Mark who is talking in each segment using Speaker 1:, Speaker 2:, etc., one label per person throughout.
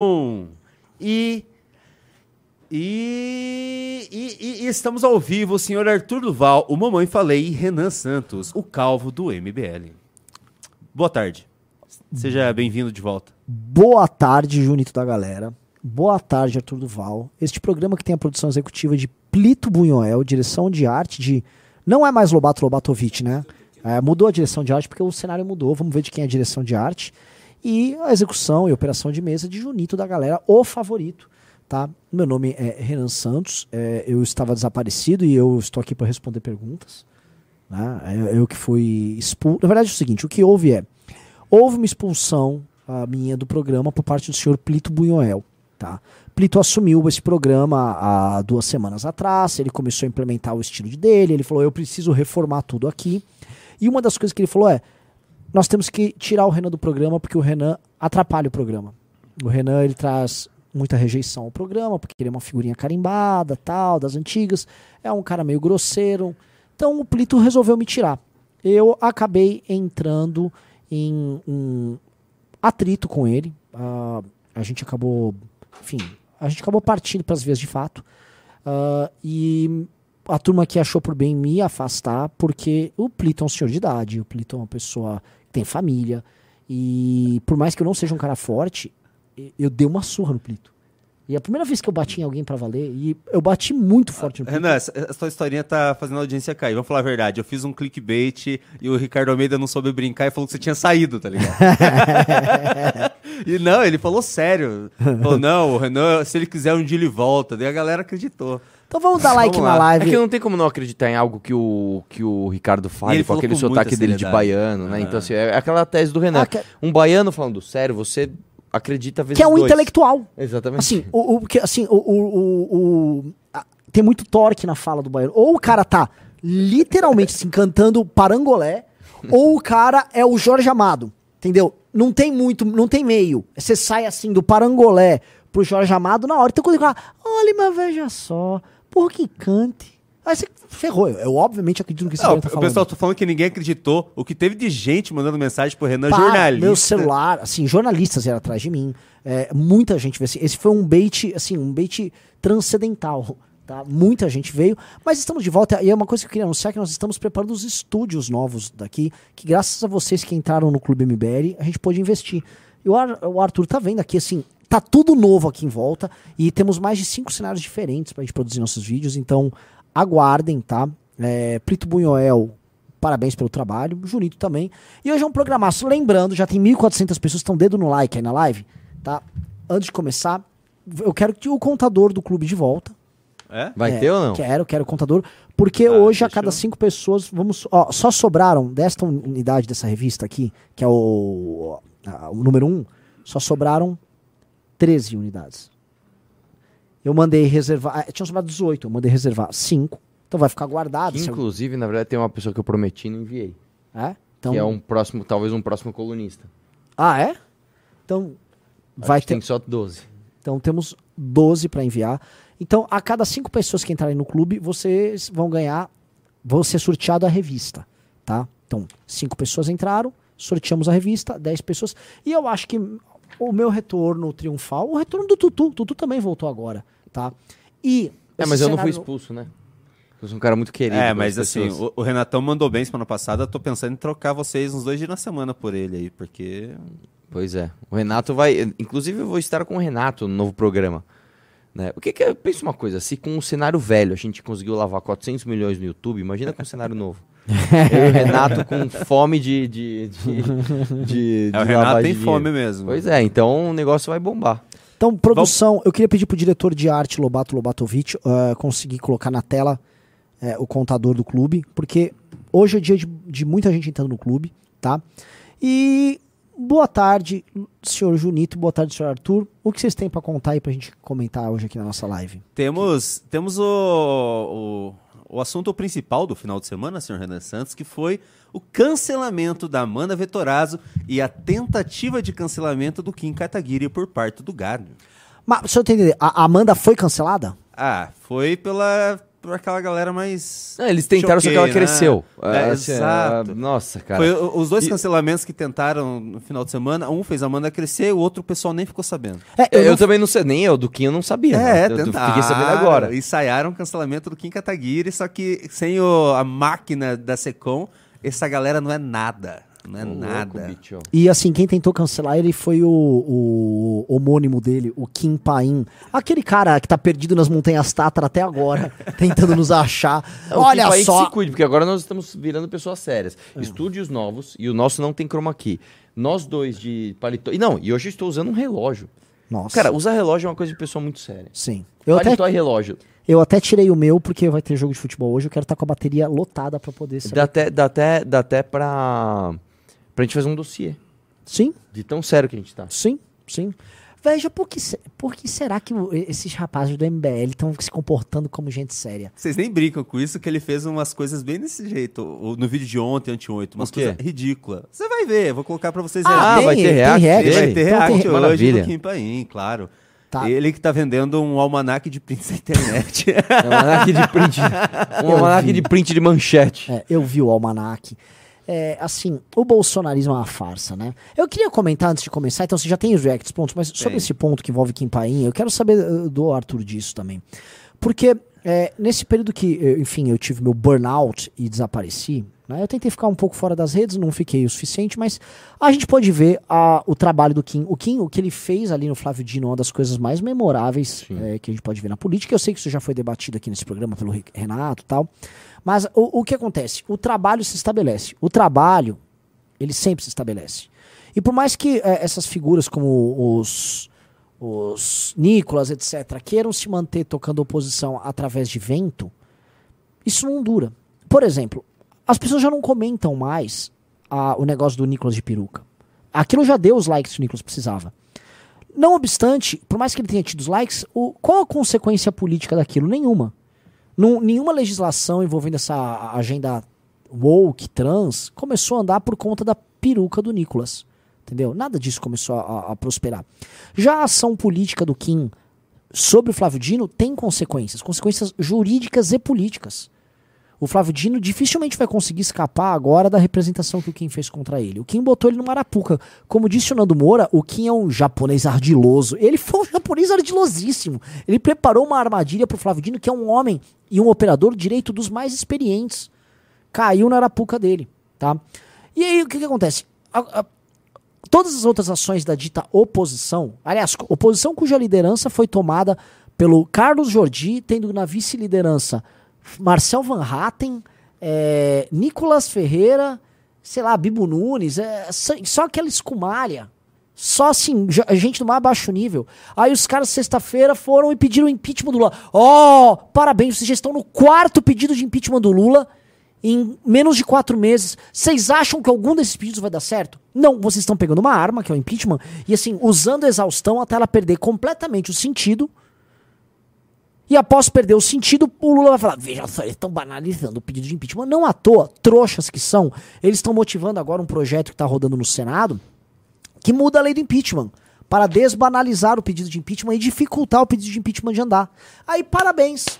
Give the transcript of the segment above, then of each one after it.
Speaker 1: E e, e, e, estamos ao vivo, o senhor Arthur Duval, o Mamãe Falei e Renan Santos, o calvo do MBL. Boa tarde. Seja bem-vindo de volta.
Speaker 2: Boa tarde, Junito da galera. Boa tarde, Arthur Duval. Este programa que tem a produção executiva de Plito Bunhoel, direção de arte de. Não é mais Lobato Lobatovic, né? É, mudou a direção de arte porque o cenário mudou. Vamos ver de quem é a direção de arte. E a execução e operação de mesa de Junito da galera, o favorito tá? Meu nome é Renan Santos, é, eu estava desaparecido e eu estou aqui para responder perguntas. Né? É, eu que fui expulso. Na verdade é o seguinte, o que houve é, houve uma expulsão a minha do programa por parte do senhor Plito Bunhoel. Tá? Plito assumiu esse programa há duas semanas atrás, ele começou a implementar o estilo dele, ele falou, eu preciso reformar tudo aqui. E uma das coisas que ele falou é, nós temos que tirar o Renan do programa porque o Renan atrapalha o programa. O Renan ele traz muita rejeição ao programa, porque ele é uma figurinha carimbada, tal, das antigas. É um cara meio grosseiro. Então o Plito resolveu me tirar. Eu acabei entrando em um atrito com ele. Uh, a gente acabou, enfim, a gente acabou partindo para as vias de fato. Uh, e a turma que achou por bem me afastar, porque o Plito é um senhor de idade, o Plito é uma pessoa tem família. E por mais que eu não seja um cara forte, eu dei uma surra no Plito. E a primeira vez que eu bati em alguém para valer, e eu bati muito forte no
Speaker 1: Plito. Renan, essa, essa tua historinha tá fazendo a audiência cair. Vamos falar a verdade. Eu fiz um clickbait e o Ricardo Almeida não soube brincar e falou que você tinha saído, tá ligado? e não, ele falou sério. Falou, não, o Renan, se ele quiser um dia ele volta. Daí a galera acreditou.
Speaker 2: Então vamos dar like vamos na live.
Speaker 3: É que não tem como não acreditar em algo que o, que o Ricardo fale com aquele sotaque dele de baiano, né? Uhum. Então, assim, é aquela tese do Renan. Ah, que... Um baiano falando sério, você acredita vezes
Speaker 2: Que é um
Speaker 3: dois.
Speaker 2: intelectual.
Speaker 3: Exatamente.
Speaker 2: Assim, o, o, que, assim o, o, o a, tem muito torque na fala do baiano. Ou o cara tá literalmente assim, cantando parangolé, ou o cara é o Jorge Amado. Entendeu? Não tem muito, não tem meio. Você sai assim do parangolé pro Jorge Amado na hora. Então quando ele fala, olha, mas veja só, por que cante. Aí você ferrou. Eu, eu obviamente acredito no que você
Speaker 1: não, tá falando. O pessoal tá falando que ninguém acreditou. O que teve de gente mandando mensagem pro Renan,
Speaker 2: Pá,
Speaker 1: jornalista.
Speaker 2: Meu celular, assim, jornalistas eram atrás de mim. É, muita gente veio assim. Esse foi um bait, assim, um bait transcendental. Tá? Muita gente veio, mas estamos de volta. E é uma coisa que eu queria anunciar que nós estamos preparando os estúdios novos daqui, que graças a vocês que entraram no Clube MBL, a gente pôde investir. E o, Ar, o Arthur tá vendo aqui, assim, tá tudo novo aqui em volta e temos mais de cinco cenários diferentes para a gente produzir nossos vídeos. Então, aguardem, tá? É, Plito Bunhoel, parabéns pelo trabalho. Junito também. E hoje é um programaço. Lembrando, já tem 1.400 pessoas que estão dedo no like aí na live, tá? Antes de começar, eu quero que o contador do clube de volta.
Speaker 3: É? Vai é, ter ou não?
Speaker 2: Quero, quero o contador. Porque ah, hoje, a cada cinco pessoas, vamos. Ó, só sobraram desta unidade dessa revista aqui, que é o, a, o número um, só sobraram 13 unidades. Eu mandei reservar. Ah, tinha sobrado 18, eu mandei reservar 5. Então vai ficar guardado.
Speaker 3: Que, inclusive, eu... na verdade, tem uma pessoa que eu prometi e não enviei.
Speaker 2: É?
Speaker 3: Então... Que é um próximo, talvez um próximo colunista.
Speaker 2: Ah, é? Então.
Speaker 3: Acho vai ter. Tem só 12.
Speaker 2: Então temos 12 para enviar. Então, a cada cinco pessoas que entrarem no clube, vocês vão ganhar. Vão ser sorteado a revista. Tá? Então, cinco pessoas entraram, sorteamos a revista, 10 pessoas. E eu acho que o meu retorno triunfal, o retorno do Tutu, o Tutu também voltou agora, tá?
Speaker 3: E. É, mas eu não fui expulso, né? Eu sou um cara muito querido.
Speaker 1: É, mas assim, o, o, Renatão mandou bem semana passada. Tô pensando em trocar vocês uns dois dias na semana por ele aí, porque.
Speaker 3: Pois é. O Renato vai. Inclusive, eu vou estar com o Renato no novo programa. Né? O que, que é? Pensa uma coisa: se com um cenário velho a gente conseguiu lavar 400 milhões no YouTube, imagina com um cenário novo. Eu e o Renato com fome de. de, de, de,
Speaker 1: de é, o Renato tem fome mesmo.
Speaker 3: Pois é, então o negócio vai bombar.
Speaker 2: Então, produção, Vamos... eu queria pedir pro diretor de arte, Lobato Lobatovic, uh, conseguir colocar na tela uh, o contador do clube, porque hoje é dia de, de, muita gente entrando no clube, tá? E boa tarde, senhor Junito, boa tarde, senhor Arthur. O que vocês têm para contar aí pra gente comentar hoje aqui na nossa live?
Speaker 1: Temos, temos o, o o assunto principal do final de semana, senhor Renan Santos, que foi o cancelamento da Amanda Vetorazzo e a tentativa de cancelamento do Kim Kataguiri por parte do Gado.
Speaker 2: Mas, deixa eu entender, a Amanda foi cancelada?
Speaker 1: Ah, foi pela pra aquela galera mais.
Speaker 3: É, eles tentaram, só que ela
Speaker 1: choquei, né?
Speaker 3: cresceu.
Speaker 1: É,
Speaker 3: assim,
Speaker 1: exato.
Speaker 3: ah, nossa, cara.
Speaker 1: Foi os dois
Speaker 3: E-
Speaker 1: cancelamentos que tentaram no final de semana. Um fez a Amanda crescer, o outro o pessoal nem ficou sabendo.
Speaker 2: É,
Speaker 3: Eu,
Speaker 2: eu não-
Speaker 3: também não sei, nem eu, do Kim eu não sabia. né? eu, eu fiquei sabendo agora.
Speaker 1: Ensaiaram o cancelamento do Kim Kataguiri, só que sem o- a máquina da Secom, essa galera não é nada. Não é
Speaker 3: louco,
Speaker 1: nada.
Speaker 3: bicho.
Speaker 2: E assim, quem tentou cancelar ele foi o, o homônimo dele, o Kim Paim. Aquele cara que tá perdido nas montanhas Tatra até agora, tentando nos achar.
Speaker 3: É, o
Speaker 2: Olha
Speaker 3: Kim Paim que
Speaker 2: só.
Speaker 3: se cuide, porque agora nós estamos virando pessoas sérias. Estúdios novos, e o nosso não tem chroma key. Nós dois de paletó. E não, e hoje eu estou usando um relógio.
Speaker 2: Nossa.
Speaker 3: Cara, usar relógio é uma coisa de pessoa muito séria.
Speaker 2: sim. Eu até,
Speaker 3: Paletó e relógio.
Speaker 2: eu até tirei o meu porque vai ter jogo de futebol hoje. Eu quero estar com a bateria lotada pra poder saber.
Speaker 3: Dá até, dá até, dá até pra, pra gente fazer um dossiê.
Speaker 2: Sim,
Speaker 3: De tão sério que a gente tá.
Speaker 2: sim, sim. Veja, por que, por que será que esses rapazes do MBL estão se comportando como gente séria?
Speaker 1: Vocês nem brincam com isso, que ele fez umas coisas bem desse jeito. No vídeo de ontem, anteontem, umas coisas ridículas. Você vai ver, vou colocar pra vocês
Speaker 2: Ah,
Speaker 3: vai ter
Speaker 2: tem
Speaker 3: react?
Speaker 2: react?
Speaker 1: Ele vai ter
Speaker 2: Então
Speaker 1: react
Speaker 2: tem-
Speaker 1: hoje
Speaker 3: Maravilha.
Speaker 1: do Kim Paim, claro.
Speaker 2: Tá.
Speaker 1: Ele que tá vendendo um almanac de prints na internet.
Speaker 3: É um almanac de print. Um almanac de print de manchete.
Speaker 2: É, eu vi o almanac. É, assim, o bolsonarismo é uma farsa, né? Eu queria comentar antes de começar, então você já tem os reacts pontos, mas sobre
Speaker 1: Tem.
Speaker 2: esse ponto que envolve Kim Paim, eu quero saber uh, do Arthur disso também. Porque é, nesse período que, eh, enfim, eu tive meu burnout e desapareci, né, eu tentei ficar um pouco fora das redes, não fiquei o suficiente, mas a gente pode ver a- o trabalho do Kim. O Kim, o que ele fez ali no Flávio Dino, é uma das coisas mais memoráveis eh, que a gente pode ver na política. Eu sei que isso já foi debatido aqui nesse programa pelo Renato e tal. Mas o, o que acontece? O trabalho se estabelece. O trabalho, ele sempre se estabelece. E por mais que eh, essas figuras como os, os Nicolas, etc., queiram se manter tocando oposição através de vento, isso não dura. Por exemplo, as pessoas já não comentam mais ah, o negócio do Nicolas de peruca. Aquilo já deu os likes que o Nicolas precisava. Não obstante, por mais que ele tenha tido os likes, o, qual a consequência política daquilo? Nenhuma. Não- nenhuma legislação envolvendo essa agenda woke, trans, começou a andar por conta da peruca do Nicolas. Entendeu? Nada disso começou a, a- prosperar. Já a ação política do Kim sobre o Flávio Dino tem consequências, consequências jurídicas e políticas. O Flávio Dino dificilmente vai conseguir escapar agora da representação que o Kim fez contra ele. O Kim botou ele no Marapuca. Como disse o Nando Moura, o Kim é um japonês ardiloso. Ele foi um japonês ardilosíssimo. Ele preparou uma armadilha pro Flávio Dino, que é um homem e um operador direito dos mais experientes. Caiu na arapuca dele, tá? E aí, o que, que acontece? A- a- todas as outras ações da dita oposição, aliás, oposição cuja liderança foi tomada pelo Carlos Jordi, tendo na vice-liderança Marcel Van Hatten, é, Nicolas Ferreira, sei lá, Bibo Nunes, é, só, só aquela escumalha. Só assim, gente do mais baixo nível. Aí os caras, sexta-feira, foram e pediram o impeachment do Lula. Ó, parabéns, vocês estão no quarto pedido de impeachment do Lula em menos de quatro meses. Vocês acham que algum desses pedidos vai dar certo? Não, vocês estão pegando uma arma, que é o impeachment, e assim, usando a exaustão até ela perder completamente o sentido. E após perder o sentido, o Lula vai falar: veja só, eles estão banalizando o pedido de impeachment. Não à toa, trouxas que são, eles estão motivando agora um projeto que está rodando no Senado que muda a lei do impeachment para desbanalizar o pedido de impeachment e dificultar o pedido de impeachment de andar. Aí, parabéns.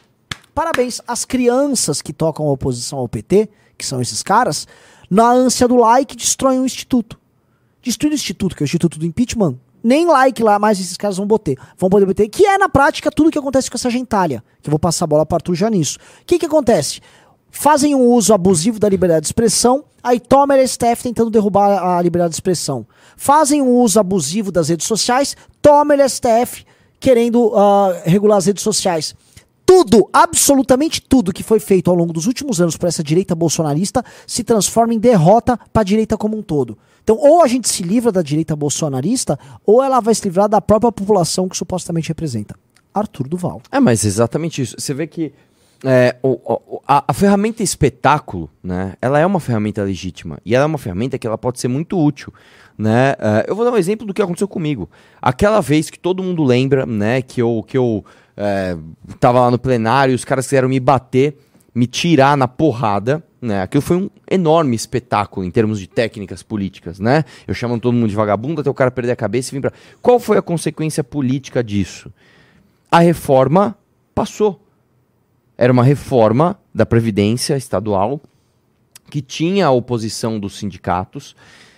Speaker 2: Parabéns. As crianças que tocam a oposição ao PT, que são esses caras, na ânsia do like, destroem o instituto. Destruir o instituto, que é o instituto do impeachment, nem like lá mais esses caras vão botar. Vão poder botar, que é na prática tudo que acontece com essa gentalha. Que eu vou passar a bola para Arthur já nisso. O que que acontece? Fazem um uso abusivo da liberdade de expressão, aí toma a STF tentando derrubar a liberdade de expressão. Fazem um uso abusivo das redes sociais, toma a STF querendo ah, regular as redes sociais. Tudo, absolutamente tudo que foi feito ao longo dos últimos anos por essa direita bolsonarista se transforma em derrota para a direita como um todo. Então, ou a gente se livra da direita bolsonarista, ou ela vai se livrar da própria população que supostamente representa. Arthur Duval.
Speaker 3: É, mas exatamente isso. Você vê que é, o- o- a, a ferramenta espetáculo, né? Ela é uma ferramenta legítima. E ela é uma ferramenta que ela pode ser muito útil. Né? É, eu vou dar um exemplo do que aconteceu comigo. Aquela vez que todo mundo lembra, né? Que eu, que eu é, tava lá no plenário, os caras quiseram me bater, me tirar na porrada. Né? Aquilo foi um enorme espetáculo em termos de técnicas políticas, né? Eu chamando todo mundo de vagabundo até o cara perder a cabeça e vir pra. Qual foi a consequência política disso? A reforma passou. Era uma reforma da Previdência Estadual que tinha a oposição dos sindicatos,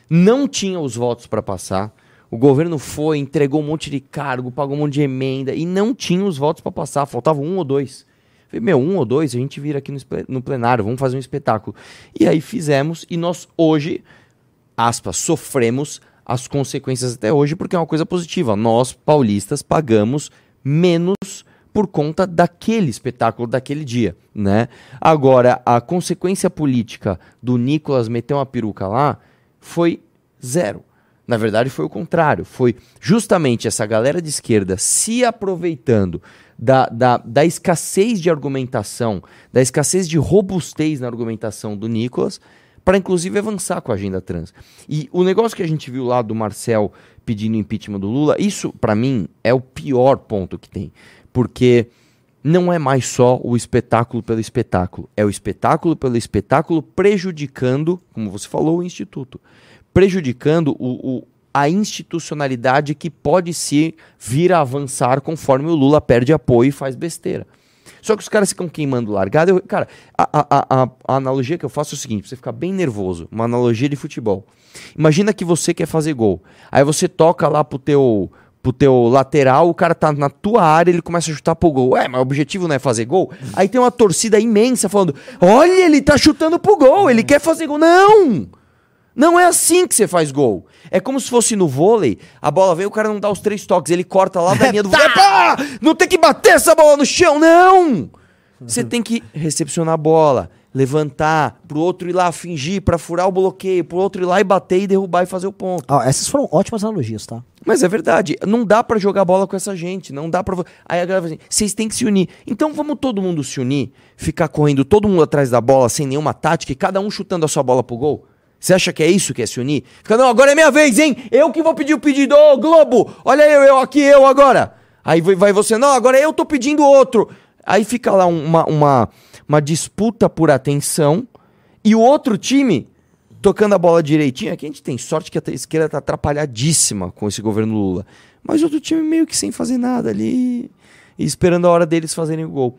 Speaker 3: não tinha os votos para passar. O governo foi, entregou um monte de cargo, pagou um monte de emenda e não tinha os votos para passar, faltava um ou dois. Falei, meu, um ou dois, a gente vira aqui no, plenário, vamos fazer um espetáculo. E aí fizemos, e nós hoje, aspas, sofremos as consequências até hoje, porque é uma coisa positiva. Nós, paulistas, pagamos menos por conta daquele espetáculo daquele dia, né? Agora, a consequência política do Nicolas meter uma peruca lá foi zero. Na verdade, foi o contrário. Foi justamente essa galera de esquerda se aproveitando da, da, da escassez de argumentação, da escassez de robustez na argumentação do Nicolas, para inclusive avançar com a agenda trans. E o negócio que a gente viu lá do Marcel pedindo impeachment do Lula, isso, para mim, é o pior ponto que tem. Porque não é mais só o espetáculo pelo espetáculo. É o espetáculo pelo espetáculo prejudicando, como você falou, o Instituto. Prejudicando o, o- a institucionalidade que pode se vir a avançar conforme o Lula perde apoio e faz besteira. Só que os caras ficam queimando largada. Eu- cara, a, a- a- a- analogia que eu faço é o seguinte: você ficar bem nervoso, uma analogia de futebol. Imagina que você quer fazer gol. Aí você toca lá pro teu, pro teu lateral, o cara tá na tua área, ele começa a chutar pro gol. Ué, mas o objetivo não é fazer gol? Aí tem uma torcida imensa falando: olha, ele tá chutando pro gol, ele quer fazer gol. Não! Não é assim que você faz gol. É como se fosse no vôlei, a bola vem, o cara não dá os três toques, ele corta lá da linha do vôlei. Pá! Não tem que bater essa bola no chão, não! Você tem que recepcionar a bola, levantar, pro outro ir lá fingir, pra furar o bloqueio, pro outro ir lá e bater e derrubar e fazer o ponto.
Speaker 2: Ó, essas foram ótimas analogias, tá?
Speaker 3: Mas é verdade, não dá pra jogar bola com essa gente, não dá pra. vo- Aí a galera fala assim: vocês têm que se unir. Então vamos todo mundo se unir, ficar correndo todo mundo atrás da bola sem nenhuma tática e cada um chutando a sua bola pro gol? Você acha que é isso que é se unir? Fica, não, agora é minha vez, hein? Eu que vou pedir o pedido, ô Globo! Olha eu, eu aqui, eu agora! Aí vai- você, não, agora eu tô pedindo outro. Aí fica lá uma, uma, uma disputa por atenção e o outro time tocando a bola direitinho. Aqui a gente tem sorte que a esquerda tá atrapalhadíssima com esse governo Lula. Mas outro time meio que sem fazer nada ali esperando a hora deles fazerem o gol.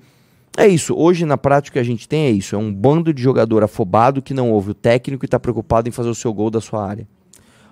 Speaker 3: É isso. Hoje, na prática, o que a gente tem é isso. É um bando de jogador afobado que não ouve o técnico e tá preocupado em fazer o seu gol da sua área.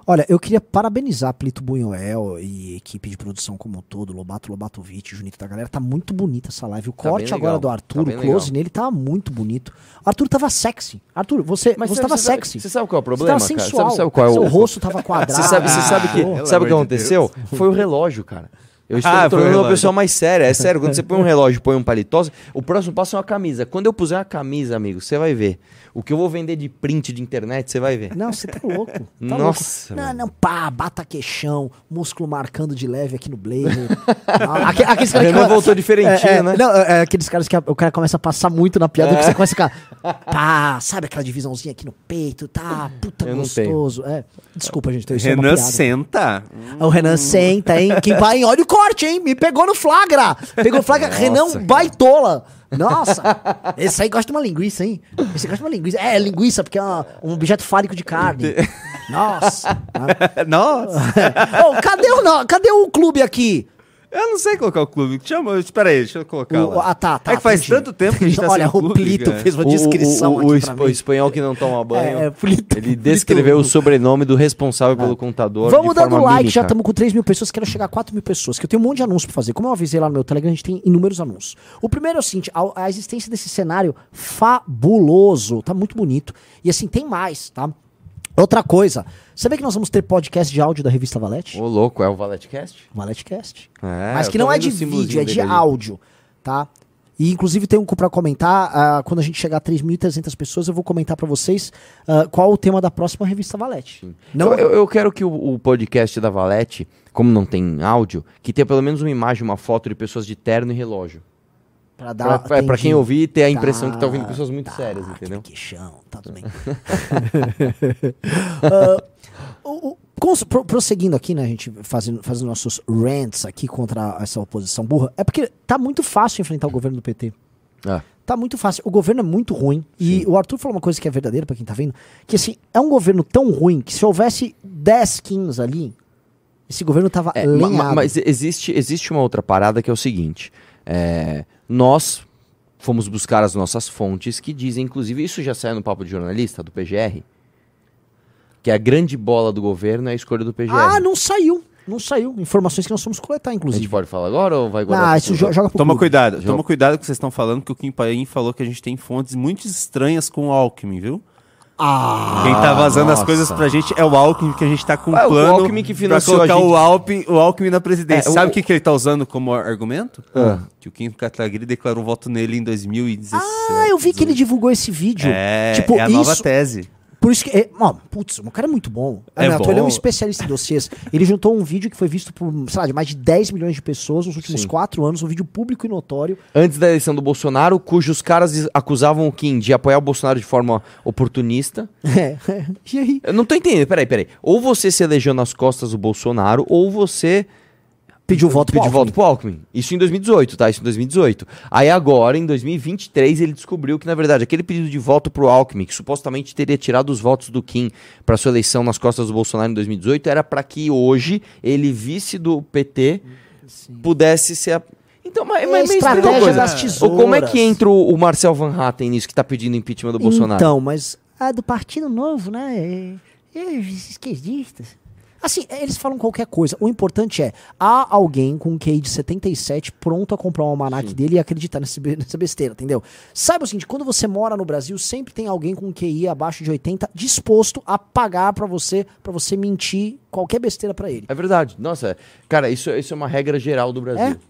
Speaker 2: Olha, eu queria parabenizar Plito Bunhoel e equipe de produção como um todo, Lobato Lobatovic, Junito da galera. Tá muito bonita essa live. O
Speaker 3: Tá
Speaker 2: corte agora do
Speaker 3: Tá
Speaker 2: Arthur,
Speaker 3: bem
Speaker 2: o close
Speaker 3: legal.
Speaker 2: nele tá muito bonito. Arthur tava sexy. Arthur, você, você tava
Speaker 3: sabe-
Speaker 2: sexy.
Speaker 3: Você sabe qual é o
Speaker 2: Você
Speaker 3: problema,
Speaker 2: tava
Speaker 3: cara?
Speaker 2: sensual.
Speaker 3: Sabe, sabe qual é
Speaker 2: Seu
Speaker 3: o...
Speaker 2: rosto tava quadrado.
Speaker 3: Você sabe, você sabe que,
Speaker 1: pelo
Speaker 3: sabe o que aconteceu? Foi o relógio, cara. Eu estou
Speaker 1: Ah,
Speaker 3: me tornando uma pessoa mais séria. É sério, quando você põe um relógio e põe um paletó, o próximo passo é uma camisa. Quando eu puser uma camisa, amigo, você vai ver. O que eu vou vender de print de internet, você vai ver.
Speaker 2: Não, você tá louco. Tá
Speaker 3: Nossa,
Speaker 2: louco. Não, não, pá, bata queixão, músculo marcando de leve aqui no blazer. Aque- aqueles caras
Speaker 3: Renan
Speaker 2: que-
Speaker 3: voltou diferentinho,
Speaker 2: é, é,
Speaker 3: né?
Speaker 2: Não, é, é aqueles caras que a- o cara começa a passar muito na piada, que você começa a ficar, pá, sabe aquela divisãozinha aqui no peito, tá, puta
Speaker 3: Eu
Speaker 2: gostoso. É, desculpa, gente, é uma
Speaker 1: Renan
Speaker 2: piada.
Speaker 1: senta.
Speaker 2: O Renan senta, hein? Quem vai, olha o corte, hein? Me pegou no flagra. Pegou no flagra. Renan
Speaker 3: cara.
Speaker 2: baitola. Nossa, esse aí gosta de uma linguiça, hein? Esse gosta de uma linguiça. É, linguiça, porque é uma- um objeto fálico de carne. Nossa.
Speaker 1: Nossa.
Speaker 2: Ô, cadê, o, cadê o clube aqui?
Speaker 1: Eu não sei colocar o clube. Chama, espera aí, deixa eu colocar
Speaker 2: O-
Speaker 1: lá.
Speaker 2: ah, tá, tá.
Speaker 1: É que faz
Speaker 2: entendi.
Speaker 1: tanto tempo que a gente tá
Speaker 2: Olha,
Speaker 1: sem
Speaker 2: o
Speaker 1: clube,
Speaker 2: Plito
Speaker 1: cara.
Speaker 2: fez uma descrição
Speaker 3: o, o,
Speaker 2: aqui
Speaker 3: o, esp- o
Speaker 2: mim.
Speaker 3: espanhol que não toma banho.
Speaker 2: É, Plito-
Speaker 3: Ele
Speaker 2: Plito-
Speaker 3: descreveu o sobrenome do responsável pelo contador.
Speaker 2: Vamos
Speaker 3: de
Speaker 2: dando
Speaker 3: forma
Speaker 2: like,
Speaker 3: mímica.
Speaker 2: já estamos com 3 mil pessoas, quero chegar a 4 mil pessoas, que eu tenho um monte de anúncio pra fazer. Como eu avisei lá no meu Telegram, a gente tem inúmeros anúncios. O primeiro é o seguinte, a, a existência desse cenário fabuloso, tá muito bonito. E assim, tem mais, tá? Outra coisa, sabia que nós vamos ter podcast de áudio da revista Valete?
Speaker 3: Ô, louco, é o Valetcast?
Speaker 2: ValeteCast.
Speaker 3: É,
Speaker 2: Mas que não é de vídeo, é de
Speaker 3: ali.
Speaker 2: áudio, tá? E inclusive tem um pra comentar, ah, quando a gente chegar a 3.300 pessoas, eu vou comentar pra vocês ah, qual o tema da próxima revista Valete. Não,
Speaker 3: eu, eu- eu quero que o, o podcast da Valete, como não tem áudio, que tenha pelo menos uma imagem, uma foto de pessoas de terno e relógio.
Speaker 2: Pra
Speaker 3: Pra,
Speaker 2: dar...
Speaker 3: pra- pra
Speaker 2: entendi.
Speaker 3: quem ouvir ter a impressão que tá
Speaker 2: Tá,
Speaker 3: ouvindo pessoas muito
Speaker 2: tá,
Speaker 3: sérias, entendeu?
Speaker 2: queixão, tá tudo bem. Ah, o- o- prosseguindo aqui, né, a gente fazendo, fazendo nossos rants aqui contra essa oposição burra, é porque tá muito fácil enfrentar o governo do PT.
Speaker 3: Ah,
Speaker 2: Tá muito fácil. O governo é muito ruim. E o Arthur falou uma coisa que é verdadeira pra quem tá vendo, que assim, é um governo tão ruim que se houvesse 10 skins ali, esse governo tava
Speaker 3: É, ma- ma- mas existe, existe uma outra parada que é o seguinte: é, nós, fomos buscar as nossas fontes que dizem, inclusive, isso já saiu no papo de jornalista do PGR, que a grande bola do governo é a escolha do PGR.
Speaker 2: Ah, não saiu. Não saiu. Informações que nós fomos coletar,
Speaker 3: A
Speaker 2: inclusive.
Speaker 3: gente pode falar agora ou vai guardar?
Speaker 2: Ah, isso joga pro
Speaker 1: Toma
Speaker 2: clube.
Speaker 1: cuidado,
Speaker 3: Jogo.
Speaker 1: toma cuidado com o que vocês estão falando, que o Kim Paim falou que a gente tem fontes muito estranhas com o Alckmin, viu?
Speaker 2: Ah,
Speaker 1: Quem tá vazando as
Speaker 3: nossa.
Speaker 1: coisas pra gente é o Alckmin, que a gente tá com um
Speaker 3: o
Speaker 1: plano
Speaker 3: Alckmin que financiou
Speaker 1: pra colocar
Speaker 3: a gente.
Speaker 1: o, Alckmin, o Alckmin na presidência.
Speaker 3: É, o-
Speaker 1: Sabe o que, que ele tá usando como argumento?
Speaker 3: Ah.
Speaker 1: Que o Kim Kataguiri declarou voto nele em 2017.
Speaker 2: Ah, eu vi que ele divulgou esse vídeo.
Speaker 1: É,
Speaker 2: tipo,
Speaker 1: é a nova
Speaker 2: isso,
Speaker 1: tese.
Speaker 2: Por isso que. É, ó, putz, o cara é muito bom.
Speaker 1: É
Speaker 2: Renato,
Speaker 1: bom.
Speaker 2: Ele é um especialista em dossiês. Ele juntou um vídeo que foi visto por, sei lá, de mais de 10 milhões de pessoas nos últimos
Speaker 3: Sim.
Speaker 2: quatro anos, um vídeo público e notório.
Speaker 3: Antes da eleição do Bolsonaro, cujos caras acusavam o Kim de apoiar o Bolsonaro de forma oportunista.
Speaker 2: É. e aí?
Speaker 3: Eu não tô entendendo, peraí, peraí. Ou você se elegeu nas costas do Bolsonaro, ou você
Speaker 2: Pediu voto pro
Speaker 3: pediu
Speaker 2: Alckmin.
Speaker 3: voto pro Alckmin. Isso em 2018, tá? Isso em 2018. Aí agora, em 2023, ele descobriu que, na verdade, aquele pedido de voto pro Alckmin, que supostamente teria tirado os votos do Kim pra sua eleição nas costas do Bolsonaro em 2018, era pra que hoje ele, vice do PT, pudesse ser... a- Então, mas,
Speaker 2: É a
Speaker 3: mas,
Speaker 2: estratégia
Speaker 3: coisa.
Speaker 2: das
Speaker 3: Ou
Speaker 2: tesouras.
Speaker 3: como é que entra o, o Marcel Van Hatten nisso que tá pedindo impeachment do Bolsonaro?
Speaker 2: Então, mas. Ah, do Partido Novo, né? É, é, esquerdistas. Assim, eles falam qualquer coisa. O importante é, há alguém com um QI de 77 pronto a comprar um almanac dele e acreditar nesse nessa besteira, entendeu? Saiba o seguinte, quando você mora no Brasil, sempre tem alguém com um QI abaixo de 80 disposto a pagar pra você, para você mentir qualquer besteira pra ele.
Speaker 3: É verdade. Nossa, cara, isso, isso é uma regra geral do Brasil.
Speaker 2: É?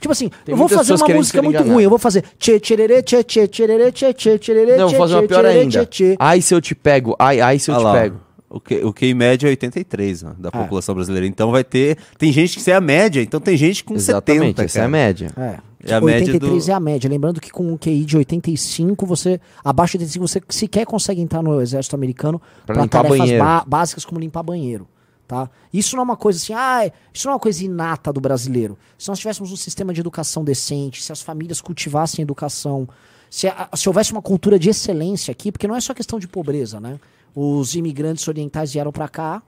Speaker 2: Tipo assim,
Speaker 3: Tem
Speaker 2: eu vou fazer uma música muito
Speaker 3: enganadas.
Speaker 2: ruim, eu vou fazer tchê tchererê tchê tchê tchererê tchê tchê tchererê
Speaker 3: Não, vou fazer uma pior ainda. Ai, se eu te pego. Ai, ai, se eu
Speaker 1: Olha
Speaker 3: te
Speaker 1: lá,
Speaker 3: pego.
Speaker 1: O que, o QI médio é 83 ó, da população brasileira. Então vai ter. Tem gente que isso é a média, então tem gente com
Speaker 3: Exatamente,
Speaker 1: 70.
Speaker 3: essa é a
Speaker 1: cara.
Speaker 3: média.
Speaker 2: É.
Speaker 1: É a média
Speaker 2: 83
Speaker 1: do-
Speaker 2: é a média. Lembrando que com um QI de 85, você. Abaixo de 85, você sequer consegue entrar no exército americano para
Speaker 3: limpar
Speaker 2: tarefas
Speaker 3: banheiro.
Speaker 2: ba- básicas como limpar banheiro. Tá? Isso não é uma coisa assim, ah, isso não é uma coisa inata do brasileiro. Se nós tivéssemos um sistema de educação decente, se as famílias cultivassem educação, se, se houvesse uma cultura de excelência aqui, porque não é só questão de pobreza, né? Os imigrantes orientais vieram para cá,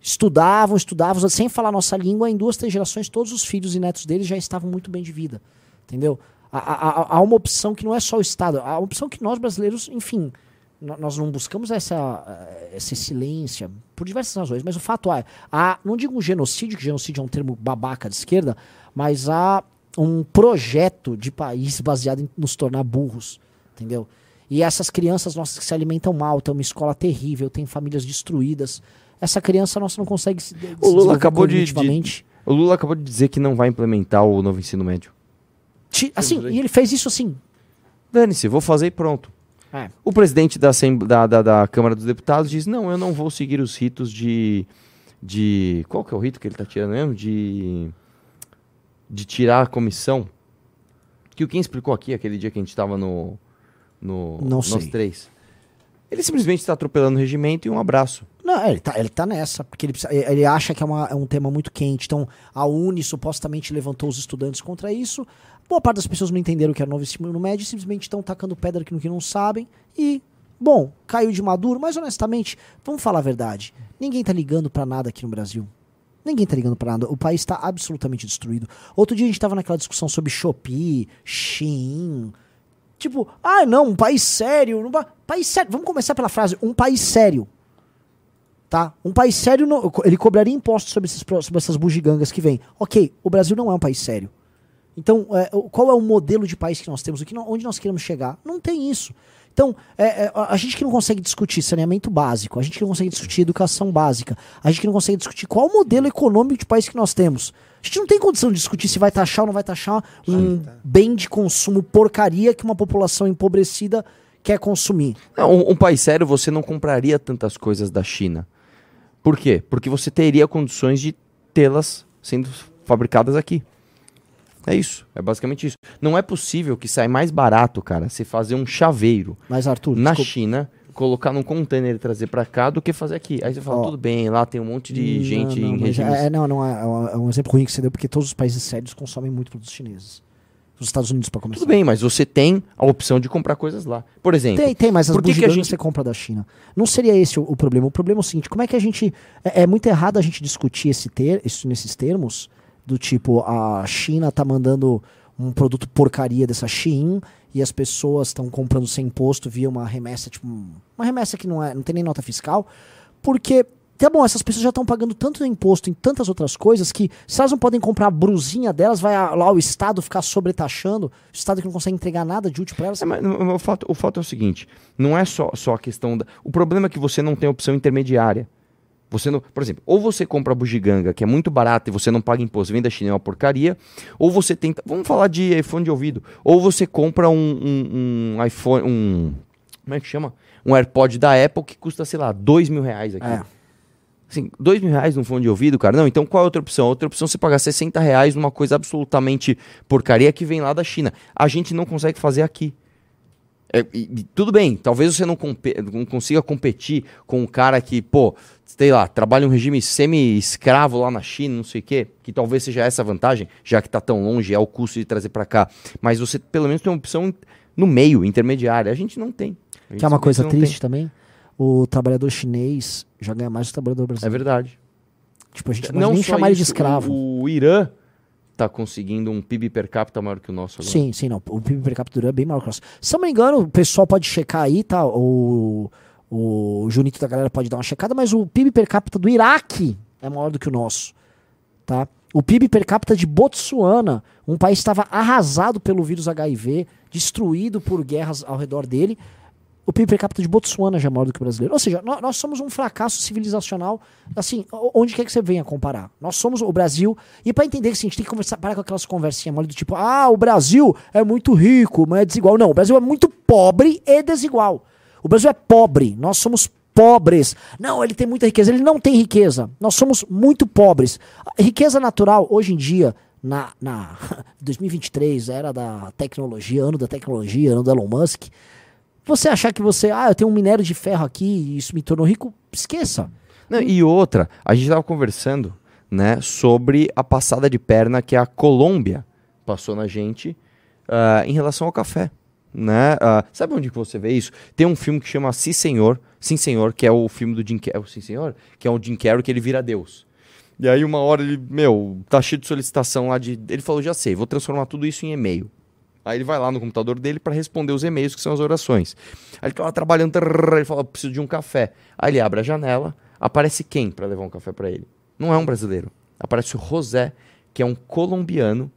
Speaker 2: estudavam, estudavam, sem falar nossa língua, em duas, três gerações, todos os filhos e netos deles já estavam muito bem de vida. Entendeu? Há, há- há uma opção que não é só o Estado, há uma opção que nós brasileiros, enfim, nós não buscamos essa, eh, essa excelência por diversas razões, mas o fato é, há, não digo um genocídio, que genocídio é um termo babaca de esquerda, mas há um projeto de país baseado em nos tornar burros, entendeu? E essas crianças nossas que se alimentam mal, têm uma escola terrível, têm famílias destruídas, essa criança nossa não consegue se, de-
Speaker 3: O Lula acabou de, de-. O Lula acabou de dizer que não vai implementar o novo ensino médio.
Speaker 2: Ti- Assim, e ele fez isso assim.
Speaker 3: Dane-se, vou fazer e pronto.
Speaker 2: É.
Speaker 3: O presidente da, da, da, da Câmara dos Deputados diz: não, eu não vou seguir os ritos de. de qual que é o rito que ele está tirando mesmo? De. De tirar a comissão. Que o quem explicou aqui, aquele dia que a gente estava no. no
Speaker 2: Não
Speaker 3: nós
Speaker 2: sei.
Speaker 3: três. Ele simplesmente está atropelando o regimento e um abraço.
Speaker 2: Não, ele tá, ele tá nessa, porque ele, precisa- ele acha que é, uma- é um tema muito quente. Então, a Uni supostamente levantou os estudantes contra isso. Boa parte das pessoas não entenderam que era novo ensino médio e simplesmente estão tacando pedra aqui no que não sabem. E, bom, caiu de maduro, mas honestamente, vamos falar a verdade. Ninguém tá ligando pra nada aqui no Brasil. Ninguém tá ligando pra nada. O país tá absolutamente destruído. Outro dia a gente tava naquela discussão sobre Shopee, Shein. Tipo, ah, não, um país sério. Um pa- país sério. Vamos começar pela frase, um país sério. Tá? Um país sério, ele cobraria impostos sobre, esses, sobre essas bugigangas que vêm. Ok, o Brasil não é um país sério. Então, é, qual é o modelo de país que nós temos? O que onde nós queremos chegar? Não tem isso. Então, é, é, a gente que não consegue discutir saneamento básico, a gente que não consegue discutir educação básica, a gente que não consegue discutir qual o modelo econômico de país que nós temos. A gente não tem condição de discutir se vai taxar ou não vai taxar um bem de consumo porcaria que uma população empobrecida quer consumir.
Speaker 3: Não, um, um país sério, você não compraria tantas coisas da China. Por quê? Porque você teria condições de tê-las sendo fabricadas aqui. É isso, é basicamente isso. Não é possível que saia mais barato, cara, você fazer um chaveiro
Speaker 2: Mas, Arthur,
Speaker 3: na
Speaker 2: desculpa.
Speaker 3: China, colocar num container e trazer pra cá do que fazer aqui. Aí você fala,
Speaker 2: Ó.
Speaker 3: tudo bem, lá tem um monte de
Speaker 2: Não,
Speaker 3: gente
Speaker 2: não,
Speaker 3: em
Speaker 2: mas
Speaker 3: regimes.
Speaker 2: É, é, não, não, é, é um- é um exemplo ruim que você deu, porque todos os países sérios consomem muito produtos chineses. Os Estados Unidos, para começar.
Speaker 3: Tudo bem, mas você tem a opção de comprar coisas lá. Por exemplo,
Speaker 2: Tem, tem, mas as
Speaker 3: Por que que a
Speaker 2: bugigangas
Speaker 3: gente-
Speaker 2: você compra da China. Não seria esse o, o problema. O problema é o seguinte, como é que a gente... É, é muito errado a gente discutir esse ter, isso nesses termos, do tipo, a China tá mandando um produto porcaria dessa Shein e as pessoas estão comprando sem imposto via uma remessa, tipo, uma remessa que não, é, não tem nem nota fiscal, porque Tá bom, essas pessoas já estão pagando tanto imposto em tantas outras coisas que se elas não podem comprar a brusinha delas, vai lá o Estado ficar sobretaxando, o Estado que não consegue entregar nada de útil para elas.
Speaker 3: É, mas, o, fato, o fato é o seguinte, não é só, só a questão da... O problema é que você não tem opção intermediária. Você não, por exemplo, ou você compra a bugiganga, que é muito barata e você não paga imposto, vem da China é uma porcaria, ou você tenta, vamos falar de iPhone de ouvido, ou você compra um, um, um iPhone, um, como é que chama? Um AirPod da Apple que custa, sei lá, dois mil reais aqui. É. Assim, dois mil reais num fone de ouvido, cara. Não, então qual é a outra opção? A outra opção é você pagar 60 reais numa coisa absolutamente porcaria que vem lá da China. A gente não consegue fazer aqui. É, e, tudo bem, talvez você não, não, consiga competir com um cara que, pô, sei lá, trabalha um regime semi-escravo lá na China, não sei o quê, que talvez seja essa a vantagem, já que está tão longe, é o custo de trazer para cá. Mas você pelo menos tem uma opção no meio, intermediária. A gente não tem.
Speaker 2: Que é uma coisa triste tem. também o trabalhador chinês já ganha mais do que o trabalhador brasileiro.
Speaker 3: É verdade.
Speaker 2: Tipo, a gente não, não nem chamar ele de escravo.
Speaker 3: O, o Irã está conseguindo um PIB per capita maior que o nosso agora.
Speaker 2: Sim, sim, não. O PIB per capita do Irã é bem maior que o nosso. Se não me engano, o pessoal pode checar aí, tá? O, o Junito da galera pode dar uma checada, mas o PIB per capita do Iraque é maior do que o nosso, tá? O PIB per capita de Botsuana, um país que estava arrasado pelo vírus HIV, destruído por guerras ao redor dele, o PIB per capita de Botsuana já é maior do que o brasileiro. Ou seja, nós, nós, somos um fracasso civilizacional, assim, onde quer que você venha comparar. Nós somos o Brasil, e para entender que assim, a gente tem que conversar, parar com aquelas conversinhas mole do tipo, ah, o Brasil é muito rico, mas é desigual. Não, o Brasil é muito pobre e desigual. O Brasil é pobre, nós somos pobres. Não, ele tem muita riqueza, ele não tem riqueza. Nós somos muito pobres. A riqueza natural, hoje em dia, na, na 2023, era da tecnologia, ano da tecnologia, ano do Elon Musk, você achar que você, ah, eu tenho um minério de ferro aqui e isso me tornou rico, esqueça.
Speaker 3: Não, e outra, a gente estava conversando né, sobre a passada de perna que a Colômbia passou na gente uh, em relação ao café. Né? Uh, sabe onde que você vê isso? Tem um filme que chama Sim Senhor, Sim Senhor, que é o filme do Jim Carrey, Sim Senhor, que é o Jim Carrey que ele vira Deus. E aí uma hora ele, meu, tá cheio de solicitação lá de, ele falou, já sei, vou transformar tudo isso em e-mail. Aí ele vai lá no computador dele para responder os e-mails, que são as orações. Aí ele tá lá trabalhando, ele fala, preciso de um café. Aí ele abre a janela, aparece quem para levar um café para ele? Não é um brasileiro. Aparece o José, que é um colombiano.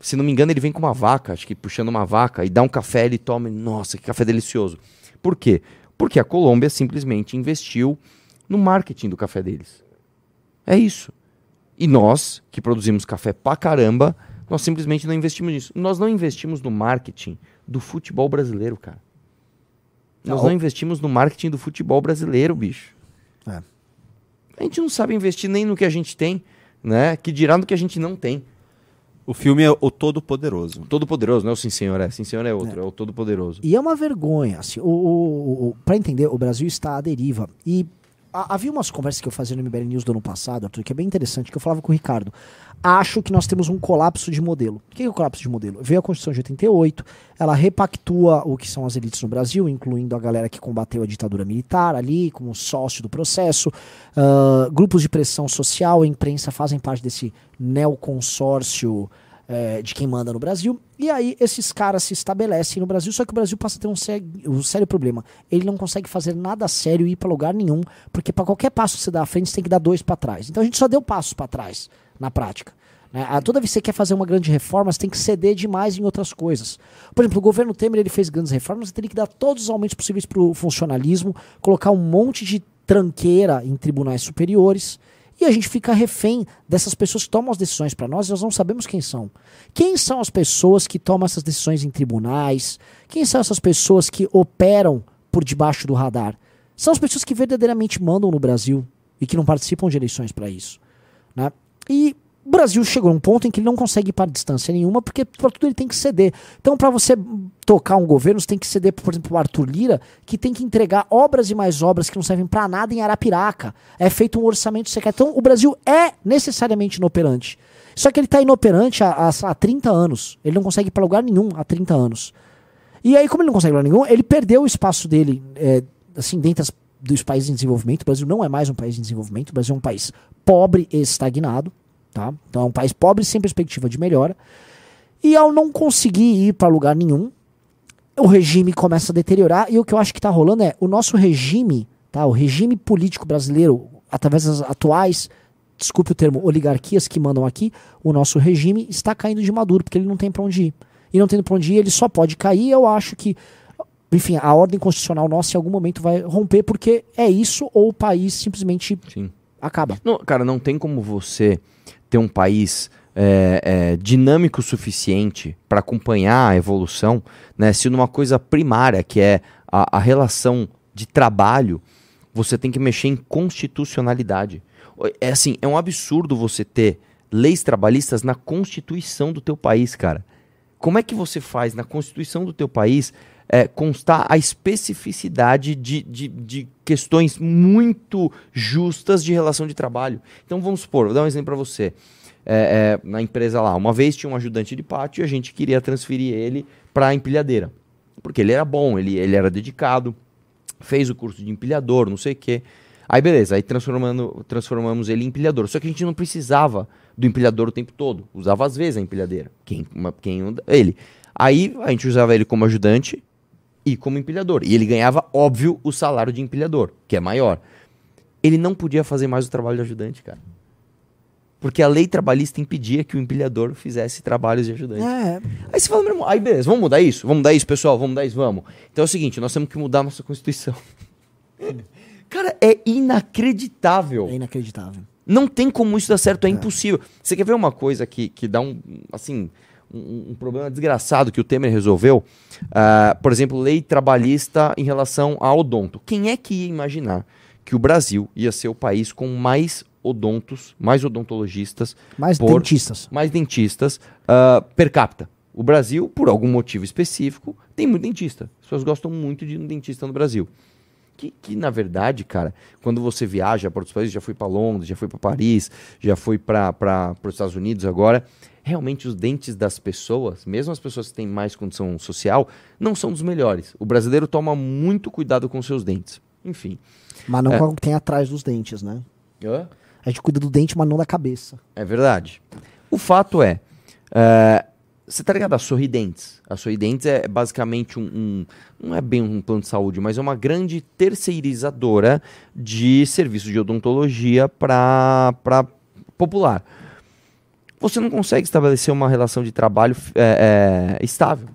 Speaker 3: Se não me engano, ele vem com uma vaca, acho que puxando uma vaca, e dá um café, ele toma, nossa, que café delicioso. Por quê? Porque a Colômbia simplesmente investiu no marketing do café deles. É isso. E nós, que produzimos café pra caramba, nós simplesmente não investimos nisso. Nós não investimos no marketing do futebol brasileiro, cara. Nós não, não investimos no marketing do futebol brasileiro, bicho. É. A gente não sabe investir nem no que a gente tem, né? Que dirá no que a gente não tem.
Speaker 1: O filme é O Todo Poderoso.
Speaker 3: Todo Poderoso, não é o Sim Senhor, é. Sim Senhor é outro, é, é o Todo Poderoso.
Speaker 2: E é uma vergonha, assim, o, o, o para entender, o Brasil está à deriva. E havia umas conversas que eu fazia no MBL News do ano passado, Arthur, que é bem interessante, que eu falava com o Ricardo. Acho que nós temos um colapso de modelo. O que é o colapso de modelo? Veio a Constituição de 88, ela repactua o que são as elites no Brasil, incluindo a galera que combateu a ditadura militar ali, como sócio do processo. Uh, grupos de pressão social, a imprensa fazem parte desse neoconsórcio é, de quem manda no Brasil. E aí esses caras se estabelecem no Brasil, só que o Brasil passa a ter um, sério, um sério problema. Ele não consegue fazer nada sério e ir para lugar nenhum, porque para qualquer passo que você dá à frente, você tem que dar dois para trás. Então a gente só deu passos para trás na prática. Né? Toda vez que você quer fazer uma grande reforma, você tem que ceder demais em outras coisas. Por exemplo, o governo Temer ele fez grandes reformas, você teria que dar todos os aumentos possíveis para o funcionalismo, colocar um monte de tranqueira em tribunais superiores. E a gente fica refém dessas pessoas que tomam as decisões para nós e nós não sabemos quem são. Quem são as pessoas que tomam essas decisões em tribunais? Quem são essas pessoas que operam por debaixo do radar? São as pessoas que verdadeiramente mandam no Brasil e que não participam de eleições para isso. Né? E o Brasil chegou a um ponto em que ele não consegue ir para distância nenhuma, porque para tudo ele tem que ceder. Então, para você tocar um governo, você tem que ceder, por exemplo, o Arthur Lira, que tem que entregar obras e mais obras que não servem para nada em Arapiraca. É feito um orçamento secreto. Então, o Brasil é necessariamente inoperante. Só que ele está inoperante há, há, há 30 anos. Ele não consegue ir para lugar nenhum há 30 anos. E aí, como ele não consegue ir lugar nenhum, ele perdeu o espaço dele, é, assim, dentro das, dos países em desenvolvimento. O Brasil não é mais um país em desenvolvimento. O Brasil é um país pobre e estagnado. Tá? Então é um país pobre sem perspectiva de melhora. E ao não conseguir ir para lugar nenhum, o regime começa a deteriorar e o que eu acho que está rolando é o nosso regime, tá? O regime político brasileiro, através das atuais, desculpe o termo, oligarquias que mandam aqui, o nosso regime está caindo de maduro porque ele não tem para onde ir. E não tendo para onde ir, ele só pode cair. Eu acho que, enfim, a ordem constitucional nossa em algum momento vai romper porque é isso ou o país simplesmente
Speaker 3: Sim.
Speaker 2: acaba.
Speaker 3: Não, cara, não tem como você ter um país é, é, dinâmico o suficiente para acompanhar a evolução, né? Se numa coisa primária, que é a, a relação de trabalho, você tem que mexer em constitucionalidade. É assim, é um absurdo você ter leis trabalhistas na constituição do teu país, cara. Como é que você faz na constituição do teu país é, constar a especificidade de, de, de questões muito justas de relação de trabalho? Então vamos supor, vou dar um exemplo para você. É, é, na empresa lá, uma vez tinha um ajudante de pátio e a gente queria transferir ele para a empilhadeira. Porque ele era bom, ele, ele era dedicado, fez o curso de empilhador, não sei o quê. Aí beleza, aí transformando, transformamos ele em empilhador. Só que a gente não precisava do empilhador o tempo todo. Usava às vezes a empilhadeira. Quem, uma, quem ele. Aí a gente usava ele como ajudante e como empilhador. E ele ganhava, óbvio, o salário de empilhador, que é maior. Ele não podia fazer mais o trabalho de ajudante, cara. Porque a lei trabalhista impedia que o empilhador fizesse trabalhos de ajudante.
Speaker 2: É,
Speaker 3: Aí você fala, meu irmão, aí beleza, vamos mudar isso? Vamos mudar isso, pessoal? Vamos mudar isso? Vamos. Então é o seguinte, nós temos que mudar a nossa Constituição. Cara, é inacreditável.
Speaker 2: é inacreditável.
Speaker 3: Não tem como isso dar certo, é, impossível. Você quer ver uma coisa que, que dá um, assim, um, um problema desgraçado que o Temer resolveu? Ah, por exemplo, lei trabalhista em relação ao odonto. Quem é que ia imaginar que o Brasil ia ser o país com mais odontos, mais odontologistas,
Speaker 2: Mais
Speaker 3: por-
Speaker 2: dentistas.
Speaker 3: mais dentistas ah, per capita? O Brasil, por algum motivo específico, tem muito dentista. As pessoas gostam muito de um dentista no Brasil. Que, que, na verdade, cara, quando você viaja para outros países, já fui para Londres, já fui para Paris, já fui para os Estados Unidos agora, realmente os dentes das pessoas, mesmo as pessoas que têm mais condição social, não são dos melhores. O brasileiro toma muito cuidado com seus dentes. Enfim.
Speaker 2: Mas não
Speaker 3: É.
Speaker 2: com o que tem atrás dos dentes, né? A gente cuida do dente, mas não da cabeça.
Speaker 3: É verdade. O fato é, é, você tá ligado a Sorridentes? A Sorridentes é basicamente um, um- não é bem um plano de saúde, mas é uma grande terceirizadora de serviços de odontologia para popular. Você não consegue estabelecer uma relação de trabalho é, é, estável.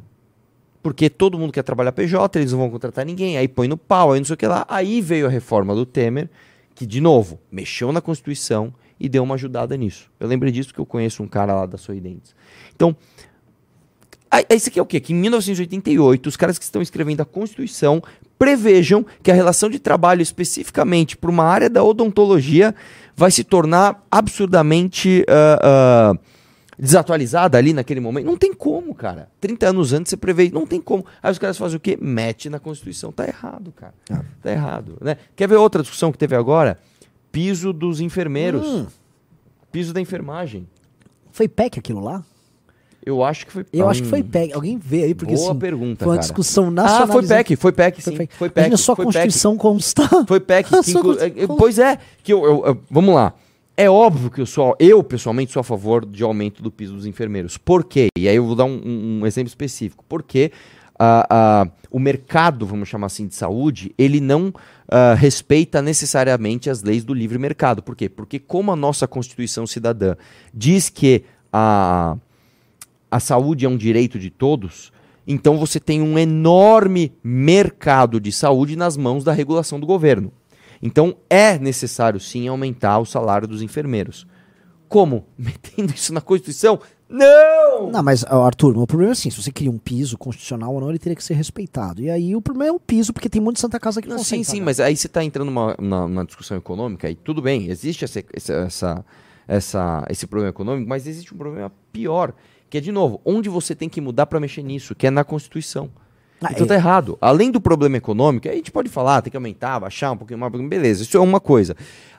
Speaker 3: Porque todo mundo quer trabalhar PJ, eles não vão contratar ninguém, aí põe no pau, aí não sei o que lá. Aí veio a reforma do Temer, que, de novo, mexeu na Constituição e deu uma ajudada nisso. Eu lembrei disso porque eu conheço um cara lá da Sorridentes. Então, isso aqui é o quê? Que em 1988, os caras que estão escrevendo a Constituição prevejam que a relação de trabalho, especificamente para uma área da odontologia, vai se tornar absurdamente ah, ah, desatualizada ali naquele momento. Não tem como, cara. 30 anos antes você prevê, não tem como. Aí os caras fazem o quê? Mete na Constituição. Tá errado, cara.
Speaker 2: Ah.
Speaker 3: Tá errado. Né? Quer ver outra discussão que teve agora? Piso dos enfermeiros.
Speaker 2: Hum.
Speaker 3: Piso da enfermagem.
Speaker 2: Foi PEC aquilo lá?
Speaker 3: Eu acho que foi.
Speaker 2: Eu acho que foi
Speaker 3: Hum,
Speaker 2: PEC. Alguém vê aí, porque
Speaker 3: Boa
Speaker 2: assim,
Speaker 3: pergunta,
Speaker 2: foi uma
Speaker 3: cara.
Speaker 2: discussão
Speaker 3: Ah,
Speaker 2: nacional.
Speaker 3: foi PEC, foi PEC, sim. Foi PEC.
Speaker 2: Imagina só a
Speaker 3: PEC.
Speaker 2: Constituição constar.
Speaker 3: Foi PEC. Inclu-
Speaker 2: Constituição-
Speaker 3: eh, Pois é, que eu, eu- eu- Vamos lá. É óbvio que eu sou. Eu, pessoalmente, sou a favor de aumento do piso dos enfermeiros. Por quê? E aí eu vou dar um, um- exemplo específico. Porque ah, ah, o mercado, vamos chamar assim, de saúde, ele não ah, respeita necessariamente as leis do livre mercado. Por quê? Porque, como a nossa Constituição Cidadã diz que a a saúde é um direito de todos, então você tem um enorme mercado de saúde nas mãos da regulação do governo. Então é necessário sim aumentar o salário dos enfermeiros. Como? Metendo isso na Constituição? Não!
Speaker 2: Não, mas, Arthur, o problema é assim, se você cria um piso constitucional ou não, ele teria que ser respeitado. E aí o problema é o piso, porque tem muito de Santa Casa que não,
Speaker 3: Não, sim, sim,
Speaker 2: pagar.
Speaker 3: mas aí você está entrando numa, na, na discussão econômica e tudo bem, existe essa, essa, essa- esse problema econômico, mas existe um problema pior, que é, de novo, onde você tem que mudar para mexer nisso, que é na Constituição.
Speaker 2: Ah,
Speaker 3: então
Speaker 2: é.
Speaker 3: tá errado. Além do problema econômico, aí a gente pode falar, tem que aumentar, baixar um pouquinho mais, beleza, isso é uma coisa.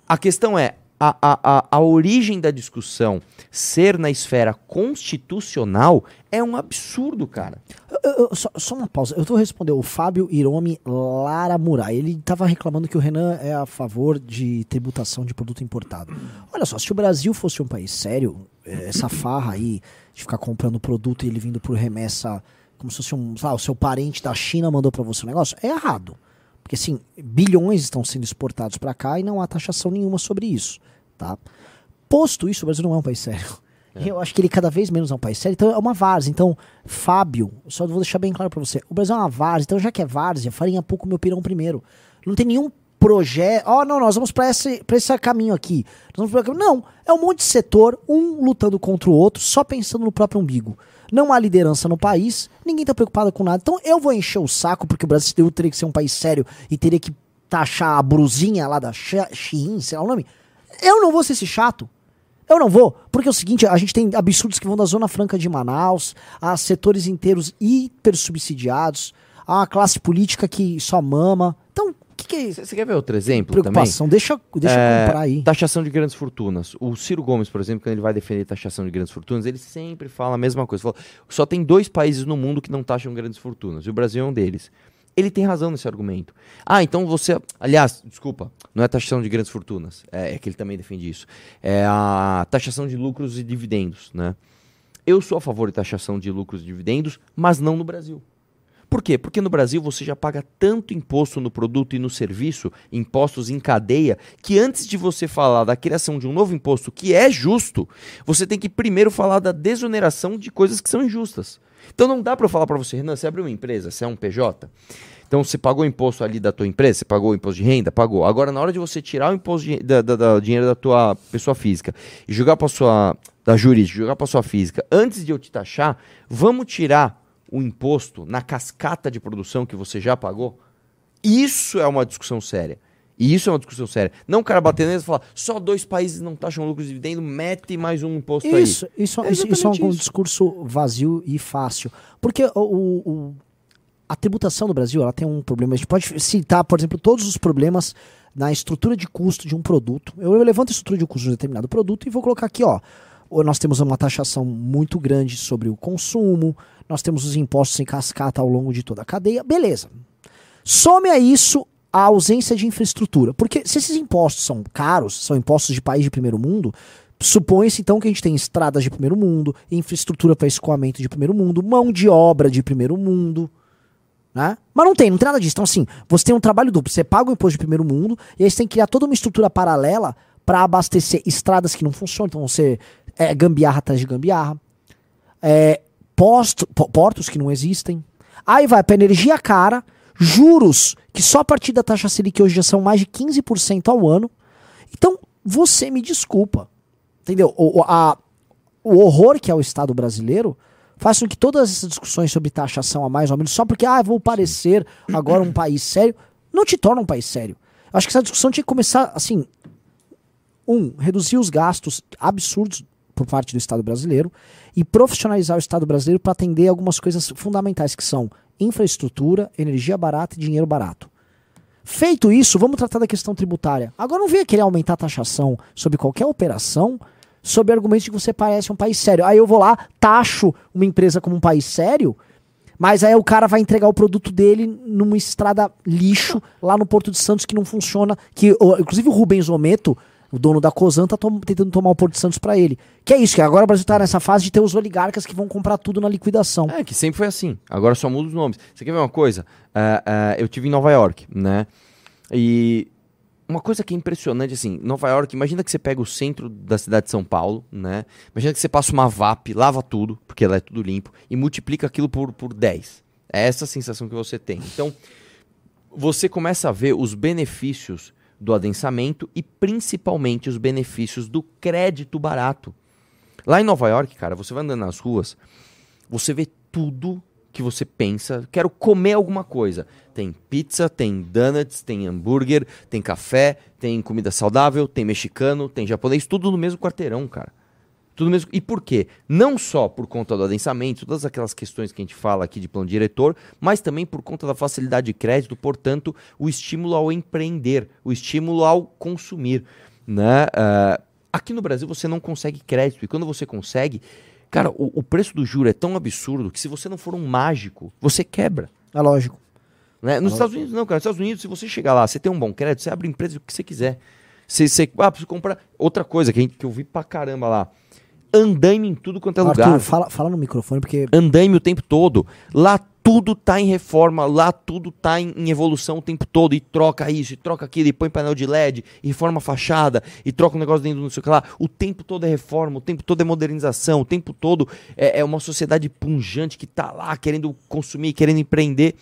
Speaker 3: A questão é, a, a, a, origem da discussão ser na esfera constitucional é um absurdo, cara.
Speaker 2: Eu- eu- só, só uma pausa. Eu tô respondendo o Fábio Hiromi Lara Murai. Ele tava reclamando que o Renan é a favor de tributação de produto importado. Olha só, se o Brasil fosse um país sério, eh, essa farra aí de ficar comprando produto e ele vindo por remessa como se fosse um, sei lá, o seu parente da China mandou para você um negócio, é errado. Porque assim, bilhões estão sendo exportados para cá e não há taxação nenhuma sobre isso, tá? Posto isso, o Brasil não é um país sério. Eu acho que ele cada vez menos é um país sério. Então é uma várzea. Então, Fábio, só vou deixar bem claro para você. O Brasil é uma várzea. Então, já que é várzea, farinha pouco meu pirão primeiro. Não tem nenhum projeto. Ó, não, nós vamos para esse, pra esse caminho aqui. Não, é um monte de setor, um lutando contra o outro, só pensando no próprio umbigo. Não há liderança no país, ninguém tá preocupado com nada. Então eu vou encher o saco, porque o Brasil teria que ser um país sério e teria que taxar a brusinha lá da Shein, sei lá o nome. Eu não vou ser esse chato. Eu não vou, porque é o seguinte, a gente tem absurdos que vão da Zona Franca de Manaus, a setores inteiros hiper subsidiados, a classe política que só mama. Que, é
Speaker 3: Você quer ver outro exemplo
Speaker 2: Preocupação,
Speaker 3: também?
Speaker 2: deixa, deixa
Speaker 3: É,
Speaker 2: eu comprar aí.
Speaker 3: Taxação de grandes fortunas. O Ciro Gomes, por exemplo, quando ele vai defender taxação de grandes fortunas, ele sempre fala a mesma coisa. Fala, só tem dois países no mundo que não taxam grandes fortunas, e o Brasil é um deles. Ele tem razão nesse argumento. Ah, então você. Aliás, desculpa, não é taxação de grandes fortunas. É, é que ele também defende isso. É a taxação de lucros e dividendos, né? Eu sou a favor de taxação de lucros e dividendos, mas não no Brasil. Por quê? Porque no Brasil você já paga tanto imposto no produto e no serviço, impostos em cadeia, que antes de você falar da criação de um novo imposto que é justo, você tem que primeiro falar da desoneração de coisas que são injustas. Então não dá para eu falar para você, Renan, você abriu uma empresa, você é um PJ, então você pagou imposto ali da tua empresa, você pagou imposto de renda, pagou. Agora na hora de você tirar o imposto de, da, da- da- dinheiro da tua pessoa física e jogar para sua da jurídica, jogar para sua física, antes de eu te taxar, vamos tirar o imposto na cascata de produção que você já pagou? Isso é uma discussão séria. E isso é uma discussão séria. Não o cara bater nele e falar, só dois países não taxam lucros e dividendos, mete mais um imposto
Speaker 2: Isso,
Speaker 3: aí.
Speaker 2: isso,
Speaker 3: É
Speaker 2: isso, isso é um
Speaker 3: isso.
Speaker 2: discurso vazio e fácil. Porque o, o- a tributação do Brasil ela tem um problema. A gente pode citar, por exemplo, todos os problemas na estrutura de custo de um produto. Eu levanto a estrutura de custo de um determinado produto e vou colocar aqui, ó. Nós temos uma taxação muito grande sobre o consumo, nós temos os impostos em cascata ao longo de toda a cadeia. Beleza. Some a isso a ausência de infraestrutura. Porque se esses impostos são caros, são impostos de país de primeiro mundo, supõe-se então que a gente tem estradas de primeiro mundo, infraestrutura para escoamento de primeiro mundo, mão de obra de primeiro mundo. Né? Mas não tem, não tem nada disso. Então, assim, você tem um trabalho duplo. Você paga o imposto de primeiro mundo e aí você tem que criar toda uma estrutura paralela para abastecer estradas que não funcionam. Então, você é gambiarra atrás de gambiarra é, posto- po- portos que não existem. Aí vai para energia cara, juros que só a partir da taxa Selic hoje já são mais de 15% ao ano. Então, você me desculpa. Entendeu? O- a- o horror que é o Estado brasileiro faz com que todas essas discussões sobre taxação a mais ou menos, só porque, ah, vou parecer agora um país sério, não te torna um país sério. Acho que essa discussão tinha que começar, assim, um, reduzir os gastos absurdos por parte do Estado brasileiro e profissionalizar o Estado brasileiro para atender algumas coisas fundamentais que são infraestrutura, energia barata e dinheiro barato. Feito isso, vamos tratar da questão tributária. Agora não venha querer aumentar a taxação sobre qualquer operação sob argumentos de que você parece um país sério. Aí eu vou lá, taxo uma empresa como um país sério, mas aí o cara vai entregar o produto dele numa estrada lixo lá no Porto de Santos que não funciona. Que, inclusive o Rubens Ometo, o dono da Cosan, tá tom- tentando tomar o Porto Santos para ele. Que é isso, que agora o Brasil tá nessa fase de ter os oligarcas que vão comprar tudo na liquidação.
Speaker 3: É, que sempre foi assim. Agora só muda os nomes. Você quer ver uma coisa? Ah, ah, eu tive em Nova York, né? E uma coisa que é impressionante, assim, Nova York, imagina que você pega o centro da cidade de São Paulo, né? Imagina que você passa uma VAP, lava tudo, porque ela é tudo limpo, e multiplica aquilo por, por 10. É essa a sensação que você tem. Então, você começa a ver os benefícios do adensamento e principalmente os benefícios do crédito barato. Lá em Nova York, cara, você vai andando nas ruas, você vê tudo que você pensa, quero comer alguma coisa. Tem pizza, tem donuts, tem hambúrguer, tem café, tem comida saudável, tem mexicano, tem japonês, tudo no mesmo quarteirão, cara. Tudo mesmo. E por quê? Não só por conta do adensamento, todas aquelas questões que a gente fala aqui de plano diretor, mas também por conta da facilidade de crédito, portanto, o estímulo ao empreender, o estímulo ao consumir. Né? Ah, aqui no Brasil você não consegue crédito, e quando você consegue, cara, o, o preço do juro é tão absurdo que se você não for um mágico, você quebra.
Speaker 2: É lógico.
Speaker 3: Né? Nos Estados Unidos, não, cara. Nos Estados Unidos, se você chegar lá, você tem um bom crédito, você abre empresa o que você quiser. Você, você ah, preciso comprar. Outra coisa que, a gente- que eu vi pra caramba lá. Andaime em tudo quanto é
Speaker 2: Arthur,
Speaker 3: lugar.
Speaker 2: fala, fala no microfone, porque
Speaker 3: Andaime o tempo todo. Lá tudo tá em reforma, lá tudo tá em, em evolução o tempo todo. E troca isso, e troca aquilo, e põe painel de LED, e reforma a fachada, e troca um negócio dentro do não sei o que lá. O tempo todo é reforma, o tempo todo é modernização, o tempo todo é, é uma sociedade punjante que tá lá querendo consumir, querendo empreender.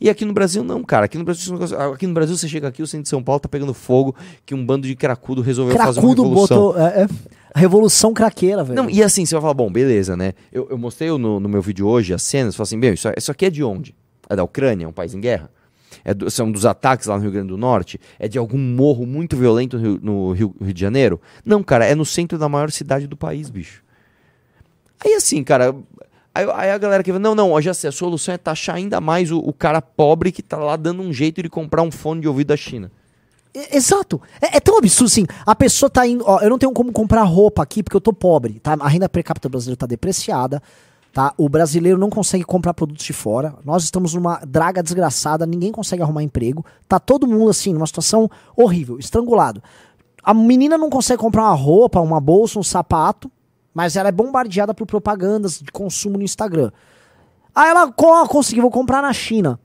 Speaker 3: E aqui no Brasil não, cara. Aqui no Brasil, aqui no Brasil você chega aqui, o centro de São Paulo tá pegando fogo, que um bando de cracudo resolveu fazer uma
Speaker 2: cracudo
Speaker 3: revolução.
Speaker 2: botou. É, é, revolução craqueira, velho.
Speaker 3: Não, e assim, você vai falar, bom, beleza, né? Eu, eu mostrei no, no meu vídeo hoje as cenas, falei assim, bem, isso, isso aqui é de onde? É da Ucrânia, é um país em guerra? É do- são dos ataques lá no Rio Grande do Norte? É de algum morro muito violento no Rio, no Rio- Rio de Janeiro? Não, cara, é no centro da maior cidade do país, bicho. Aí assim, cara, aí, aí a galera que fala, não, não, já sei, a solução é taxar ainda mais o, o cara pobre que tá lá dando um jeito de comprar um fone de ouvido da China.
Speaker 2: E- Exato. É, é tão absurdo assim. A pessoa tá indo. Ó, eu não tenho como comprar roupa aqui porque eu tô pobre, tá? A renda per capita brasileira tá depreciada, tá? O brasileiro não consegue comprar produtos de fora. Nós estamos numa draga desgraçada, ninguém consegue arrumar emprego. Tá todo mundo assim, numa situação horrível, estrangulado. A menina não consegue comprar uma roupa, uma bolsa, um sapato, mas ela é bombardeada por propagandas de consumo no Instagram. Aí ela co- conseguiu, vou comprar na China.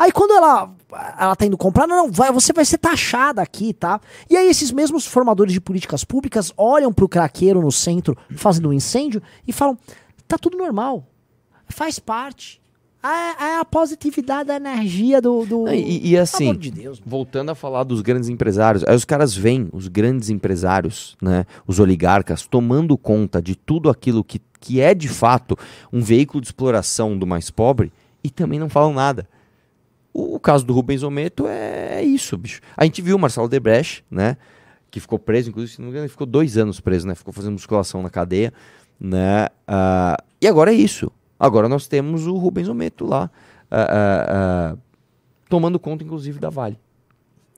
Speaker 2: Aí quando ela, ela tá indo comprar, não, vai, você vai ser taxada aqui, tá? E aí esses mesmos formadores de políticas públicas olham pro craqueiro no centro fazendo um incêndio e falam, tá tudo normal, faz parte. É, é a positividade da energia do... do...
Speaker 3: Não, E, e assim,
Speaker 2: de Deus.
Speaker 3: voltando a falar dos grandes empresários, aí os caras veem os grandes empresários, né, os oligarcas, tomando conta de tudo aquilo que, que é de fato um veículo de exploração do mais pobre e também não falam nada. O, o caso do Rubens Ometo é, é isso, bicho. A gente viu o Marcelo Debrecht, né, que ficou preso, inclusive, se não me engano, ele ficou dois anos preso, né, ficou fazendo musculação na cadeia, né, ah, e agora é isso. Agora nós temos o Rubens Ometo lá, ah, ah, tomando conta, inclusive, da Vale.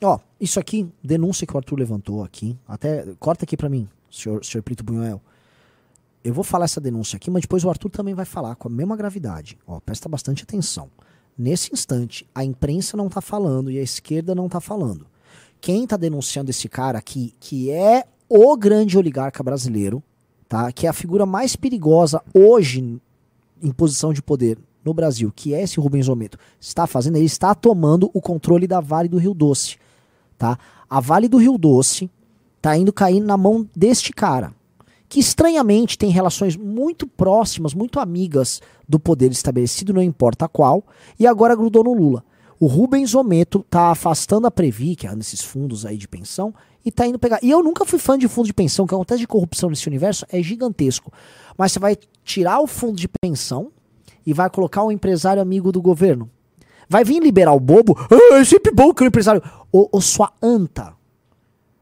Speaker 2: Ó, isso aqui, denúncia que o Arthur levantou aqui, até, corta aqui pra mim, senhor, senhor Plito Bunhoel. Eu vou falar essa denúncia aqui, mas depois o Arthur também vai falar com a mesma gravidade. Ó, presta bastante atenção. Nesse instante, a imprensa não tá falando e a esquerda não tá falando. Quem tá denunciando esse cara aqui, que é o grande oligarca brasileiro, tá? Que é a figura mais perigosa hoje em posição de poder no Brasil, que é esse Rubens Ometo, está fazendo, ele está tomando o controle da Vale do Rio Doce, tá? A Vale do Rio Doce tá indo cair na mão deste cara, que estranhamente tem relações muito próximas, muito amigas do poder estabelecido, não importa qual, e agora grudou no Lula. O Rubens Ometo tá afastando a Previ, que é nesses fundos aí de pensão, e tá indo pegar. E eu nunca fui fã de fundo de pensão, que acontece de corrupção nesse universo é gigantesco. Mas você vai tirar o fundo de pensão e vai colocar um empresário amigo do governo. Vai vir liberar o bobo. Ah, é sempre bom que o empresário. Ô, ô, sua anta.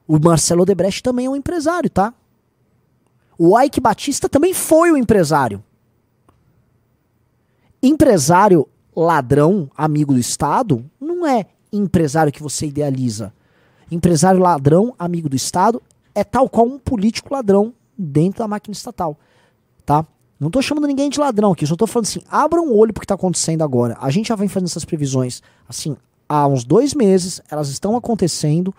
Speaker 2: O Marcelo Odebrecht também é um empresário, tá? O Ike Batista também foi um empresário. Empresário ladrão, amigo do Estado, não é empresário que você idealiza. Empresário ladrão, amigo do Estado, é tal qual um político ladrão dentro da máquina estatal. Tá? Não tô chamando ninguém de ladrão aqui, só tô falando assim, abram o olho pro que tá acontecendo agora. A gente já vem fazendo essas previsões, assim, há uns dois meses, elas estão acontecendo,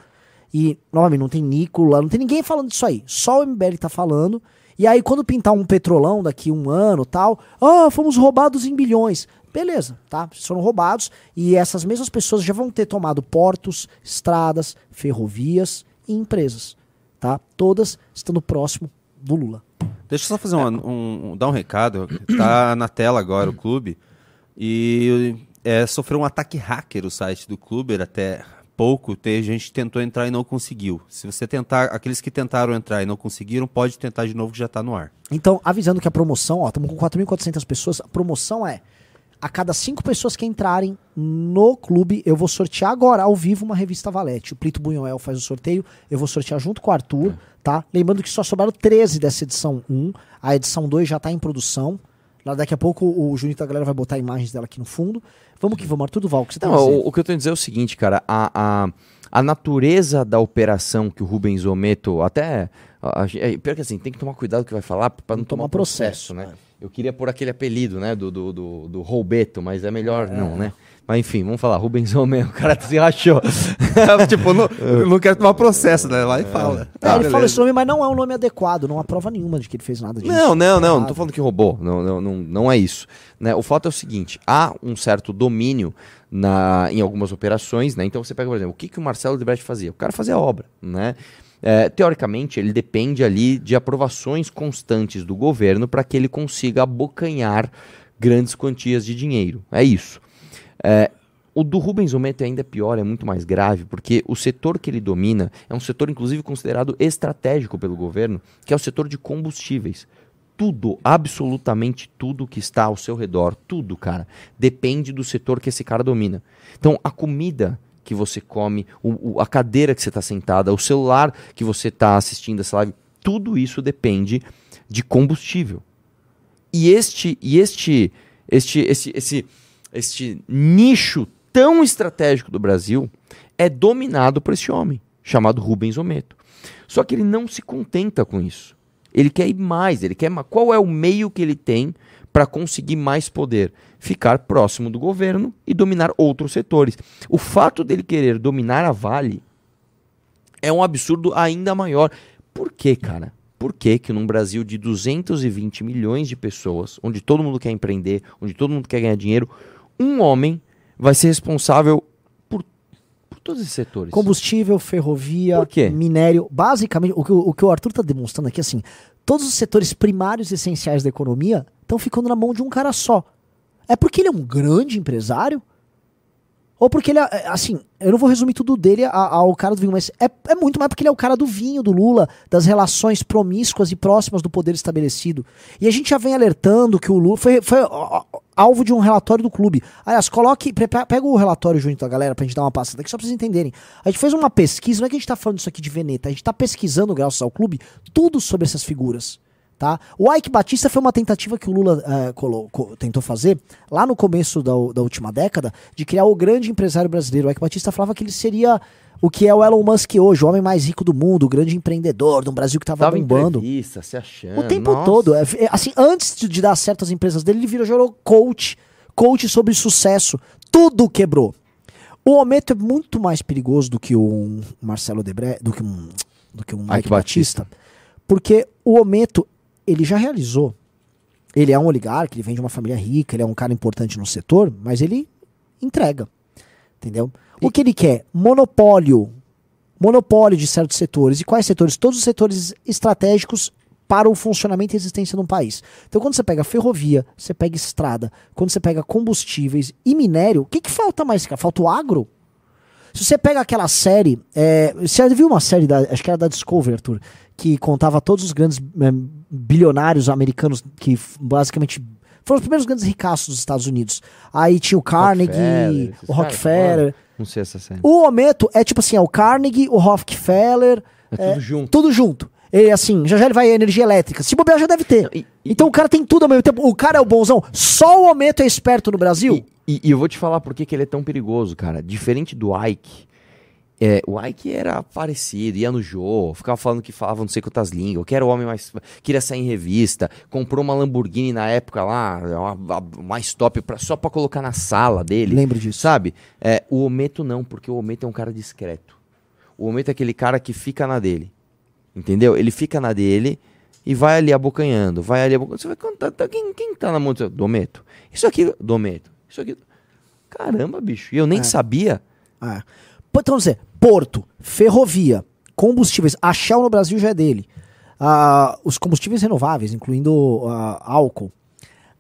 Speaker 2: e, novamente, não tem Nicola, não tem ninguém falando disso aí. Só o MBL tá falando. E aí, quando pintar um petrolão daqui um ano tal, ah, fomos roubados em bilhões. Beleza, tá? Foram roubados. E essas mesmas pessoas já vão ter tomado portos, estradas, ferrovias e empresas. Tá? Todas estando próximo do Lula.
Speaker 1: Deixa eu só fazer um, um- um- dar um recado. Tá na tela agora o clube. E é, sofreu um ataque hacker o site do clube até pouco. Tem gente tentou entrar e não conseguiu. Se você tentar, aqueles que tentaram entrar e não conseguiram, pode tentar de novo que já tá no ar.
Speaker 2: Então, avisando que a promoção, ó, estamos com 4.400 pessoas, a promoção é a cada cinco pessoas que entrarem no clube, eu vou sortear agora, ao vivo, uma revista Valete. O Plito Bunhoel faz o sorteio, eu vou sortear junto com o Arthur, tá? Lembrando que só sobraram 13 dessa edição 1, a edição 2 já tá em produção. Lá daqui a pouco o Junito da galera vai botar imagens dela aqui no fundo. Vamos que vamos, Arthur Duval, o que você tá
Speaker 3: Não, o, o que eu tô dizendo é o seguinte, cara, a, a, a natureza da operação que o Rubens Ometo, até, a, a, é, pior que assim, tem que tomar cuidado que vai falar pra não,
Speaker 2: Não
Speaker 3: tomar
Speaker 2: tomar
Speaker 3: processo,
Speaker 2: processo,
Speaker 3: né? Eu queria pôr aquele apelido, né? Do, do, do, do Roubeto, mas é melhor não, né? Mas enfim, vamos falar. Rubensão mesmo, o cara se rachou.
Speaker 1: tipo, não, não quero tomar processo, né? Lá e fala.
Speaker 2: É,
Speaker 1: Ah,
Speaker 2: ele fala
Speaker 1: beleza.
Speaker 2: esse nome, mas não é um nome adequado, não há prova nenhuma de que ele fez nada disso.
Speaker 3: Não, não, não, não tô falando que roubou, não, não, não, não é isso. Né? O fato é o seguinte, há um certo domínio na, em algumas operações, né? Então você pega, por exemplo, o que, que o Marcelo Debrecht fazia? O cara fazia obra, né? É, teoricamente, ele depende ali de aprovações constantes do governo para que ele consiga abocanhar grandes quantias de dinheiro. É isso. É, o do Rubens Ometo ainda é pior, é muito mais grave, porque o setor que ele domina é um setor, inclusive, considerado estratégico pelo governo, que é o setor de combustíveis. Tudo, absolutamente tudo que está ao seu redor, tudo, cara, depende do setor que esse cara domina. Então, a comida que você come, o- o- a cadeira que você está sentada, o celular que você está assistindo essa live, tudo isso depende de combustível. E este, e este, este, esse, esse, este nicho tão estratégico do Brasil é dominado por esse homem, chamado Rubens Ometo. Só que ele não se contenta com isso. Ele quer ir mais, ele quer qual é o meio que ele tem para conseguir mais poder? Ficar próximo do governo e dominar outros setores. O fato dele querer dominar a Vale é um absurdo ainda maior. Por quê, cara? Por que que num Brasil de 220 milhões de pessoas, onde todo mundo quer empreender, onde todo mundo quer ganhar dinheiro, um homem vai ser responsável por, por todos esses setores?
Speaker 2: Combustível, ferrovia, minério. Basicamente, o que, o o que o Arthur está demonstrando aqui, assim, todos os setores primários e essenciais da economia estão ficando na mão de um cara só. É porque ele é um grande empresário? Ou porque ele é, é, assim, eu não vou resumir tudo dele ao cara do vinho, mas é, é muito mais porque ele é o cara do vinho, do Lula, das relações promíscuas e próximas do poder estabelecido. E a gente já vem alertando que o Lula foi, foi alvo de um relatório do clube. Aliás, coloque, pega o relatório junto da galera pra gente dar uma passada aqui, só pra vocês entenderem. A gente fez uma pesquisa, não é que a gente tá falando isso aqui de Veneta, a gente tá pesquisando, graças ao clube, tudo sobre essas figuras. Tá? O Ike Batista foi uma tentativa que o Lula colo- co- tentou fazer lá no começo da, da última década de criar o grande empresário brasileiro. O Ike Batista falava que ele seria o que é o Elon Musk hoje, o homem mais rico do mundo, o grande empreendedor de um Brasil que estava
Speaker 3: Tava
Speaker 2: bombando.
Speaker 3: se achando.
Speaker 2: O tempo
Speaker 3: Nossa.
Speaker 2: todo. É, é, assim, antes de, dar certo às empresas dele, ele virou gerou coach, coach sobre sucesso. Tudo quebrou. O Ometo é muito mais perigoso do que um Marcelo Debre, do que um, do que um Mike,
Speaker 3: Ike
Speaker 2: Batista, porque o Ometo ele já realizou. Ele é um oligarca, ele vem de uma família rica, ele é um cara importante no setor, mas ele entrega. Entendeu? O que ele quer? Monopólio. Monopólio de certos setores. E quais setores? Todos os setores estratégicos para o funcionamento e existência de um país. Então, quando você pega ferrovia, você pega estrada, quando você pega combustíveis e minério, o que, que falta mais? cara? Falta o agro? Se você pega aquela série. é, você viu uma série, da, acho que era da Discovery, Arthur, que contava todos os grandes é, bilionários americanos que basicamente foram os primeiros grandes ricaços dos Estados Unidos. Aí tinha o Carnegie,
Speaker 3: Rockefeller,
Speaker 2: o Rockefeller.
Speaker 3: Não sei essa série.
Speaker 2: O Ometo é tipo assim, é o Carnegie, o Rockefeller,
Speaker 3: É tudo junto.
Speaker 2: tudo junto. Ele, assim, já já ele vai energia elétrica. Se bobear, já deve ter.
Speaker 3: E- e-
Speaker 2: então o cara tem tudo ao mesmo tempo. O cara é o bonzão. Só o Ometo é esperto no Brasil.
Speaker 3: E, e eu vou te falar por que, que ele é tão perigoso, cara. Diferente do Ike. É, o Ike era parecido, ia no jogo, ficava falando que falava não sei quantas línguas, que era o homem mais. queria sair em revista, comprou uma Lamborghini na época lá, uma, a mais top, pra, só pra colocar na sala dele.
Speaker 2: Lembro disso.
Speaker 3: Sabe? É, o Ometo não, porque o Ometo é um cara discreto. O Ometo é aquele cara que fica na dele. Entendeu? Ele fica na dele e vai ali abocanhando, vai ali abocanhando. Você vai contar, tá, quem, quem tá na mão do? Dometo. Isso aqui, Dometo. Isso aqui. Caramba, bicho. E eu nem
Speaker 2: É.
Speaker 3: sabia.
Speaker 2: É. Então, dizer, porto, ferrovia, combustíveis. A Shell no Brasil já é dele. Ah, os combustíveis renováveis, incluindo ah, álcool.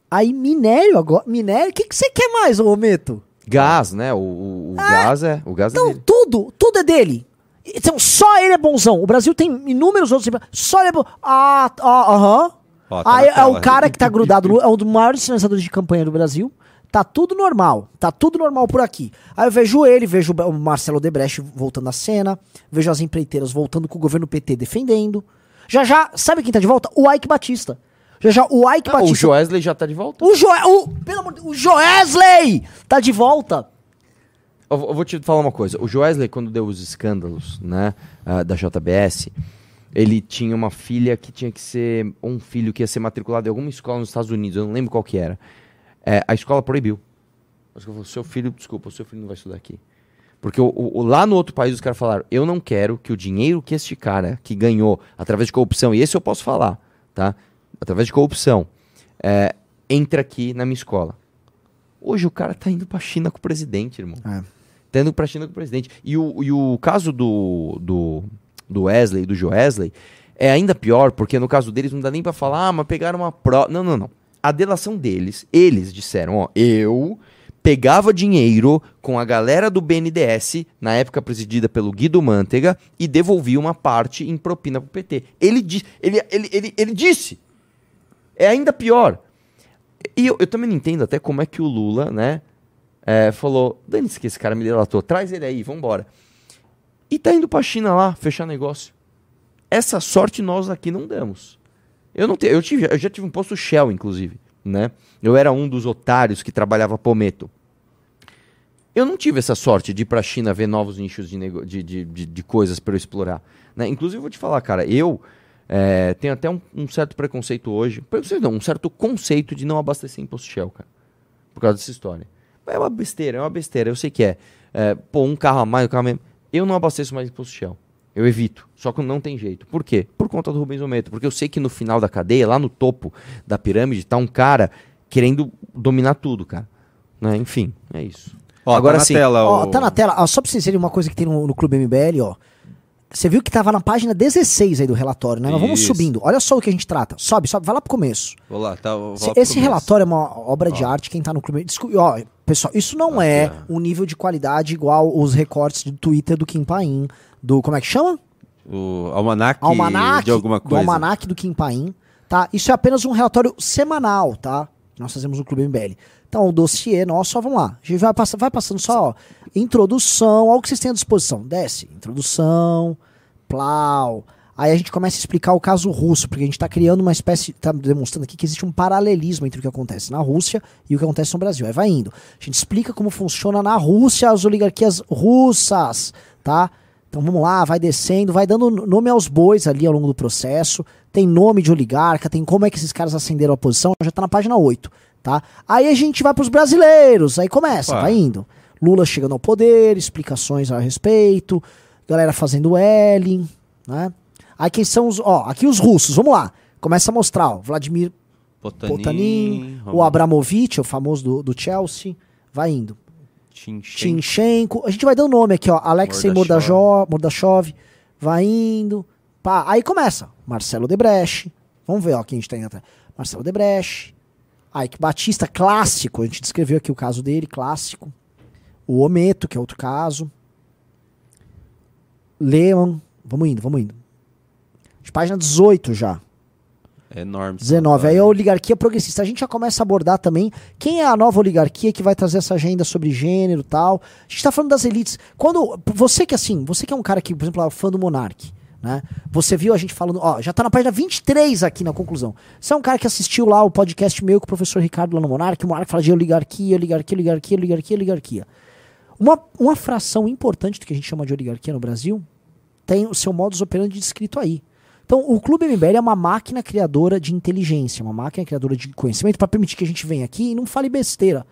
Speaker 2: Aí minério agora. Minério, o que, que você quer mais, ô Ometo?
Speaker 3: Gás, né? O, o- o gás é. O gás é
Speaker 2: Então,
Speaker 3: dele.
Speaker 2: tudo, tudo é dele. Então, só ele é bonzão. O Brasil tem inúmeros outros. Só ele é bom. Ah, ah, aham.
Speaker 1: Ó, tá
Speaker 2: Aí é o cara que tá grudado, é um dos maiores financiadores de campanha do Brasil. Tá tudo normal. Tá tudo normal por aqui. Aí eu vejo ele, vejo o Marcelo Debrecht voltando à cena, vejo as empreiteiras voltando com o governo PT defendendo. Já já, sabe quem tá de volta? O Ike Batista. Já já, o Ike
Speaker 3: Ah, o
Speaker 2: Batista.
Speaker 3: Joesley já tá de volta.
Speaker 2: O, Joe, o, pelo amor de Deus, o Joesley tá de volta.
Speaker 3: Eu, eu vou te falar uma coisa. O Joesley, quando deu os escândalos, né, ah, da JBS, ele tinha uma filha que tinha que ser. um filho que ia ser matriculado em alguma escola nos Estados Unidos, eu não lembro qual que era. É, a escola proibiu. A escola falou, seu filho, desculpa, o seu filho não vai estudar aqui. Porque o, o- lá no outro país os caras falaram, eu não quero que o dinheiro que este cara que ganhou através de corrupção, e esse eu posso falar, tá? Através de corrupção, é, entre aqui na minha escola. Hoje o cara tá indo pra China com o presidente, irmão.
Speaker 2: É.
Speaker 3: Tá indo pra China com o presidente. E o, e o caso do, do, do Wesley, do Joesley, é ainda pior, porque no caso deles não dá nem pra falar, ah, mas pegaram uma prova. Não, não, não. A delação deles, eles disseram, ó, eu pegava dinheiro com a galera do BNDES, na época presidida pelo Guido Mantega, e devolvia uma parte em propina pro PT. Ele, di ele, ele, ele, ele disse. É ainda pior. E eu, eu também não entendo até como é que o Lula, né, é, falou, dane-se que esse cara me delatou, traz ele aí, vambora. E tá indo pra China lá, fechar negócio. Essa sorte nós aqui não damos. Eu não eu, tive, eu já tive um posto Shell, inclusive, né? Eu era um dos otários que trabalhava Pometo. Eu não tive essa sorte de ir pra China ver novos nichos de, nego- de, de, de, de coisas para eu explorar. Né? Inclusive, eu vou te falar, cara, eu é, tenho até um, um certo preconceito hoje, preconceito não, um certo conceito de não abastecer em posto Shell, cara. Por causa dessa história. É uma besteira, é uma besteira, eu sei que é. É, pô, um carro a mais, um carro a menos. Eu não abasteço mais em posto Shell. Eu evito. Só que não tem jeito. Por quê? Por conta do Rubens Ometo. Porque eu sei que no final da cadeia, lá no topo da pirâmide, tá um cara querendo dominar tudo, cara. Né? Enfim, é isso.
Speaker 1: Ó,
Speaker 3: Agora
Speaker 1: tá na
Speaker 3: sim.
Speaker 1: tela.
Speaker 2: Ó,
Speaker 1: o-
Speaker 2: tá na tela. Ó, só pra vocês verem uma coisa que tem no, no Clube MBL, ó. Você viu que tava na página 16 aí do relatório, né? Mas vamos subindo. Olha só o que a gente trata. Sobe, sobe, vai lá pro começo.
Speaker 1: Vou lá, tá. vou
Speaker 2: Esse,
Speaker 1: lá começo.
Speaker 2: relatório é uma obra de arte, quem tá no clube. Desculpa, ó, pessoal, isso não
Speaker 1: Aqui,
Speaker 2: é
Speaker 1: ó.
Speaker 2: um nível de qualidade igual os recortes do Twitter do Kim Paim, do. Como é que chama?
Speaker 1: O almanac,
Speaker 2: Almanac.
Speaker 1: de alguma
Speaker 2: Do
Speaker 1: coisa.
Speaker 2: Almanac do Kim Paim, tá? Isso é apenas um relatório semanal, tá? Nós fazemos no Clube MBL. Então, o dossiê nosso, ó, vamos lá. A gente vai, passa, vai passando só, ó. Introdução, olha o que vocês têm à disposição. Desce. Introdução, plau. Aí a gente começa a explicar o caso russo, porque a gente está criando uma espécie, tá demonstrando aqui que existe um paralelismo entre o que acontece na Rússia e o que acontece no Brasil. Aí vai indo. A gente explica como funciona na Rússia as oligarquias russas, tá? Então vamos lá, vai descendo, vai dando nome aos bois ali ao longo do processo. Tem nome de oligarca, tem como é que esses caras ascenderam a posição, já tá na página 8, tá? Aí a gente vai pros brasileiros, aí começa,
Speaker 1: Opa.
Speaker 2: vai indo. Lula chegando ao poder, explicações a respeito, galera fazendo L, né? Aí quem são os, ó, aqui os russos, vamos lá. Começa a mostrar, ó, Vladimir
Speaker 1: Potanin,
Speaker 2: Potanin, o Abramovich, o famoso do, do Chelsea, vai indo.
Speaker 1: Tinchenko.
Speaker 2: A gente vai dando nome aqui, ó. Alexei.
Speaker 1: Mordashov,
Speaker 2: Mordashov vai indo. Pá, aí começa. Marcelo Debreche. Vamos ver, ó, quem a gente tem atrás. Marcelo Debreche. Ike Batista, clássico. A gente descreveu aqui o caso dele, clássico. O Ometo, que é outro caso. Leon. Vamos indo, vamos indo. De página 18 já.
Speaker 1: É enorme.
Speaker 2: 19. Aí a oligarquia progressista. A gente já começa a abordar também quem é a nova oligarquia que vai trazer essa agenda sobre gênero e tal. A gente tá falando das elites. Quando. Você que assim, você que é um cara que, por exemplo, é fã do Monark. Né? Você viu a gente falando, ó, já tá na página 23 aqui na conclusão. Você é um cara que assistiu lá o podcast meu com o professor Ricardo lá no Monark, o Monark fala de oligarquia, oligarquia, oligarquia, oligarquia, oligarquia. Uma, uma fração importante do que a gente chama de oligarquia no Brasil tem o seu modus operandi descrito aí. Então, o Clube MBL é uma máquina criadora de inteligência, uma máquina criadora de conhecimento para permitir que a gente venha aqui e não fale besteira.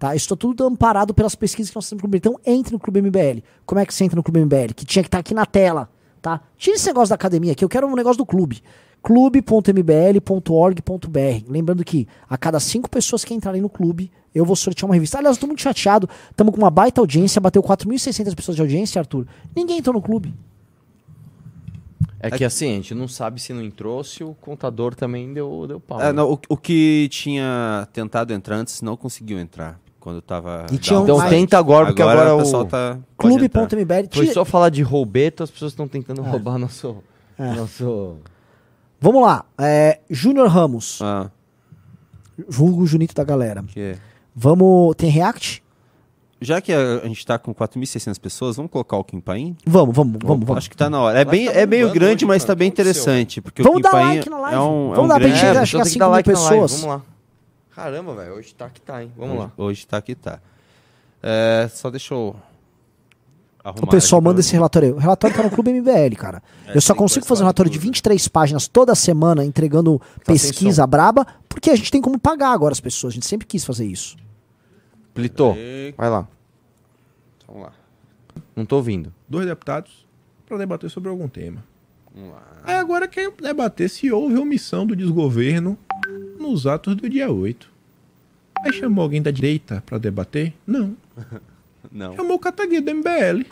Speaker 2: Tá? Isso está tudo amparado pelas pesquisas que nós temos no Clube. Então, entre no Clube MBL. Como é que você entra no Clube MBL? Que tinha que estar aqui na tela. Tá? Tira esse negócio da academia aqui, eu quero um negócio do clube. clube.mbl.org.br. Lembrando que a cada cinco pessoas que entrarem no clube, eu vou sortear uma revista. Aliás, eu tô muito chateado. Estamos com uma baita audiência, bateu 4.600 pessoas de audiência, Arthur. Ninguém entrou no clube.
Speaker 3: É que assim, a gente não sabe se não entrou, se o contador também deu, deu pau.
Speaker 1: É,
Speaker 3: né?
Speaker 1: não, o, o que tinha tentado entrar antes não conseguiu entrar. Quando tava.
Speaker 2: E tinha um-
Speaker 3: Então tenta agora, porque agora,
Speaker 1: agora o
Speaker 3: o
Speaker 1: pessoal tá.
Speaker 2: Clube.mbl.
Speaker 3: Foi só falar de roubeto, as pessoas estão tentando
Speaker 2: É.
Speaker 3: roubar nosso... nosso...
Speaker 2: Vamos lá. É, Júnior Ramos.
Speaker 1: Ah,
Speaker 2: Vulgo Junito da galera.
Speaker 1: que...
Speaker 2: Vamos. Tem React?
Speaker 1: Já que a, a gente tá com 4.600 pessoas, vamos colocar o Kim Paim?
Speaker 2: Vamos, vamos, vamos, vamos.
Speaker 1: Acho que tá na hora. É, bem,
Speaker 3: tá
Speaker 1: é meio grande,
Speaker 3: hoje,
Speaker 1: mas
Speaker 3: cara.
Speaker 1: tá bem interessante. Porque
Speaker 2: Vamos
Speaker 1: o Kim
Speaker 2: dar
Speaker 1: Paim
Speaker 2: like na live.
Speaker 1: é um, é
Speaker 2: Vamos
Speaker 1: um
Speaker 2: dar pra
Speaker 1: grande...
Speaker 2: gente chegar-
Speaker 3: É,
Speaker 2: chegar a
Speaker 3: que dar
Speaker 2: 5
Speaker 3: like
Speaker 2: mil
Speaker 3: na live,
Speaker 2: pessoas.
Speaker 3: vamos lá. Caramba, velho, hoje tá que tá, hein? Vamos
Speaker 1: hoje,
Speaker 3: lá.
Speaker 1: Hoje tá que tá. É, só deixa eu Arrumar
Speaker 2: O pessoal
Speaker 1: de
Speaker 2: manda esse relatório aí. O relatório tá no Clube MBL, cara.
Speaker 1: É,
Speaker 2: eu só consigo fazer um relatório de
Speaker 1: tudo.
Speaker 2: 23 páginas toda semana entregando pesquisa braba, porque a gente tem como pagar agora as pessoas. A gente sempre quis fazer isso.
Speaker 3: Plitô,
Speaker 1: E-
Speaker 3: vai lá.
Speaker 1: Vamos lá.
Speaker 3: Não tô ouvindo.
Speaker 4: dois deputados para debater sobre algum tema.
Speaker 1: Vamos lá.
Speaker 4: Aí agora quer debater se houve omissão do desgoverno nos atos do dia 8. Aí chamou alguém da direita para debater? Não.
Speaker 1: Não.
Speaker 4: Chamou o Cataguiri do MBL.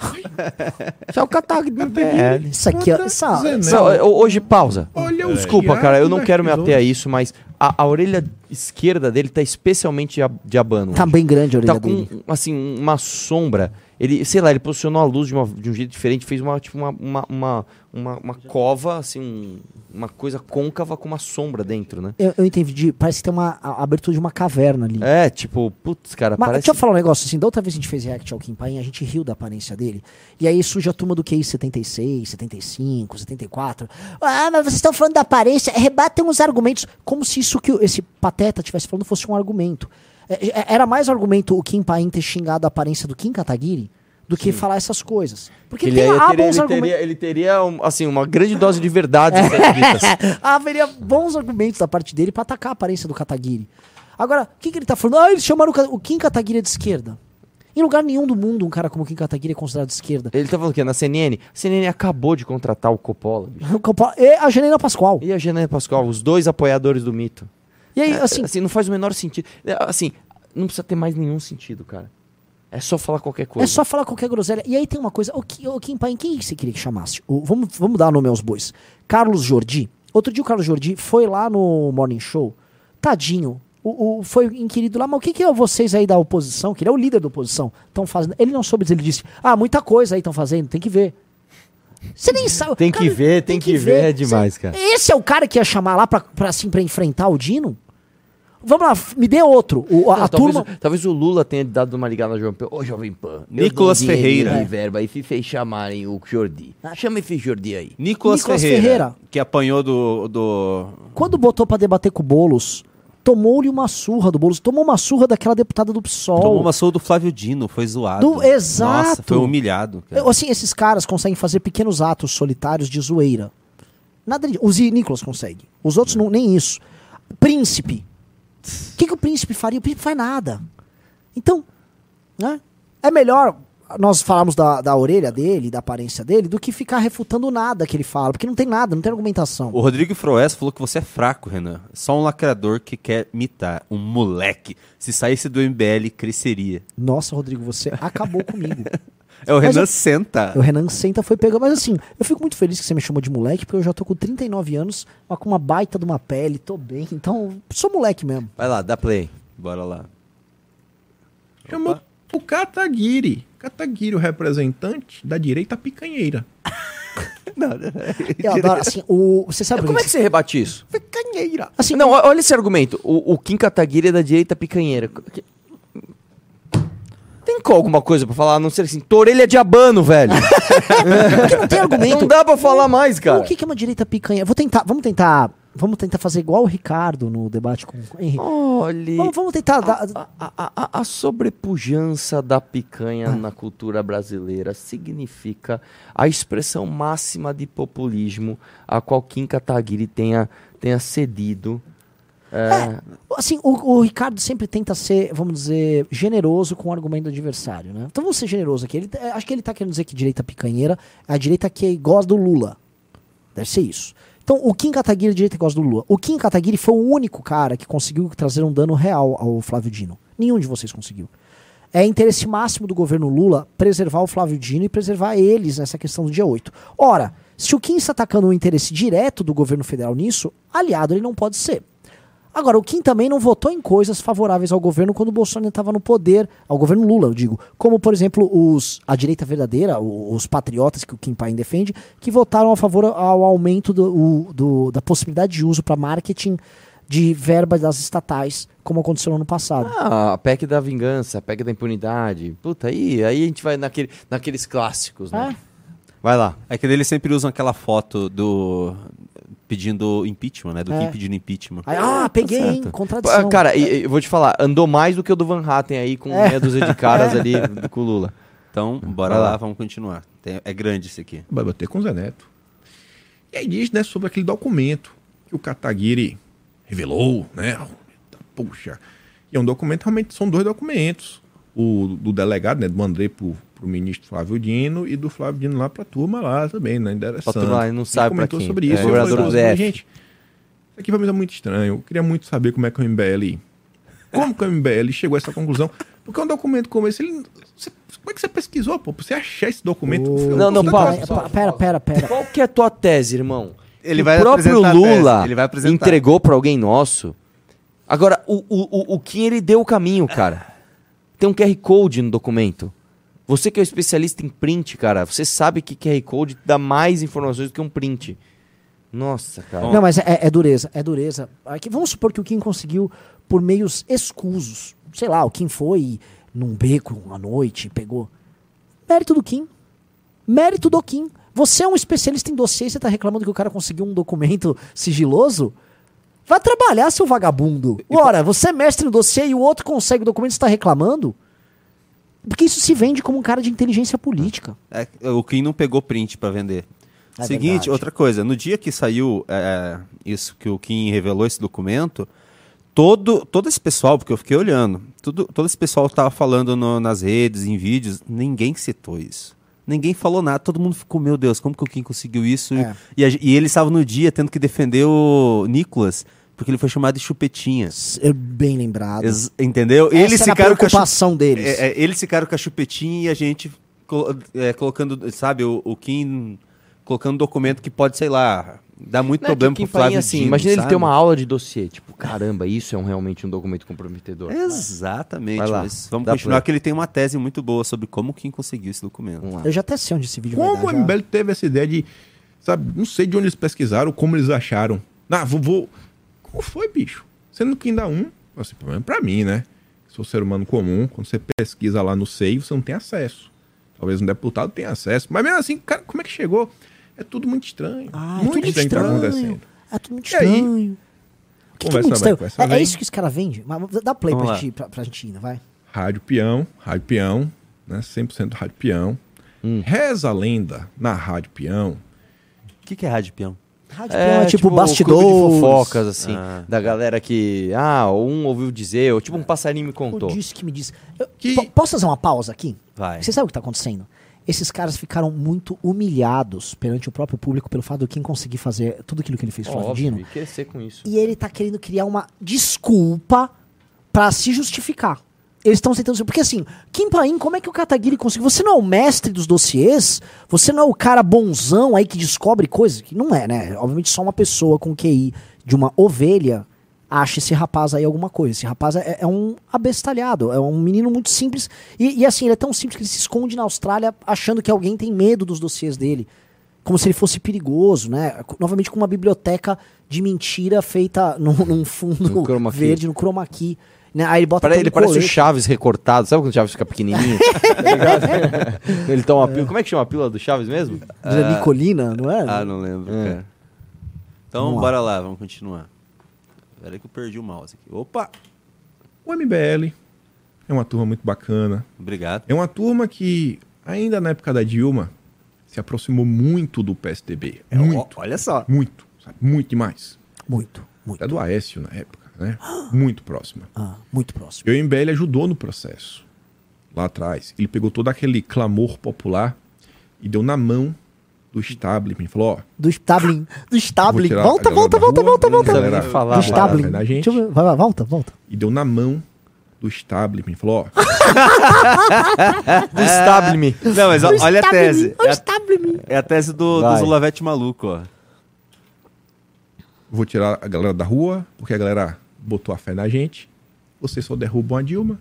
Speaker 3: Isso é o catag do MBL.
Speaker 2: Isso aqui, ó,
Speaker 4: Contra
Speaker 2: essa,
Speaker 3: hoje, pausa.
Speaker 4: Olha o
Speaker 3: Desculpa, cara, eu não quero me ater a isso, mas a, a orelha esquerda dele tá especialmente de abano.
Speaker 2: tá
Speaker 3: hoje.
Speaker 2: bem grande a orelha
Speaker 3: tá com,
Speaker 2: dele.
Speaker 3: assim, uma sombra. Ele, sei lá, ele posicionou a luz de, uma- de um jeito diferente, fez uma, tipo, uma, uma, uma, uma, uma cova, assim, um- uma coisa côncava com uma sombra dentro, né?
Speaker 2: Eu, eu entendi. Parece que tem uma a- abertura de uma caverna ali.
Speaker 3: É, tipo, putz, cara,
Speaker 2: Mas
Speaker 3: parece...
Speaker 2: deixa eu falar um negócio assim, da outra vez que a gente fez react ao Kim Paim, a gente riu da aparência dele. E aí surge a turma do QI 76, 75, 74. Ah, mas vocês estão falando da aparência, rebatem uns argumentos, como se isso que esse pateta estivesse falando fosse um argumento. É, é, Era mais argumento o Kim Paim ter xingado a aparência do Kim Kataguiri do que falar essas coisas. Porque
Speaker 3: Ele,
Speaker 2: tem há
Speaker 3: teria,
Speaker 2: bons
Speaker 3: ele,
Speaker 2: argumentos.
Speaker 3: teria, ele teria, assim, uma grande dose de verdade. ditas.
Speaker 2: Haveria bons argumentos da parte dele pra atacar a aparência do Kataguiri. Agora, o que, que ele tá falando? Ah, eles chamaram o, o Kim Kataguiri de esquerda. Em lugar nenhum do mundo um cara como o Kim Kataguiri é considerado de esquerda.
Speaker 3: Ele tá falando que na CNN, a CNN acabou de contratar o Coppola.
Speaker 2: O Coppola- E a Janina Pascoal.
Speaker 3: E a Janaína Pascoal, os dois apoiadores do mito.
Speaker 2: E aí,
Speaker 3: É,
Speaker 2: assim,
Speaker 3: assim, não faz o menor sentido. É, Assim, não precisa ter mais nenhum sentido, cara. É só falar qualquer coisa.
Speaker 2: é só falar qualquer groselha. E aí tem uma coisa. O, Ki- o Kim Paim, quem você queria que chamasse? O- vamos, vamos dar nome aos bois. Carlos Jordi. Outro dia o Carlos Jordi foi lá no Morning Show. Tadinho. O, o- foi inquirido lá, mas o que, que é vocês aí da oposição, que ele é o líder da oposição, estão fazendo? Ele não soube dizer, ele disse: Ah, muita coisa aí estão fazendo, tem que ver. Você nem sabe.
Speaker 3: Tem que ver, tem que ver, é demais, cara.
Speaker 2: Esse é o cara que ia chamar lá pra, pra, assim, pra enfrentar o Dino? Vamos lá, me dê outro. O, a,
Speaker 3: Não,
Speaker 2: a
Speaker 3: talvez,
Speaker 2: turma.
Speaker 3: o- talvez o Lula tenha dado uma ligada no João Pedro. Ô, Jovem Pan.
Speaker 1: Nicolas Ferreira.
Speaker 3: de verba aí, fez chamarem o Jordi. Chama esse Jordi aí.
Speaker 1: Nicolas,
Speaker 2: Nicolas
Speaker 1: Ferreira,
Speaker 2: Ferreira.
Speaker 1: que apanhou do, do...
Speaker 2: Quando botou pra debater com o Boulos, tomou-lhe uma surra do Boulos. Tomou uma surra daquela deputada do PSOL.
Speaker 1: Tomou uma surra do Flávio Dino, foi zoado.
Speaker 2: Do- exato.
Speaker 1: Nossa, foi humilhado. cara.
Speaker 2: Assim, esses caras conseguem fazer pequenos atos solitários de zoeira. Nada de... Os Nicolas consegue. Os outros não, nem isso. Príncipe. O que, que o príncipe faria? O príncipe faz nada. Então, né? É melhor nós falarmos da, da orelha dele, da aparência dele, do que ficar refutando nada que ele fala. Porque não tem nada, não tem argumentação.
Speaker 1: O Rodrigo Froes falou que você é fraco, Renan. Só um lacrador que quer mitar. Um moleque. Se saísse do MBL, cresceria.
Speaker 2: Nossa, Rodrigo, você acabou comigo.
Speaker 1: É o
Speaker 2: Mas
Speaker 1: Renan
Speaker 2: eu-
Speaker 1: Senta.
Speaker 2: O Renan Senta foi pegar. Mas assim, eu fico muito feliz que você me chamou de moleque, porque eu já tô com 39 anos, mas com uma baita de uma pele, tô bem. Então, sou moleque mesmo.
Speaker 3: Vai lá, dá play.
Speaker 1: Bora lá.
Speaker 4: Chamou o Cataguiri. Cataguiri, o representante da direita picanheira.
Speaker 2: Eu adoro, assim, o. Você sabe
Speaker 3: Como é que você rebate isso?
Speaker 1: Picanheira.
Speaker 2: Assim,
Speaker 3: Não, olha esse argumento. O, o Kim Kataguiri é da direita picanheira. Tem alguma coisa pra falar? A não ser assim, torelha de abano, velho.
Speaker 2: porque não tem argumento.
Speaker 3: não dá pra falar mais, cara.
Speaker 2: O que, que é uma direita picanha? Vou tentar, vamos tentar. Vamos tentar fazer igual o Ricardo no debate com o Henrique.
Speaker 3: Olha.
Speaker 2: Vamos, vamos tentar. dar-
Speaker 3: A, a, a, a sobrepujança da picanha na cultura brasileira significa a expressão máxima de populismo a qual Kim Kataguiri tenha, tenha cedido. É,
Speaker 2: Assim, o, o Ricardo sempre tenta ser, vamos dizer, generoso com o argumento do adversário, né? Então vamos ser generoso aqui. Ele, é, acho que ele tá querendo dizer que direita picanheira é a direita que gosta do Lula. Deve ser isso. Então, o Kim Kataguiri é direita que gosta do Lula. O Kim Kataguiri foi o único cara que conseguiu trazer um dano real ao Flávio Dino. Nenhum de vocês conseguiu. É interesse máximo do governo Lula preservar o Flávio Dino e preservar eles nessa questão do dia 8. Ora, se o Kim está atacando o interesse direto do governo federal nisso, aliado ele não pode ser. Agora, o Kim também não votou em coisas favoráveis ao governo quando o Bolsonaro estava no poder, ao governo Lula, eu digo. Como, por exemplo, os, a direita verdadeira, os patriotas que o Kim Paim defende, que votaram a favor ao aumento do, do- da possibilidade de uso para marketing de verbas das estatais, como aconteceu no ano passado.
Speaker 3: ah, a PEC da vingança, a PEC da impunidade. Puta, aí, aí a gente vai naquele, naqueles clássicos, né?
Speaker 2: É.
Speaker 3: Vai lá.
Speaker 1: É que eles sempre usam aquela foto do. Pedindo impeachment, né? Do
Speaker 2: É.
Speaker 1: Kim pedindo impeachment.
Speaker 2: Aí, ah, peguei, hein?
Speaker 3: certo.
Speaker 2: Contradição.
Speaker 3: Ah, Cara, e- e eu vou te falar, andou mais do que o do Van Hatten aí com
Speaker 2: É.
Speaker 3: meia dúzia de caras ali do- com o Lula.
Speaker 1: Então, bora lá.
Speaker 3: lá.
Speaker 1: vamos continuar. Tem- é grande esse aqui.
Speaker 4: Vai bater com o Zé Neto. E aí diz, né, sobre aquele documento que o Kataguiri revelou, né? Puxa. E é um documento, realmente são dois documentos. O do delegado, né, do André pro, pro ministro Flávio Dino e do Flávio Dino lá pra turma lá também, né? Ainda era
Speaker 3: Pra turma lá,
Speaker 4: santo.
Speaker 3: não
Speaker 4: Ele
Speaker 3: sabe
Speaker 4: comentou
Speaker 3: quem.
Speaker 4: sobre
Speaker 3: É,
Speaker 4: isso. eu
Speaker 3: governador
Speaker 4: falei,
Speaker 3: do
Speaker 4: "Nossa,
Speaker 3: DF."
Speaker 4: Gente, isso aqui pra mim é muito estranho. Eu queria muito saber como é que o MBL... Como que o MBL chegou a essa conclusão? Porque um documento como esse, ele, você- como é que você pesquisou, pô? Pra você achar esse documento? Eu-
Speaker 3: Não, não, para.
Speaker 2: Pera, pera, pera.
Speaker 3: Qual que é a tua tese, irmão?
Speaker 1: Ele
Speaker 3: o
Speaker 1: vai
Speaker 3: próprio
Speaker 1: a
Speaker 3: Lula
Speaker 1: ele vai apresentar.
Speaker 3: entregou pra alguém nosso. Agora, o, o, o, o Kim, ele deu o caminho, cara. Tem um QR Code no documento. Você que é um especialista em print, cara, você sabe que QR Code dá mais informações do que um print. Nossa, cara.
Speaker 2: Não, mas é, é dureza, é dureza. Aqui, vamos supor que o Kim conseguiu por meios escusos. Sei lá, o Kim foi num beco à noite, pegou. Mérito do Kim. Mérito do Kim. Você é um especialista em dossiê e você tá reclamando que o cara conseguiu um documento sigiloso? Vai trabalhar, seu vagabundo. Ora, você é mestre em dossiê e o outro consegue o documento e você tá reclamando? Porque isso se vende como um cara de inteligência política.
Speaker 1: É, o Kim não pegou print pra vender.
Speaker 2: É
Speaker 1: Seguinte,
Speaker 2: verdade.
Speaker 1: outra coisa. No dia que saiu é, isso que o Kim revelou esse documento, todo, todo esse pessoal, porque eu fiquei olhando, tudo, todo esse pessoal tava falando no- nas redes, em vídeos, ninguém citou isso. Ninguém falou nada, todo mundo ficou, meu Deus, como que o Kim conseguiu isso?
Speaker 2: É.
Speaker 1: E, a- e ele estava no dia tendo que defender o Nicolas, porque ele foi chamado de chupetinha.
Speaker 2: É bem lembrado.
Speaker 1: Ex- entendeu?
Speaker 2: Essa
Speaker 1: eles
Speaker 2: era a
Speaker 1: ficaram com a
Speaker 2: preocupação deles.
Speaker 1: é, é, eles ficaram com a chupetinha e a gente colo- é, colocando, sabe, o, o Kim colocando documento que pode, sei lá, dar muito
Speaker 3: Não é que
Speaker 1: problema
Speaker 3: o Kim
Speaker 1: pro Flávio
Speaker 3: assim,
Speaker 1: Dino,
Speaker 3: imagina ele
Speaker 1: sabe?
Speaker 3: ter uma aula de dossiê. Tipo, caramba, isso é um, realmente um documento comprometedor.
Speaker 1: Exatamente,
Speaker 3: Vai lá,
Speaker 1: mas vamos continuar que ele tem uma tese muito boa sobre como o Kim conseguiu esse documento.
Speaker 2: Eu já até sei onde esse vídeo vai
Speaker 4: Como o. MBL teve essa ideia de, sabe, não sei de onde eles pesquisaram, como eles acharam. Ah, vou, vou- Como foi, bicho? Sendo que ainda um, assim, pelo menos pra mim, né? Sou ser humano comum, quando você pesquisa lá no SEI, você não tem acesso. Talvez um deputado tenha acesso. Mas mesmo assim, cara, como é que chegou? É tudo muito estranho.
Speaker 2: Ah, é
Speaker 4: muito
Speaker 2: tudo
Speaker 4: estranho que tá acontecendo.
Speaker 2: É tudo muito
Speaker 4: E aí?
Speaker 2: estranho. O que, que é estranho? É, é isso que os caras vendem. Mas Dá play
Speaker 1: Vamos
Speaker 2: pra
Speaker 1: lá.
Speaker 2: gente, pra, pra gente ir, vai.
Speaker 4: Rádio Peão, Rádio Peão, né? 100% Rádio Peão.
Speaker 3: Hum.
Speaker 4: Reza a lenda na Rádio Peão.
Speaker 1: O que, que é rádio peão?
Speaker 2: Rádio Peão é, tipo,
Speaker 3: o
Speaker 2: bastidores.
Speaker 3: clube de fofocas, assim,
Speaker 1: Ah.
Speaker 3: da galera que, ah, um ouviu dizer, ou tipo um passarinho me contou.
Speaker 2: disse que me disse. Eu-
Speaker 4: Que-
Speaker 2: po- Posso fazer uma pausa aqui?
Speaker 1: Vai.
Speaker 2: Você sabe o que tá acontecendo? Esses caras ficaram muito humilhados perante o próprio público pelo fato do Kim conseguir fazer tudo aquilo que ele fez com o Flávio
Speaker 3: e com isso.
Speaker 2: E ele tá querendo criar uma desculpa pra se justificar. Eles estão tentando. Porque assim, Kim Paim, como é que o Kataguiri conseguiu? Você não é o mestre dos dossiês? Você não é o cara bonzão aí que descobre coisas? Que não é, né? Obviamente só uma pessoa com QI de uma ovelha acha esse rapaz aí alguma coisa. Esse rapaz é, é um abestalhado, é um menino muito simples. E, e, assim, ele é tão simples que ele se esconde na Austrália achando que alguém tem medo dos dossiês dele. Como se ele fosse perigoso, né? Novamente com uma biblioteca de mentira feita num, num fundo
Speaker 3: No
Speaker 2: verde, no chroma key. Né? Aí ele bota
Speaker 3: Pare- ele parece o. Chaves recortado. Sabe quando o Chaves fica pequenininho? tá ele toma a pílula. Como é que chama a pílula do Chaves mesmo?
Speaker 2: De Nicolina, não é?
Speaker 1: Ah, não lembro,
Speaker 3: É.
Speaker 1: Então,
Speaker 2: Vamos lá.
Speaker 1: bora lá, vamos continuar. Peraí que eu perdi o mouse aqui. Opa!
Speaker 4: O MBL é uma turma muito bacana.
Speaker 1: Obrigado.
Speaker 4: É uma turma que, ainda na época da Dilma, se aproximou muito do PSDB.
Speaker 1: É,
Speaker 4: muito.
Speaker 1: ó, olha só.
Speaker 4: Muito. Sabe? Muito demais.
Speaker 2: Muito, muito.
Speaker 4: Até do Aécio na época, né? Muito próxima.
Speaker 2: Ah, muito próximo.
Speaker 4: E o MBL ajudou no processo. Lá atrás. Ele pegou todo aquele clamor popular e deu na mão do establishment. Falou, ó,
Speaker 2: Do Stabling. Do
Speaker 4: tirar
Speaker 2: Volta, volta, volta,
Speaker 4: rua,
Speaker 2: volta,
Speaker 4: a
Speaker 2: volta.
Speaker 4: galera
Speaker 3: falar,
Speaker 2: Do
Speaker 3: vai
Speaker 4: na gente.
Speaker 2: Deixa eu ver. Vai, vai, volta, volta.
Speaker 4: E deu na mão do establishment. Falou, ó,
Speaker 3: Do Stable-me.
Speaker 1: Não, mas olha a tese. É a, é a tese do, do. Zulavete maluco, ó.
Speaker 4: vou tirar a galera da rua, porque a galera botou a fé na gente. Vocês só derrubam a Dilma.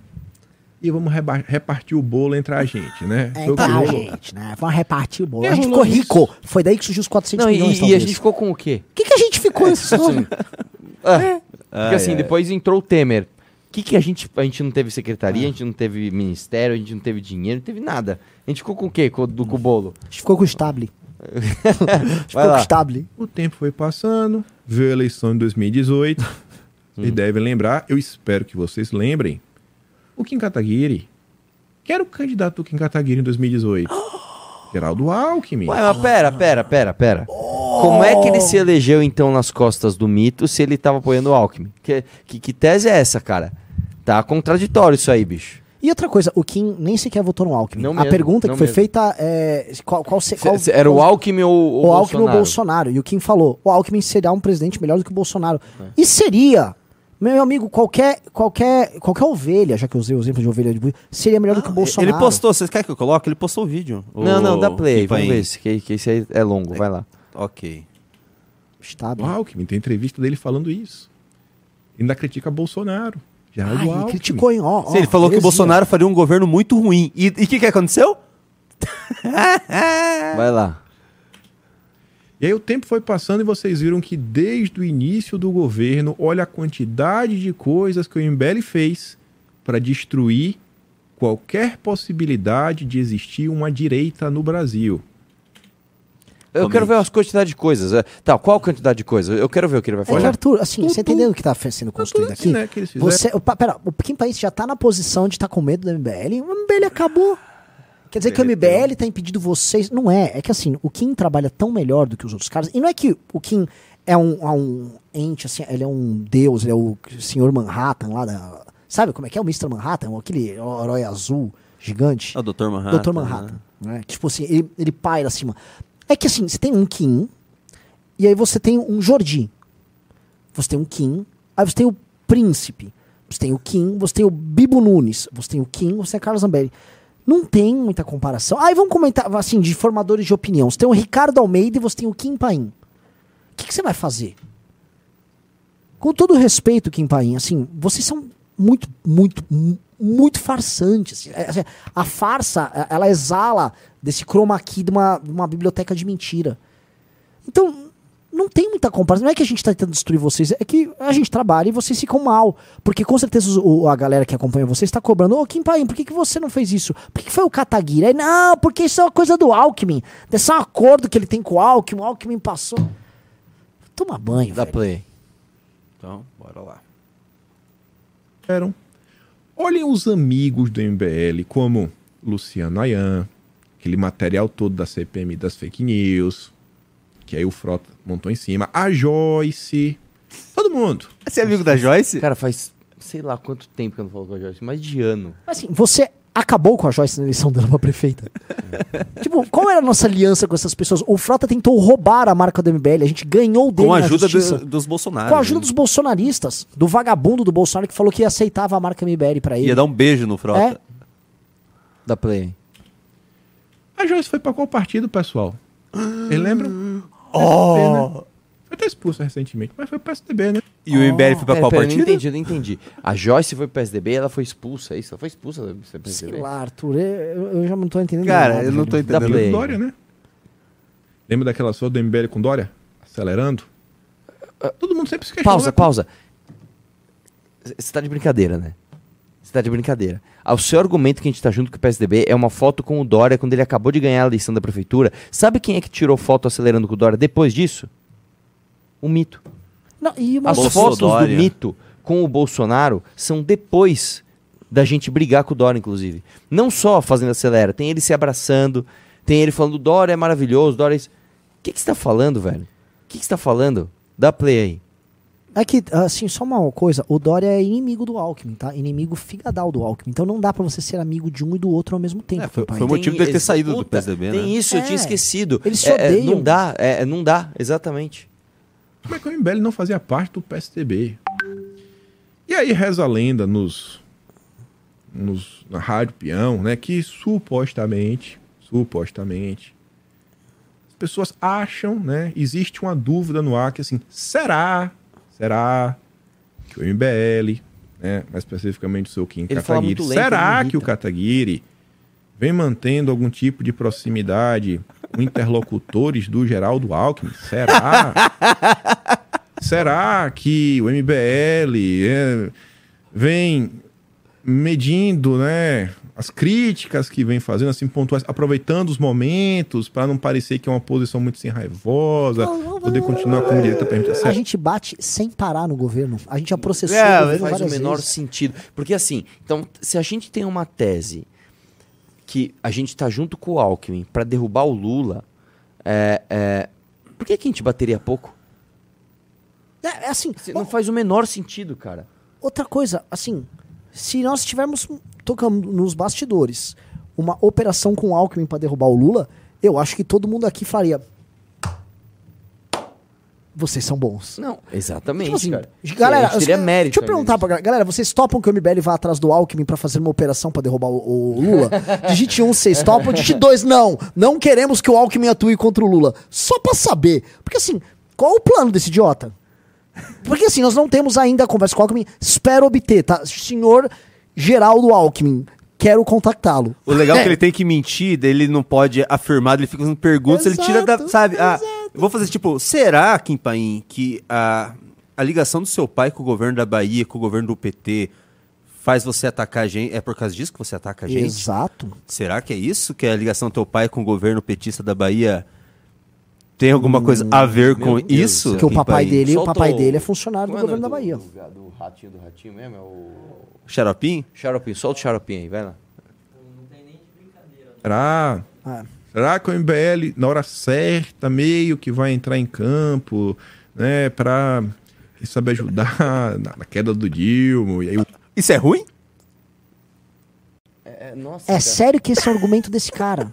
Speaker 4: E vamos repartir o bolo entre a gente, né?
Speaker 2: É, então,
Speaker 4: rolou.
Speaker 2: gente, né? Vamos repartir o bolo.
Speaker 4: É,
Speaker 2: A gente ficou rico. Foi daí que surgiu os 400
Speaker 3: Não, e,
Speaker 2: milhões,
Speaker 3: e a
Speaker 2: talvez.
Speaker 3: gente ficou com o quê?
Speaker 2: O que, que a gente ficou nesse nome?
Speaker 3: Ah, Porque
Speaker 1: Ai,
Speaker 3: assim, depois entrou o Temer. O que, que a gente. A gente não teve secretaria, a gente não teve ministério, a gente não teve dinheiro, não teve nada. A gente ficou com o quê? Com, do, com o bolo?
Speaker 2: A gente ficou com o Stabling. A gente ficou com
Speaker 3: lá.
Speaker 2: o Stabling.
Speaker 4: O tempo foi passando, veio a eleição em 2018. Vocês devem lembrar, eu espero que vocês lembrem. O Kim Kataguiri Quem era o candidato do Kim Kataguiri em 2018? Geraldo Alckmin.
Speaker 3: Ué, mas pera, pera, pera, pera. Como é que ele se elegeu então nas costas do mito se ele tava apoiando o Alckmin? Que, que, que tese é essa, cara? Tá contraditório isso aí, bicho.
Speaker 2: E outra coisa, o Kim nem sequer votou no Alckmin.
Speaker 3: Não
Speaker 2: a
Speaker 3: mesmo,
Speaker 2: pergunta que foi
Speaker 3: mesmo.
Speaker 2: feita é qual, qual, se- qual-
Speaker 3: se- era o Alckmin ou o,
Speaker 2: o Alckmin ou o
Speaker 3: Bolsonaro?
Speaker 2: Bolsonaro. E o Kim falou: o Alckmin será um presidente melhor do que o Bolsonaro.
Speaker 3: É.
Speaker 2: E seria. Meu amigo, qualquer, qualquer, qualquer ovelha, já que eu usei o exemplo de ovelha de boi, seria melhor do que o Bolsonaro.
Speaker 1: Ele postou, vocês querem que eu coloque? Ele postou o vídeo.
Speaker 3: Não, não, dá
Speaker 1: O
Speaker 3: play. Vamos
Speaker 1: Ipaim.
Speaker 3: ver esse, que, que esse aí é longo. Vai lá.
Speaker 1: Ok.
Speaker 2: Está
Speaker 4: O. Alckmin tem entrevista dele falando isso. Ainda critica Bolsonaro. Geraldo
Speaker 2: Ai, ele
Speaker 4: Alckmin.
Speaker 2: criticou, hein? Ó, ó,
Speaker 1: Sim, ele falou que o. Bolsonaro faria um governo muito ruim. E o que, que aconteceu?
Speaker 3: Vai lá.
Speaker 4: E aí o tempo foi passando e vocês viram que desde o início do governo, olha a quantidade de coisas que o MBL fez para destruir qualquer possibilidade de existir uma direita no Brasil.
Speaker 3: Eu
Speaker 1: Comente.
Speaker 3: quero ver as quantidades de coisas. é. Tá, qual a quantidade de coisas? Eu quero ver o que ele vai
Speaker 2: É
Speaker 3: falar.
Speaker 2: Arthur, assim,
Speaker 4: tudo-
Speaker 2: você entendendo o que está sendo construído
Speaker 4: tudo
Speaker 2: aqui?
Speaker 4: assim, né,
Speaker 2: você, opa, pera, o Kim País já está na posição de estar com medo do MBL. O MBL acabou. Quer dizer que o MBL está impedindo vocês. Não é. É que assim, o Kim trabalha tão melhor do que os outros caras. E não é que o Kim é um, é um ente, assim, ele é um deus, ele é o senhor Manhattan lá da. Sabe como é que é o Mr. Manhattan? Aquele herói azul gigante.
Speaker 1: É o Dr. Manhattan.
Speaker 2: Dr. Manhattan. Né? Que, tipo assim, ele, ele paira acima. É que assim, você tem um Kim, e aí você tem um Jordi. Você tem um Kim, aí você tem o Príncipe. Você tem o Kim, você tem o Bibo Nunes. Você tem o Kim, você tem a Carlos Zambelli. Não tem muita comparação. Aí vamos comentar, assim, de formadores de opinião. Você tem o Ricardo Almeida e você tem o Kim Paim. O que, que você vai fazer? Com todo respeito, Kim Paim, assim, vocês são muito, muito, mu- muito farsantes. É, assim, A farsa, ela exala desse chroma key de uma, de uma biblioteca de mentira. Então, não tem muita comparação. Não é que a gente está tentando destruir vocês, é que a gente trabalha e vocês ficam mal. Porque com certeza o- a galera que acompanha vocês está cobrando. Ô, Kim Paim, por que, que você não fez isso? Por que, que foi o Kataguiri? Aí, não, porque isso é uma coisa do Alckmin. Desse um acordo que ele tem com o Alckmin, o Alckmin passou. Toma banho,
Speaker 3: Dá
Speaker 2: velho.
Speaker 3: play.
Speaker 1: Então, bora lá.
Speaker 4: eram. Olhem os amigos do MBL, como Luciano Ayan, aquele material todo da CPM das fake news, que aí o Frota montou em cima, a Joyce, todo mundo.
Speaker 1: Você é amigo da Joyce?
Speaker 3: Cara, faz sei lá quanto tempo que eu não falo com a Joyce, mais de ano.
Speaker 2: Assim, você acabou com a Joyce na eleição dela pra prefeita. tipo, qual era a nossa aliança com essas pessoas? O Frota tentou roubar a marca do MBL, a gente ganhou dele
Speaker 1: Com a ajuda do- dos Bolsonaro.
Speaker 2: Com a ajuda
Speaker 1: né?
Speaker 2: dos bolsonaristas, do vagabundo do Bolsonaro que falou que aceitava a marca MBL pra ele.
Speaker 1: Ia dar um beijo no Frota.
Speaker 2: É.
Speaker 3: Dá play.
Speaker 4: A Joyce foi pra qual partido, pessoal? Vocês lembram?
Speaker 1: Oh.
Speaker 4: Né? Foi até expulsa recentemente, mas foi o PSDB, né?
Speaker 1: E o MBL foi pra
Speaker 3: Pera,
Speaker 1: qual
Speaker 3: pera, eu
Speaker 1: partido?
Speaker 3: Não entendi, eu não entendi. A Joyce foi pro PSDB e ela foi expulsa, é isso? Ela foi expulsa do
Speaker 2: Sei
Speaker 3: PSDB?
Speaker 2: lá, Arthur, eu, eu já não tô entendendo
Speaker 1: Cara,
Speaker 2: nada,
Speaker 1: eu não tô
Speaker 3: Dá
Speaker 1: entendendo.
Speaker 3: play.
Speaker 4: Dória, né? Lembra daquela sua do MBL com Dória? Acelerando? Todo mundo sempre se questiona.
Speaker 3: Pausa, pausa. Você tá de brincadeira, né? Tá de brincadeira. Ah, O seu argumento que a gente tá junto com o PSDB é uma foto com o Dória quando ele acabou de ganhar a eleição da prefeitura. Sabe quem é que tirou foto acelerando com o Dória depois disso? O mito.
Speaker 2: Não,
Speaker 3: As fotos do mito com o Bolsonaro são depois da gente brigar com o Dória, inclusive. Não só fazendo acelera, tem ele se abraçando, tem ele falando, Dória é maravilhoso, Dória é isso. O que que você tá falando, velho? O que que você tá falando? Dá play aí.
Speaker 2: É que, assim, só uma coisa, o Dória é inimigo do Alckmin, tá? Inimigo figadal do Alckmin. Então não dá pra você ser amigo de um e do outro ao mesmo tempo.
Speaker 1: É, foi- foi o motivo dele ter saído do
Speaker 3: Puta,
Speaker 1: PSDB, né?
Speaker 3: Tem isso, eu
Speaker 2: É,
Speaker 3: tinha esquecido.
Speaker 2: eles se
Speaker 3: É, é,
Speaker 2: odeiam.
Speaker 3: não dá, é, não dá, exatamente.
Speaker 4: Como é que o MBL não fazia parte do PSDB? E aí reza a lenda nos, nos na Rádio Peão, né, que supostamente, supostamente, as pessoas acham, né, existe uma dúvida no ar que assim, será, será que o MBL, né, mais especificamente o seu Kim
Speaker 3: Ele
Speaker 4: Kataguiri,
Speaker 3: lento,
Speaker 4: será que o. Kataguiri vem mantendo algum tipo de proximidade com interlocutores do Geraldo Alckmin? Será? Será que o MBL é, vem medindo, né, as críticas que vem fazendo, assim, pontuais, aproveitando os momentos para não parecer que é uma posição muito sem raivosa, poder continuar como direita permite.
Speaker 2: A
Speaker 4: Certo.
Speaker 2: gente bate sem parar no governo. A gente já processou
Speaker 1: É,
Speaker 2: o
Speaker 3: Não
Speaker 2: governo
Speaker 3: faz o menor
Speaker 2: vezes.
Speaker 3: sentido. Porque assim, então, se a gente tem uma tese que a gente tá junto com o Alckmin pra derrubar o Lula, é, é, por que, que a gente bateria pouco?
Speaker 2: É, é assim,
Speaker 3: Não faz o menor sentido, cara.
Speaker 2: outra coisa, assim, se nós estivermos tocando nos bastidores uma operação com o Alckmin pra derrubar o Lula, eu acho que todo mundo aqui faria. Vocês são bons.
Speaker 3: Não, exatamente,
Speaker 2: Tipo assim,
Speaker 3: cara.
Speaker 2: galera,
Speaker 3: gente teria
Speaker 2: eu-
Speaker 3: mérito.
Speaker 2: deixa eu perguntar
Speaker 3: nisso.
Speaker 2: pra galera, galera, vocês topam que o MBL vá atrás do Alckmin pra fazer uma operação pra derrubar o, o Lula? Digite um, vocês topam. Digite dois, não. Não queremos que o Alckmin atue contra o Lula. Só pra saber. Porque assim, qual é o plano desse idiota? Porque assim, nós não temos ainda a conversa com o Alckmin. Espero obter, tá? Senhor Geraldo Alckmin, quero contactá-lo.
Speaker 1: O legal é que ele tem que mentir, ele não pode afirmar, ele fica fazendo perguntas, ele tira da.
Speaker 2: Exato,
Speaker 1: Sabe? Ah,
Speaker 2: exato.
Speaker 1: eu vou fazer tipo, será, Kim Paim, que a, a ligação do seu pai com o governo da Bahia, com o governo do PT, faz você atacar a gente? É por causa disso que você ataca a gente?
Speaker 2: Exato.
Speaker 1: Será que é isso? Que a ligação do teu pai com o governo petista da Bahia tem alguma coisa a ver com
Speaker 3: Deus do
Speaker 1: isso?
Speaker 2: Porque o papai dele, o
Speaker 3: Solta
Speaker 2: papai
Speaker 3: o-
Speaker 2: dele é funcionário do
Speaker 3: é o
Speaker 2: governo da
Speaker 3: nome
Speaker 2: Bahia.
Speaker 3: Do, do ratinho do ratinho mesmo, é o.
Speaker 1: Xaropim?
Speaker 3: Xaropim, solta o xaropim aí, vai lá.
Speaker 4: Será?
Speaker 2: É.
Speaker 4: Será que o MBL, na hora certa, meio que vai entrar em campo, né, pra, quem sabe, ajudar na, na queda do Dilma? E aí o
Speaker 1: Isso é ruim?
Speaker 3: É, nossa,
Speaker 2: É sério que esse é o argumento desse cara?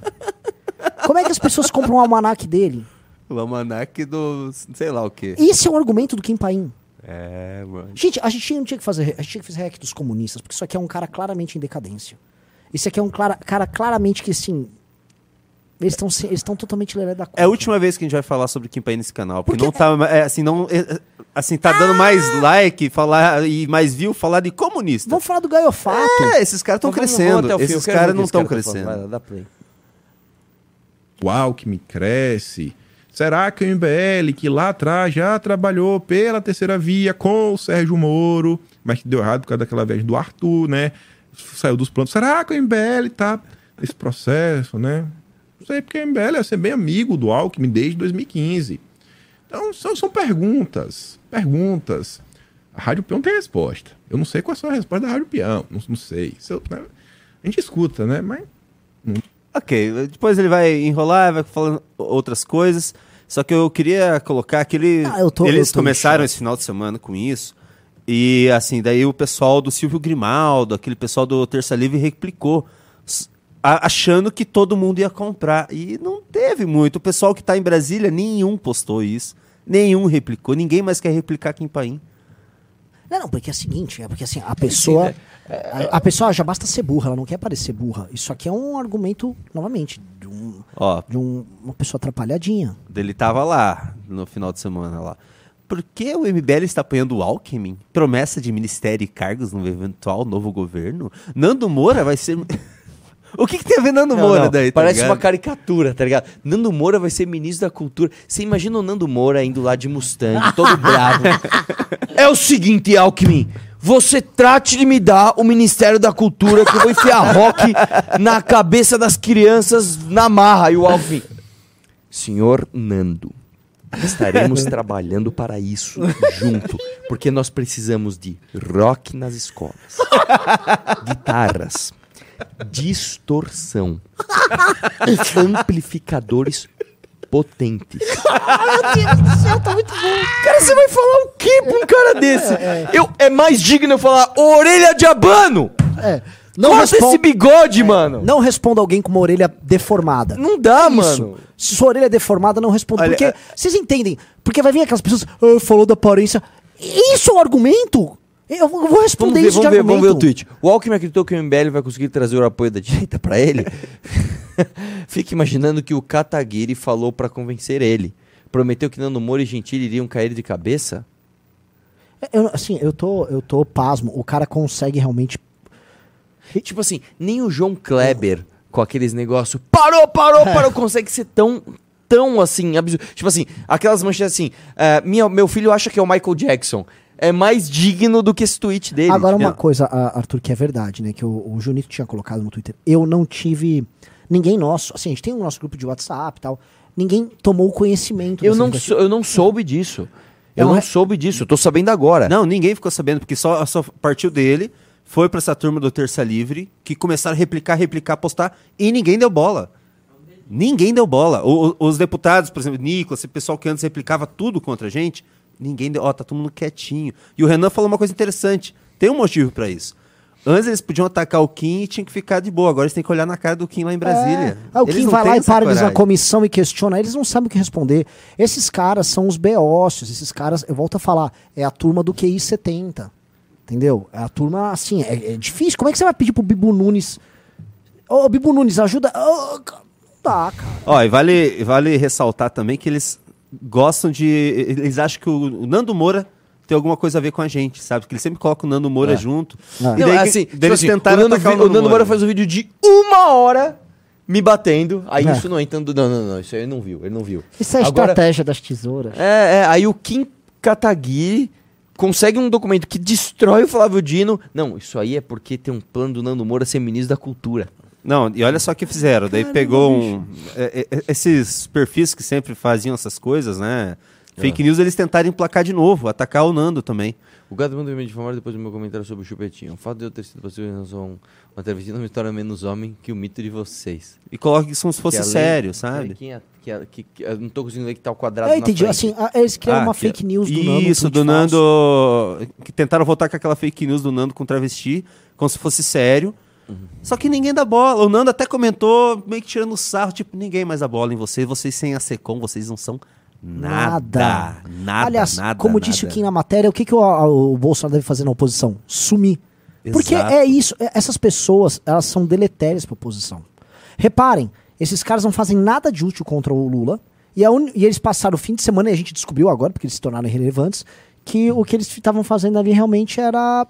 Speaker 2: Como é que as pessoas compram um almanac dele?
Speaker 1: O almanac do. sei lá o quê.
Speaker 2: Esse é o argumento do Kim Paim.
Speaker 1: É, mano.
Speaker 2: Gente, a gente não tinha que fazer. A gente tinha que fazer hack dos comunistas, porque isso aqui é um cara claramente em decadência. Esse aqui é um clara- cara claramente que, assim. Eles estão eles estão totalmente lelé da
Speaker 1: É a última vez que a gente vai falar sobre Kim Paim nesse canal, porque,
Speaker 2: Porque-
Speaker 1: não tá, é, assim, não, é, assim, tá dando mais like, falar e mais view falar de comunista.
Speaker 2: Vamos falar do gaiofato.
Speaker 1: É, esses caras estão
Speaker 3: vamos-
Speaker 1: crescendo,
Speaker 3: vamos
Speaker 1: esses caras não
Speaker 3: que
Speaker 1: estão
Speaker 3: cara tá falando.
Speaker 1: crescendo.
Speaker 3: Vai dá play.
Speaker 4: o Alckmin cresce. Será que o MBL, que lá atrás já trabalhou pela terceira via com o Sérgio Moro, mas que deu errado por causa daquela viagem do Arthur, né? Saiu dos planos. Será que o MBL tá nesse processo, né? Não sei, porque o MBL é ser bem amigo do Alckmin desde 2015. Então, são, são perguntas. Perguntas. A Rádio Peão tem resposta. Eu não sei qual é a resposta da Rádio Peão. Não, não sei. Eu- né? A gente escuta, né? Mas
Speaker 1: Ok, depois ele vai enrolar, vai falando outras coisas. Só que eu queria colocar que ele-
Speaker 2: Ah, eu tô-
Speaker 1: eles começaram esse final de semana com isso. E assim, daí o pessoal do Silvio Grimaldo, aquele pessoal do Terça Livre replicou, achando que todo mundo ia comprar. E não teve muito. O pessoal que tá em Brasília, nenhum postou isso. Nenhum replicou. Ninguém mais quer replicar Kim Paim.
Speaker 2: Não, não, porque é o seguinte, é porque assim, a pessoa. A, a pessoa já basta ser burra, ela não quer parecer burra. Isso aqui é um argumento, novamente, de, um,
Speaker 1: Ó,
Speaker 2: de um- uma pessoa atrapalhadinha.
Speaker 1: Ele tava lá no final de semana lá. Por que o MBL está apoiando o Alckmin? Promessa de ministério e cargos no eventual novo governo? Nando Moura vai ser. O que, que tem a ver Nando
Speaker 3: Não,
Speaker 1: Moura
Speaker 3: não,
Speaker 1: daí? tá
Speaker 3: Parece
Speaker 1: ligado?
Speaker 3: uma caricatura, tá ligado? Nando Moura vai ser ministro da cultura. Você imagina o Nando Moura indo lá de Mustang, todo bravo. É o seguinte, Alckmin. Você trate de me dar o Ministério da Cultura que eu vou enfiar rock na cabeça das crianças na marra. E o Alckmin. Senhor Nando, estaremos trabalhando para isso junto. Porque nós precisamos de rock nas escolas, guitarras, distorção, amplificadores potentes. Cara, você vai falar o quê pra um cara desse? Eu, é mais digno eu falar orelha de abano!
Speaker 2: É. Não,
Speaker 3: Corta
Speaker 2: respon-
Speaker 3: esse bigode, mano!
Speaker 2: não responda alguém com uma orelha deformada.
Speaker 3: Não dá,
Speaker 2: Isso.
Speaker 3: mano.
Speaker 2: Se sua orelha é deformada, não responda.
Speaker 1: Olha,
Speaker 2: porque,
Speaker 1: é-
Speaker 2: vocês entendem? Porque vai vir aquelas pessoas, ah, falou da aparência. Isso é um argumento? Eu vou
Speaker 3: Vamos
Speaker 2: responder
Speaker 3: ver,
Speaker 2: isso
Speaker 3: vamos ver, vamos ver o tweet. O Alckmin acreditou que o MBL vai conseguir trazer o apoio da direita pra ele? Fica imaginando que o Kataguiri falou pra convencer ele. Prometeu que Nando Moura e Gentili iriam cair de cabeça?
Speaker 2: Eu, assim, eu tô, eu tô pasmo. O cara consegue realmente.
Speaker 3: Tipo assim, nem o João Kleber, com aqueles negócios, parou, parou, parou, consegue ser tão, tão assim, absurdo. Tipo assim, aquelas manchetes assim, é, minha, meu filho acha que é o Michael Jackson. É mais digno do que esse tweet dele.
Speaker 2: Agora, uma
Speaker 1: É.
Speaker 2: coisa, Arthur, que é verdade, né? Que o, o Junito tinha colocado no Twitter. Eu não tive. Ninguém nosso. Assim, a gente tem o nosso grupo de WhatsApp e tal. Ninguém tomou conhecimento.
Speaker 3: Eu não, eu não soube disso. Eu
Speaker 2: Não
Speaker 3: não
Speaker 2: é-
Speaker 3: soube disso, eu tô sabendo agora.
Speaker 1: Não, ninguém ficou sabendo, porque só, só partiu dele. foi pra essa turma do Terça Livre, que começaram a replicar, replicar, postar, e ninguém deu bola. Ninguém deu bola. O- o- os deputados, por exemplo, Nicolas, esse pessoal que antes replicava tudo contra a gente, ninguém. Ó, tá todo mundo quietinho. E o Renan falou uma coisa interessante. Tem um motivo pra isso. Antes eles podiam atacar o Kim e tinha que ficar de boa. Agora eles têm que olhar na cara do Kim lá em Brasília.
Speaker 2: É. Ah, o
Speaker 1: Eles
Speaker 2: Kim vai lá e para eles na comissão e questiona, eles não sabem o que responder. Esses caras são os beócios, esses caras, eu volto a falar, é a turma do QI 70. Entendeu? É a turma, assim, é, é difícil. Como é que você vai pedir pro Bibo Nunes? Ô, Bibo Nunes, ajuda. Ca- não dá, cara.
Speaker 1: Ó, e vale, vale ressaltar também que eles gostam de. Eles acham que o, o Nando Moura tem alguma coisa a ver com a gente, sabe? Que eles sempre colocam o Nando Moura
Speaker 3: É.
Speaker 1: junto.
Speaker 2: É.
Speaker 1: E
Speaker 3: Não,
Speaker 1: daí,
Speaker 3: é
Speaker 1: que-
Speaker 3: assim,
Speaker 1: daí eles
Speaker 3: tipo assim,
Speaker 1: tentaram
Speaker 3: o Nando,
Speaker 1: atacar
Speaker 3: vi- o Nando Moura faz um vídeo de uma hora me batendo. Aí
Speaker 2: É.
Speaker 3: isso não entra. Não, não, não. Isso aí ele não viu. Ele não viu.
Speaker 2: Isso é a
Speaker 3: Agora-
Speaker 2: estratégia das tesouras.
Speaker 3: É, é, aí o Kim Kataguiri consegue um documento que destrói o Flávio Dino. Não, isso aí é porque tem um plano do Nando Moura ser ministro da cultura.
Speaker 1: Não, e olha só o que fizeram. Daí pegou um. é, é, esses perfis que sempre faziam essas coisas, né? Fake news, eles tentaram emplacar de novo, atacar o Nando também.
Speaker 3: O Gado manda me difamar depois do meu comentário sobre o chupetinho. O fato de eu ter sido possível em relação a um- uma travessia não me torna menos homem que o mito de vocês.
Speaker 1: E coloca isso como se fosse sério, sabe?
Speaker 3: Que, que, que, que- eu não tô conseguindo ler que tá o quadrado
Speaker 2: É, entendi.
Speaker 3: na
Speaker 2: Assim,
Speaker 3: frente.
Speaker 2: a- eles criaram
Speaker 1: Ah,
Speaker 2: uma
Speaker 1: que-
Speaker 2: fake news do Nando. um
Speaker 1: Isso, do. Nando. Que tentaram voltar com aquela fake news do Nando com travesti, como se fosse sério.
Speaker 2: Uhum.
Speaker 1: Só que ninguém dá bola. O Nando até comentou, meio que tirando sarro, tipo, ninguém mais dá bola em vocês. Vocês sem a Secom, vocês não são nada. Nada.
Speaker 2: Aliás,
Speaker 1: nada,
Speaker 2: como
Speaker 1: nada.
Speaker 2: disse o Kim na matéria, o que, que o, o Bolsonaro deve fazer na oposição? Sumir. Porque
Speaker 1: Exato.
Speaker 2: é isso, é- essas pessoas, elas são deletérias para oposição. Reparem, esses caras não fazem nada de útil contra o Lula, e, a uni- e eles passaram o fim de semana, e a gente descobriu agora, porque eles se tornaram irrelevantes, que o que eles estavam fazendo ali realmente era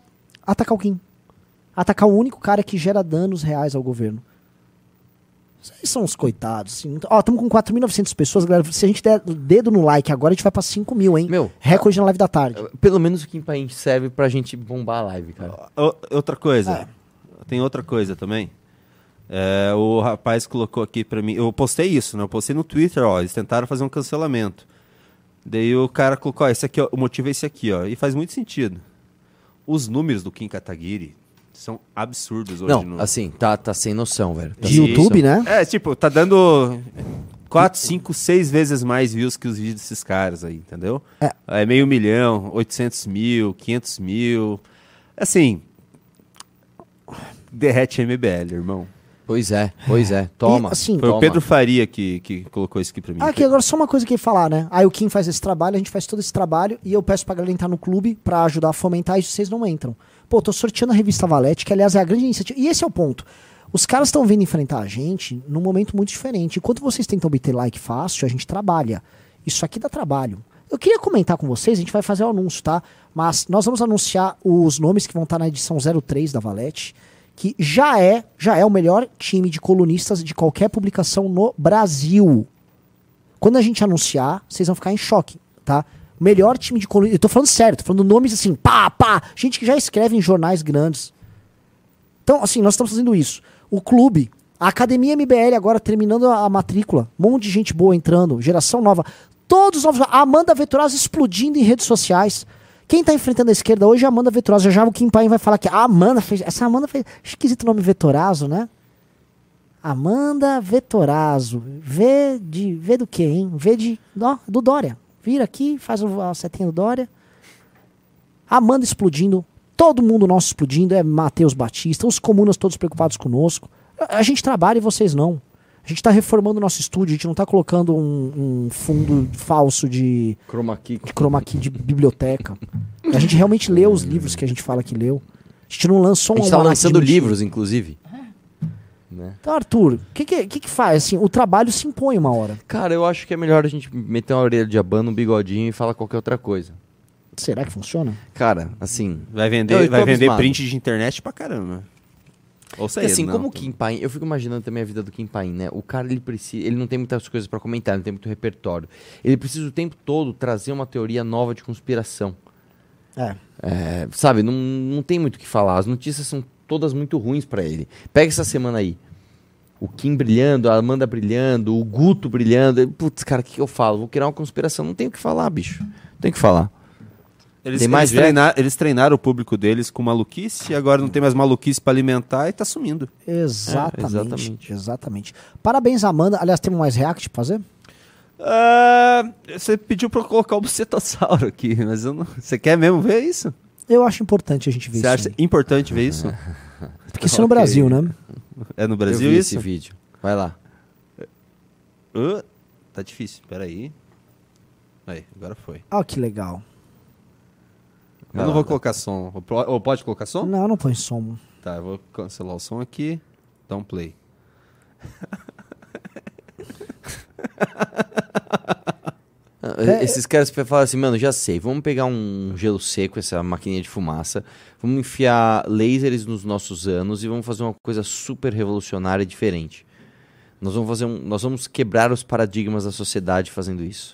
Speaker 2: atacar o Kim. Atacar o único cara que gera danos reais ao governo. Vocês são os coitados. Assim. Ó, estamos com 4.900 pessoas, galera. Se a gente der o dedo no like agora, a gente vai pra 5 mil, hein?
Speaker 3: Meu,
Speaker 2: Recorde na live da tarde.
Speaker 3: Pelo menos o Kim Paim serve pra gente bombar a live, cara.
Speaker 1: O- outra coisa.
Speaker 2: É.
Speaker 1: Tem outra coisa também. É, o rapaz colocou aqui pra mim. Eu postei isso, né? Eu postei no Twitter, ó. Eles tentaram fazer um cancelamento. Daí o cara colocou, ó, esse aqui, ó, o motivo é esse aqui, ó. E faz muito sentido. Os números do Kim Kataguiri são absurdos hoje
Speaker 3: Não,
Speaker 1: no.
Speaker 3: assim, tá, tá sem noção, velho. Tá
Speaker 2: De YouTube,
Speaker 3: noção.
Speaker 2: né?
Speaker 1: É, tipo, tá dando 4, 5, 6 vezes mais views que os vídeos desses caras aí, entendeu?
Speaker 2: É.
Speaker 1: meio milhão, 800 mil, 500 mil. Assim, derrete MBL, irmão.
Speaker 3: Pois é, pois é. Toma.
Speaker 2: E, assim,
Speaker 1: Foi
Speaker 3: toma.
Speaker 1: o Pedro Faria que, que colocou isso aqui pra mim.
Speaker 2: Ah, aqui agora só uma coisa que eu ia falar, né? Aí o Kim faz esse trabalho, a gente faz todo esse trabalho e eu peço pra galera entrar no clube pra ajudar a fomentar e vocês não entram. Pô, tô sorteando a revista Valete, que aliás é a grande iniciativa. E esse é o ponto. Os caras estão vindo enfrentar a gente num momento muito diferente. Enquanto vocês tentam obter like fácil, a gente trabalha. Isso aqui dá trabalho. Eu queria comentar com vocês, a gente vai fazer o anúncio, tá? Mas nós vamos anunciar os nomes que vão estar na edição 03 da Valete, que já é, já é o melhor time de colunistas de qualquer publicação no Brasil. Quando a gente anunciar, vocês vão ficar em choque, tá? Melhor time de coluna. Eu tô falando sério, tô falando nomes assim, pá, pá. Gente que já escreve em jornais grandes. Então, assim, nós estamos fazendo isso. O clube, a Academia MBL agora terminando a, matrícula. Um monte de gente boa entrando, geração nova. Todos os novos. Amanda Vetorazzo explodindo em redes sociais. Quem tá enfrentando a esquerda hoje é a Amanda Vetorazzo. Já já o Kim Paim vai falar que a Amanda fez. Essa Amanda fez. Esquisito o nome Vetorazzo, né? Amanda Vetorazzo. V de. V do quê, hein? V de. Ó, do Dória. Vira aqui, faz o- a setinha do Dória. Amanda explodindo. Todo mundo nosso explodindo. É Matheus Batista. Os comunas todos preocupados conosco. A, a gente trabalha e vocês não. A gente tá reformando o nosso estúdio. A gente não tá colocando um, um fundo falso de,
Speaker 3: Chroma key.
Speaker 2: de chroma key de biblioteca. A gente realmente lê os livros que a gente fala que leu. A gente não lançou
Speaker 3: A
Speaker 2: um
Speaker 3: gente tá
Speaker 2: almanac de
Speaker 3: lançando livros, inclusive. Né?
Speaker 2: Então, Arthur, o que, que, que que faz? Assim, o trabalho se impõe uma hora.
Speaker 3: Cara, eu acho que é melhor a gente meter uma orelha de abano, um bigodinho e falar qualquer outra coisa.
Speaker 2: Será que funciona?
Speaker 3: Cara, assim.
Speaker 1: Vai
Speaker 3: Eu
Speaker 1: vender,
Speaker 3: tô
Speaker 1: vai vender
Speaker 3: abismado.
Speaker 1: print de internet pra caramba. Ou seja,
Speaker 3: assim,
Speaker 1: não.
Speaker 3: como o Kim Paim, eu fico imaginando também a vida do Kim Paim, né? O cara, ele precisa, ele não tem muitas coisas pra comentar, ele não tem muito repertório. Ele precisa o tempo todo trazer uma teoria nova de conspiração.
Speaker 2: É.
Speaker 3: É, sabe, não, não tem muito o que falar. As notícias são todas muito ruins pra ele. Pega essa semana aí. O Kim brilhando, a Amanda brilhando, o Guto brilhando. Putz, cara, o que, que eu falo? Vou criar uma conspiração. Não tenho o que falar, bicho. Não tenho o que falar.
Speaker 1: Eles,
Speaker 3: Tem mais
Speaker 1: eles, treina- eles treinaram o público deles com maluquice e agora não tem mais maluquice pra alimentar e tá sumindo.
Speaker 2: Exatamente,
Speaker 3: exatamente.
Speaker 2: exatamente. Parabéns, Amanda. Aliás, temos mais react pra fazer?
Speaker 1: Ah, você pediu pra eu colocar o bucetossauro aqui, mas eu não... Você quer mesmo ver isso?
Speaker 2: Eu acho importante a gente ver
Speaker 1: Você
Speaker 2: isso.
Speaker 1: acha
Speaker 2: aí.
Speaker 1: importante ver isso?
Speaker 2: Porque isso é no
Speaker 1: Ok.
Speaker 2: Brasil, né?
Speaker 1: É no
Speaker 3: Eu
Speaker 1: Brasil
Speaker 3: vi
Speaker 1: isso?
Speaker 3: esse vídeo. Vai lá.
Speaker 1: Ah, tá difícil, peraí. Aí, agora foi.
Speaker 2: Olha que legal.
Speaker 1: Eu
Speaker 3: Vai
Speaker 1: não
Speaker 3: lá,
Speaker 1: vou colocar som. Ou pode colocar som?
Speaker 2: Não, não põe som.
Speaker 1: Tá, eu vou cancelar o som aqui. Dá um play.
Speaker 3: Ah, Esses caras falam assim, mano, já sei, vamos pegar um gelo seco, essa maquininha de fumaça, vamos enfiar lasers nos nossos anos e vamos fazer uma coisa super revolucionária e diferente. Nós vamos fazer um, nós vamos quebrar os paradigmas da sociedade fazendo isso.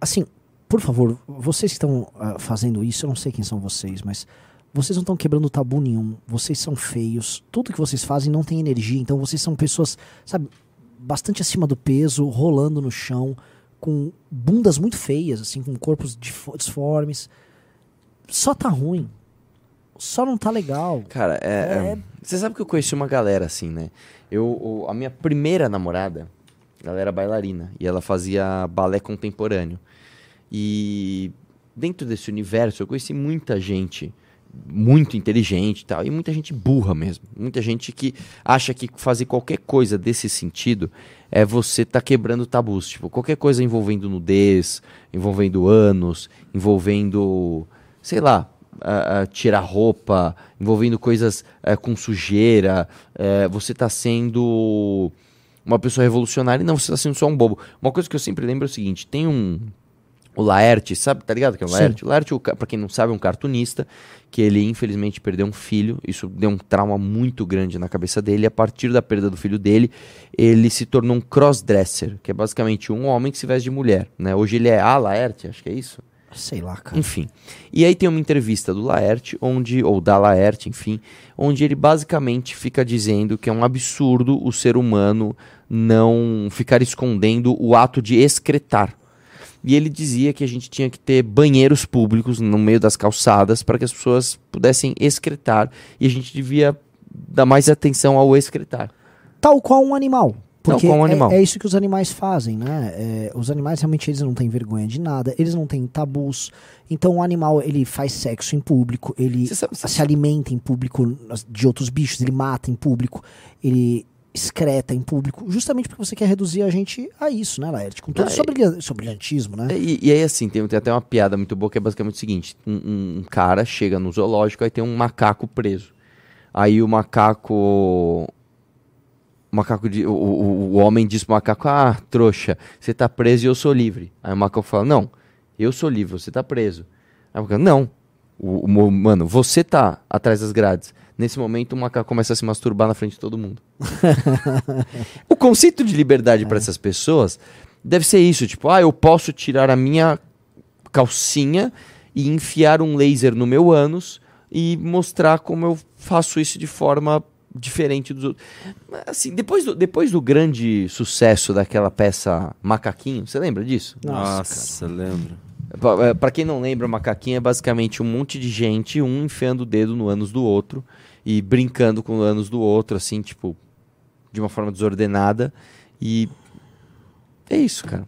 Speaker 2: Assim, por favor, vocês que estão ah, fazendo isso, eu não sei quem são vocês, mas vocês não estão quebrando tabu nenhum. Vocês são feios. Tudo que vocês fazem não tem energia. Então vocês são pessoas, sabe, bastante acima do peso, rolando no chão, com bundas muito feias, assim, com corpos disformes. Só tá ruim. Só não tá legal.
Speaker 3: Cara, é, é- você sabe que eu conheci uma galera assim, né? Eu, a minha primeira namorada, ela era bailarina e ela fazia balé contemporâneo. E dentro desse universo eu conheci muita gente muito inteligente e tal, e muita gente burra mesmo. Muita gente que acha que fazer qualquer coisa desse sentido é você tá quebrando tabus. Tipo, qualquer coisa envolvendo nudez, envolvendo anos, envolvendo, sei lá, ah, ah, tirar roupa, envolvendo coisas eh, com sujeira, eh, você tá sendo uma pessoa revolucionária e não, você tá sendo só um bobo. Uma coisa que eu sempre lembro é o seguinte, tem um... O Laerte, sabe, tá ligado que é o
Speaker 2: Sim.
Speaker 3: Laerte? O Laerte, o ca- pra quem não sabe, é um cartunista que ele infelizmente perdeu um filho. Isso deu um trauma muito grande na cabeça dele. E a partir da perda do filho dele, ele se tornou um crossdresser, que é basicamente um homem que se veste de mulher. Né? Hoje ele é a Laerte, acho que é isso.
Speaker 2: Sei lá, cara.
Speaker 3: Enfim. E aí tem uma entrevista do Laerte, onde, ou da Laerte, enfim, onde ele basicamente fica dizendo que é um absurdo o ser humano não ficar escondendo o ato de excretar. E ele dizia que a gente tinha que ter banheiros públicos no meio das calçadas para que as pessoas pudessem excretar e a gente devia dar mais atenção ao excretar.
Speaker 2: Tal qual um animal.
Speaker 3: Tal
Speaker 2: Porque
Speaker 3: qual um
Speaker 2: é-
Speaker 3: animal.
Speaker 2: É, isso que os animais fazem, né? É, os animais realmente eles não têm vergonha de nada, eles não têm tabus. Então o animal ele faz sexo em público, ele
Speaker 3: sabe-
Speaker 2: se alimenta em público de outros bichos, ele mata em público, ele excreta em público, justamente porque você quer reduzir a gente a isso, né, Laerte? Com todo
Speaker 3: Ah,
Speaker 2: esse sobrilha- sobrilhantismo, né?
Speaker 3: E, e aí, assim, tem, tem até uma piada muito boa que é basicamente o seguinte: um, um- cara chega no zoológico, aí tem um macaco preso. Aí o macaco. O macaco di- o, o, o homem diz pro macaco: Ah, trouxa, você tá preso e eu sou livre. Aí o macaco fala: Não, eu sou livre, você tá preso. Aí o macaco: Não, o, o mano, você tá atrás das grades. Nesse momento, o macaco começa a se masturbar na frente de todo mundo. o conceito de liberdade para essas pessoas deve ser isso: tipo, ah, eu posso tirar a minha calcinha e enfiar um laser no meu ânus e mostrar como eu faço isso de forma diferente dos outros. Mas, Assim, depois do, depois do grande sucesso daquela peça Macaquinho, você lembra disso?
Speaker 2: Nossa,
Speaker 1: lembro.
Speaker 3: Pra, é, quem não lembra, Macaquinho é basicamente um monte de gente, um enfiando o dedo no ânus do outro e brincando com o ânus do outro, assim, tipo, de uma forma desordenada. E é isso, cara.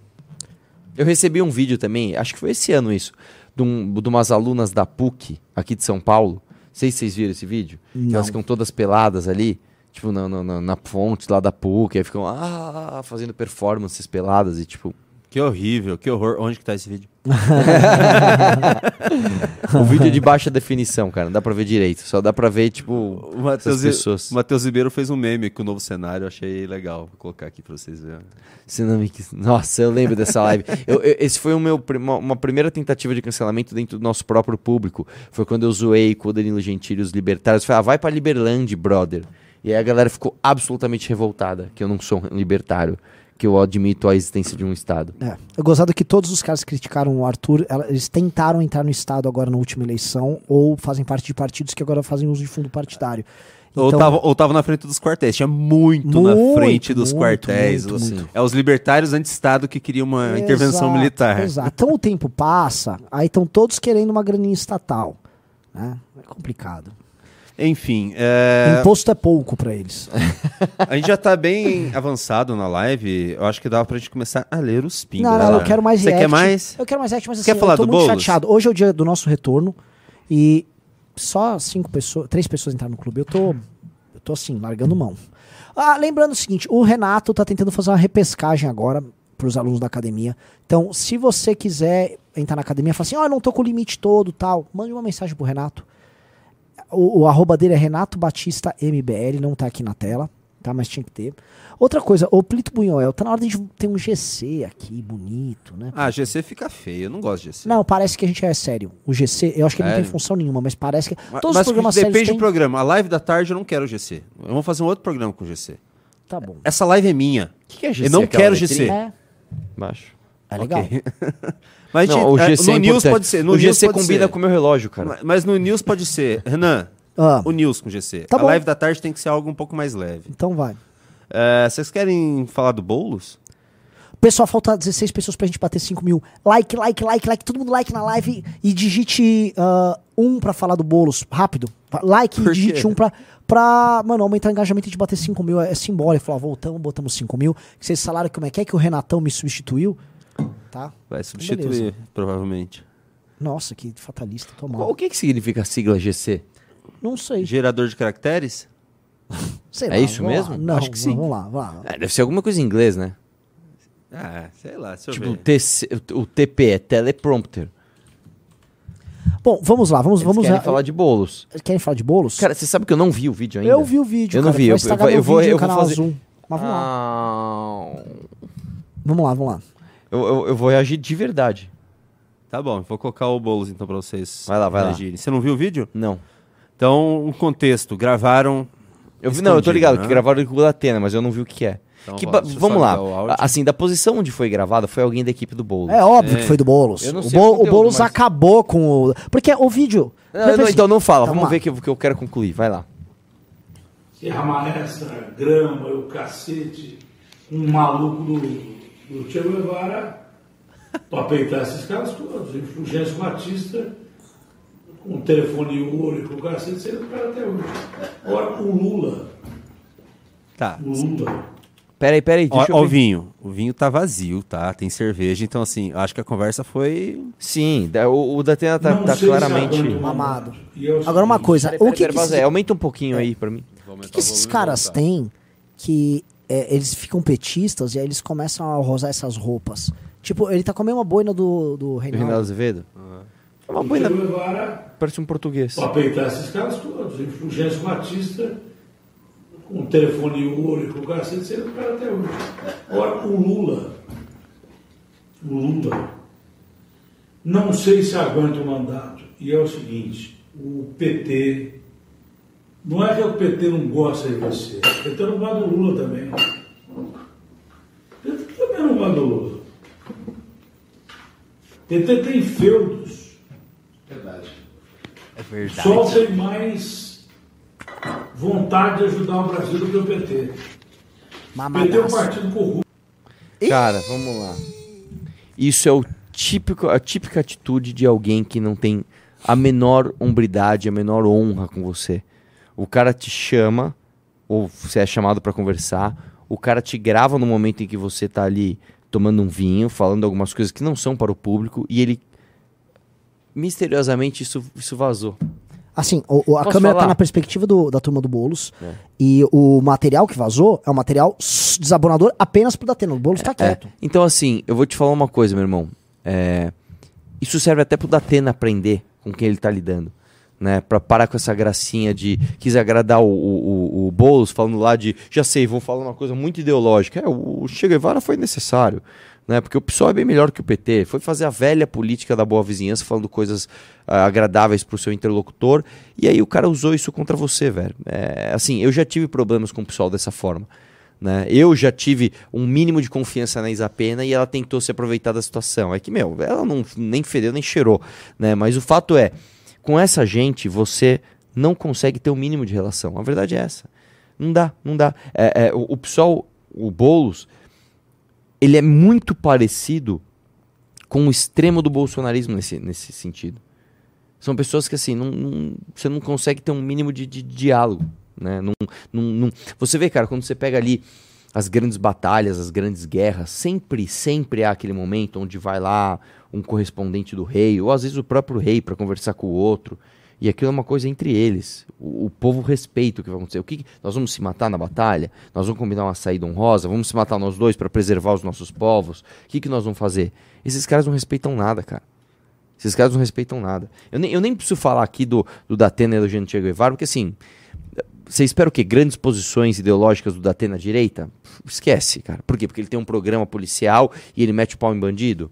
Speaker 3: Eu recebi um vídeo também, acho que foi esse ano isso, de, um, de umas alunas da PUC, aqui de São Paulo. Não sei se vocês viram esse vídeo.
Speaker 2: Não.
Speaker 3: elas ficam todas peladas ali, tipo, na, na, na- na fonte lá da PUC, aí ficam ah, fazendo performances peladas e tipo.
Speaker 1: Que horrível, que horror. Onde que tá esse vídeo?
Speaker 3: O vídeo é de baixa definição, cara, não dá pra ver direito. Só dá pra ver, tipo,
Speaker 1: O Matheus
Speaker 3: essas pessoas.
Speaker 1: o Matheus Ribeiro fez um meme com o novo cenário, eu achei legal. Vou colocar aqui pra vocês verem.
Speaker 3: Se não me... Nossa, eu lembro dessa live. Eu- eu- esse foi o meu, uma, uma primeira tentativa de cancelamento dentro do nosso próprio público. Foi quando eu zoei com o Danilo Gentili, os libertários. Falei, ah, vai pra Liberland, brother. E aí a galera ficou absolutamente revoltada que eu não sou um libertário. Que eu admito a existência de um Estado.
Speaker 2: É. É gozado que todos os caras que criticaram o Arthur, eles tentaram entrar no Estado agora na última eleição ou fazem parte de partidos que agora fazem uso de fundo partidário.
Speaker 1: Ou,
Speaker 2: Então-
Speaker 1: tava, ou tava na frente dos quartéis. Tinha muito, na
Speaker 2: Muito,
Speaker 1: frente dos
Speaker 2: muito,
Speaker 1: quartéis.
Speaker 2: muito,
Speaker 1: assim.
Speaker 2: muito.
Speaker 1: É os libertários anti-Estado que queriam uma intervenção
Speaker 2: Exato,
Speaker 1: militar.
Speaker 2: Exato. Então o tempo passa, aí estão todos querendo uma graninha estatal. Né? É complicado.
Speaker 1: Enfim, é,
Speaker 2: Imposto é pouco pra eles.
Speaker 1: a gente já tá bem avançado na live. Eu acho que dava pra gente começar a ler os pingos.
Speaker 2: não, não,
Speaker 1: né?
Speaker 2: eu quero mais
Speaker 1: Você
Speaker 2: react.
Speaker 1: quer mais?
Speaker 2: Eu quero mais react, mas assim,
Speaker 1: Quer falar
Speaker 2: eu tô
Speaker 1: do
Speaker 2: muito
Speaker 1: Boulos?
Speaker 2: chateado. Hoje é o dia do nosso retorno e só cinco pessoas, três pessoas entraram no clube. Eu tô, eu tô assim, largando mão. Ah, lembrando o seguinte, o Renato tá tentando fazer uma repescagem agora pros alunos da academia. Então, se você quiser entrar na academia e falar assim, ó, eu não tô com o limite todo, tal, mande uma mensagem pro Renato. O, o arroba dele é Renato Batista MBL, não tá aqui na tela, tá? Mas tinha que ter. Outra coisa, o Plito Bunhoel, tá na hora de a gente ter um GC aqui, bonito, né?
Speaker 1: Ah, GC fica feio. Eu não gosto de GC.
Speaker 2: Não, parece que a gente é sério. O GC, eu acho que ele não tem função nenhuma, mas parece que.
Speaker 1: Mas-
Speaker 2: Todos
Speaker 1: mas
Speaker 2: os programas
Speaker 1: depende
Speaker 2: sérios
Speaker 1: do
Speaker 2: têm.
Speaker 1: programa. A live da tarde eu não quero GC. Vamos fazer um outro programa com GC.
Speaker 2: Tá bom.
Speaker 1: Essa live é minha.
Speaker 3: O que, que é GC?
Speaker 1: Eu não
Speaker 3: Aquela
Speaker 1: quero
Speaker 3: letrinha?
Speaker 1: GC.
Speaker 2: É,
Speaker 3: Baixo.
Speaker 2: é legal.
Speaker 1: Ok. Mas
Speaker 3: Não,
Speaker 1: gente-
Speaker 3: o
Speaker 1: é,
Speaker 3: GC
Speaker 1: no
Speaker 3: é
Speaker 1: News pode ser. No
Speaker 3: o GC combina
Speaker 1: ser.
Speaker 3: com o meu relógio, cara.
Speaker 1: Mas- Mas no News pode ser. Renan,
Speaker 2: Ah,
Speaker 1: o News com GC.
Speaker 2: Tá
Speaker 1: a
Speaker 2: bom.
Speaker 1: live da tarde tem que ser algo um pouco mais leve.
Speaker 2: então vai.
Speaker 1: É, vocês querem falar do Boulos?
Speaker 2: Pessoal, falta 16 pessoas pra gente bater 5 mil. Like, like, like, like. Todo mundo like na live e digite ah, um pra falar do bolos. Rápido. Like e digite um pra, pra, mano, aumentar o engajamento e de bater 5 mil. É simbólico. Falar, voltamos, botamos 5 mil. Que vocês falaram como é que é que o Renatão me substituiu. Tá?
Speaker 1: Vai substituir,
Speaker 2: Beleza.
Speaker 1: provavelmente.
Speaker 2: Nossa, que fatalista. Tô mal.
Speaker 3: Qual- O que, que significa a sigla GC?
Speaker 2: Não sei.
Speaker 1: Gerador de caracteres?
Speaker 2: Sei
Speaker 3: É
Speaker 2: lá,
Speaker 3: isso
Speaker 2: vamos lá.
Speaker 3: mesmo?
Speaker 2: Não,
Speaker 1: Acho que sim.
Speaker 2: Vamos lá, vamos lá.
Speaker 3: É, deve ser alguma coisa em inglês, né?
Speaker 1: Ah, sei lá, deixa eu
Speaker 3: Tipo, o. TC, o TP é teleprompter.
Speaker 2: Bom, vamos lá, vamos,
Speaker 3: Eles
Speaker 2: vamos
Speaker 3: querem
Speaker 2: lá.
Speaker 3: falar de bolos.
Speaker 2: Querem falar de bolos?
Speaker 3: Cara, você sabe que eu não vi o vídeo ainda?
Speaker 2: eu vi o vídeo.
Speaker 3: Eu não
Speaker 2: cara,
Speaker 3: vi,
Speaker 2: vai
Speaker 3: eu- eu eu vou- eu vou fazer-
Speaker 2: Azul. Mas vamos lá.
Speaker 3: Ah,
Speaker 2: Vamos lá, vamos lá.
Speaker 3: Eu, eu, eu vou reagir de verdade.
Speaker 1: Tá bom, vou colocar o Boulos então pra vocês
Speaker 3: Vai lá, vai lá.
Speaker 1: reagirem. Você não viu o vídeo?
Speaker 3: Não.
Speaker 1: Então, um contexto. Gravaram.
Speaker 3: Eu vi, não, eu tô ligado
Speaker 1: Escondido,
Speaker 3: que
Speaker 1: né?
Speaker 3: gravaram com o da Atena, mas eu não vi o que é.
Speaker 1: Então,
Speaker 3: Que
Speaker 1: ó,
Speaker 3: ba-
Speaker 1: deixa eu
Speaker 3: vamos lá.
Speaker 1: ligar o áudio.
Speaker 3: Assim, da posição onde foi gravada, foi alguém da equipe do Boulos.
Speaker 2: É óbvio
Speaker 1: É.
Speaker 2: que foi do Boulos.
Speaker 3: Eu não
Speaker 2: o,
Speaker 3: sei
Speaker 2: Bo-
Speaker 3: o
Speaker 2: o
Speaker 3: conteúdo,
Speaker 2: Boulos
Speaker 3: mas-
Speaker 2: acabou com o. Porque o vídeo.
Speaker 3: Não, não, então não fala,
Speaker 2: Então,
Speaker 3: vamos
Speaker 2: lá.
Speaker 3: ver que, que eu quero concluir. Vai lá.
Speaker 5: Serra Maestra, grama, o cacete, um maluco do, do Che Guevara para peitar esses caras todos. E o Fulgêncio Batista, com o telefone ouro e com o cacete, sendo o cara até hoje. Agora, o Lula,
Speaker 1: Tá.
Speaker 5: o Lula,
Speaker 3: Peraí, peraí,
Speaker 1: Ó,
Speaker 3: deixa
Speaker 1: ó
Speaker 3: eu
Speaker 1: o vinho. O vinho tá vazio, tá? Tem cerveja. Então, assim, eu acho que a conversa foi.
Speaker 3: Sim, o, o da Atena tá, tá
Speaker 5: sei
Speaker 3: claramente...
Speaker 5: o
Speaker 2: Mamado.
Speaker 5: é o
Speaker 2: Agora uma coisa.
Speaker 3: Peraí,
Speaker 2: o
Speaker 3: peraí,
Speaker 2: que,
Speaker 3: peraí,
Speaker 2: que, esses-
Speaker 3: aumenta um pouquinho aí pra mim.
Speaker 2: o que que esses caras têm que é, eles ficam petistas e aí eles começam a rosar essas roupas? Tipo, ele tá com a mesma boina do, do
Speaker 3: Do
Speaker 2: Reinaldo.
Speaker 3: Reinaldo Azevedo? É uma boina,
Speaker 5: Guevara
Speaker 3: parece um português.
Speaker 5: para peitar esses caras todos. O Fulgêncio Batista, com o telefone ouro e com o cacete, sendo o cara até hoje. Agora, o Lula, o Lula, não sei se aguenta o mandato. E é o seguinte, o PT, não é que o PT não gosta de você, o PT não gosta do Lula também. O PT também não gosta do Lula. O PT tem feudos.
Speaker 1: É verdade.
Speaker 5: Só tem mais vontade de ajudar o Brasil do que o PT. O PT é um partido corrupto.
Speaker 3: Cara, vamos lá. Isso é o típico, a típica atitude de alguém que não tem a menor hombridade, a menor honra com você. O cara te chama, ou você é chamado pra conversar, o cara te grava no momento em que você tá ali tomando um vinho, falando algumas coisas que não são para o público, e ele misteriosamente isso, isso vazou.
Speaker 2: Assim, o- o- a
Speaker 3: Posso
Speaker 2: câmera
Speaker 3: falar?
Speaker 2: tá na perspectiva do- da turma do Boulos.
Speaker 3: É.
Speaker 2: E o material que vazou é um material desabonador apenas pro Datena. O Boulos tá
Speaker 3: É,
Speaker 2: quieto.
Speaker 3: Então, assim, eu vou te falar uma coisa, meu irmão. É, isso serve até pro Datena aprender com quem ele tá lidando. Né, pra parar com essa gracinha de quis agradar o, o, o, o Boulos, falando lá de já sei, vão falar uma coisa muito ideológica. É, o, o Che Guevara foi necessário, né, porque o PSOL é bem melhor que o PT. Foi fazer a velha política da boa vizinhança, falando coisas ah, agradáveis pro seu interlocutor, e aí o cara usou isso contra você, velho. É, assim, eu já tive problemas com o PSOL dessa forma. Né? Eu já tive um mínimo de confiança na Isapena e ela tentou se aproveitar da situação. É que, meu, ela não nem fedeu nem cheirou. Né? Mas o fato é, com essa gente, você não consegue ter o mínimo de relação. A verdade é essa. Não dá, não dá. É, é, o, o PSOL, o Boulos, ele é muito parecido com o extremo do bolsonarismo nesse, nesse sentido. São pessoas que, assim, não, não- você não consegue ter um mínimo de, de diálogo, né? Não, não, não- Você vê, cara, quando você pega ali as grandes batalhas, as grandes guerras, sempre, sempre há aquele momento onde vai lá um correspondente do rei, ou às vezes o próprio rei para conversar com o outro. E aquilo é uma coisa entre eles. O, o povo respeita o que vai acontecer. O que nós vamos se matar na batalha? Nós vamos combinar uma saída honrosa? Vamos se matar nós dois para preservar os nossos povos? O que, que nós vamos fazer? Esses caras não respeitam nada, cara. Esses caras não respeitam nada. Eu nem, eu nem preciso falar aqui do, do Datena e do Jean Che Guevara, porque assim, você espera o quê? Grandes posições ideológicas do Datena à direita? Esquece, cara. Por quê? Porque ele tem um programa policial e ele mete o pau em bandido?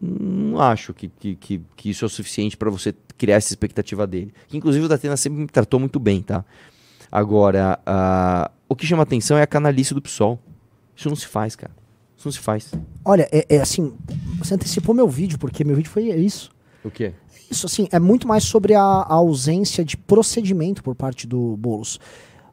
Speaker 3: Não acho que, que, que, que isso é o suficiente para você criar essa expectativa dele. Que, inclusive o Datena sempre me tratou muito bem, tá? Agora, ah, o que chama atenção é a canalice do PSOL. Isso não se faz, cara. Isso não se faz.
Speaker 2: Olha, é, é assim, você antecipou meu vídeo, porque meu vídeo foi isso.
Speaker 3: O quê?
Speaker 2: Isso, assim, é muito mais sobre a, a ausência de procedimento por parte do Boulos.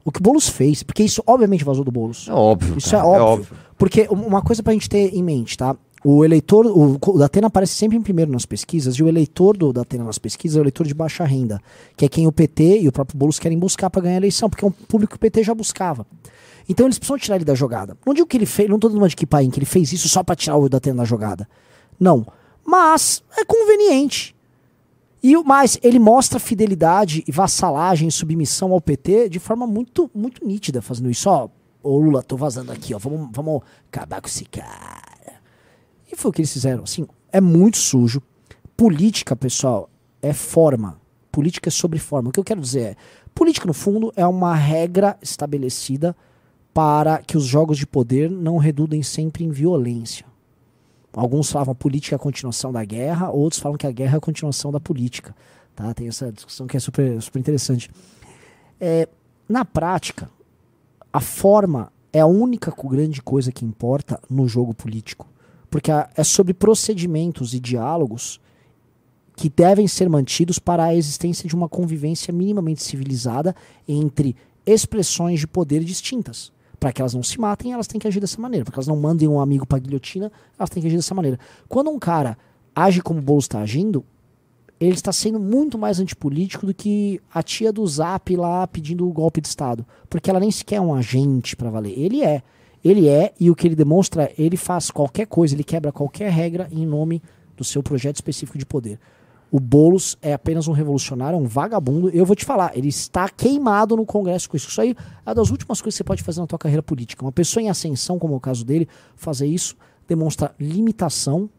Speaker 2: O que o Boulos fez, porque isso obviamente vazou do Boulos.
Speaker 3: É óbvio.
Speaker 2: Isso
Speaker 3: cara,
Speaker 2: é óbvio. Porque um- uma coisa pra gente ter em mente, tá? O eleitor, o, o Datena aparece sempre em primeiro nas pesquisas, e o eleitor do Datena nas pesquisas é o eleitor de baixa renda, que é quem o PT e o próprio Boulos querem buscar pra ganhar a eleição, porque é um público que o PT já buscava. Então eles precisam tirar ele da jogada. Não digo que ele fez, não tô dando uma de que paim, que ele fez isso só pra tirar o Datena da jogada. Não. Mas é conveniente. E o mais, ele mostra fidelidade e vassalagem submissão ao PT de forma muito, muito nítida, fazendo isso. Ó, ô Lula, tô vazando aqui, ó. Vamos, vamos acabar com esse cara. E foi o que eles fizeram. Assim, é muito sujo. Política, pessoal, é forma. Política é sobre forma. O que eu quero dizer é: política, no fundo, é uma regra estabelecida para que os jogos de poder não redundem sempre em violência. Alguns falavam política é a continuação da guerra, outros falam que a guerra é a continuação da política. Tá? Tem essa discussão que é super, super interessante. É, na prática, a forma é a única grande coisa que importa no jogo político. Porque a- é sobre procedimentos e diálogos que devem ser mantidos para a existência de uma convivência minimamente civilizada entre expressões de poder distintas. Para que elas não se matem, elas têm que agir dessa maneira. Para que elas não mandem um amigo para guilhotina, elas têm que agir dessa maneira. Quando um cara age como o Boulos está agindo, ele está sendo muito mais antipolítico do que a tia do Zap lá pedindo o golpe de Estado. Porque ela nem sequer é um agente para valer. Ele é. Ele é, e o que ele demonstra, ele faz qualquer coisa, ele quebra qualquer regra em nome do seu projeto específico de poder. O Boulos é apenas um revolucionário, é um vagabundo. Eu vou te falar, ele está queimado no Congresso com isso. Isso aí é das últimas coisas que você pode fazer na tua carreira política. Uma pessoa em ascensão, como é o caso dele, fazer isso demonstra limitação,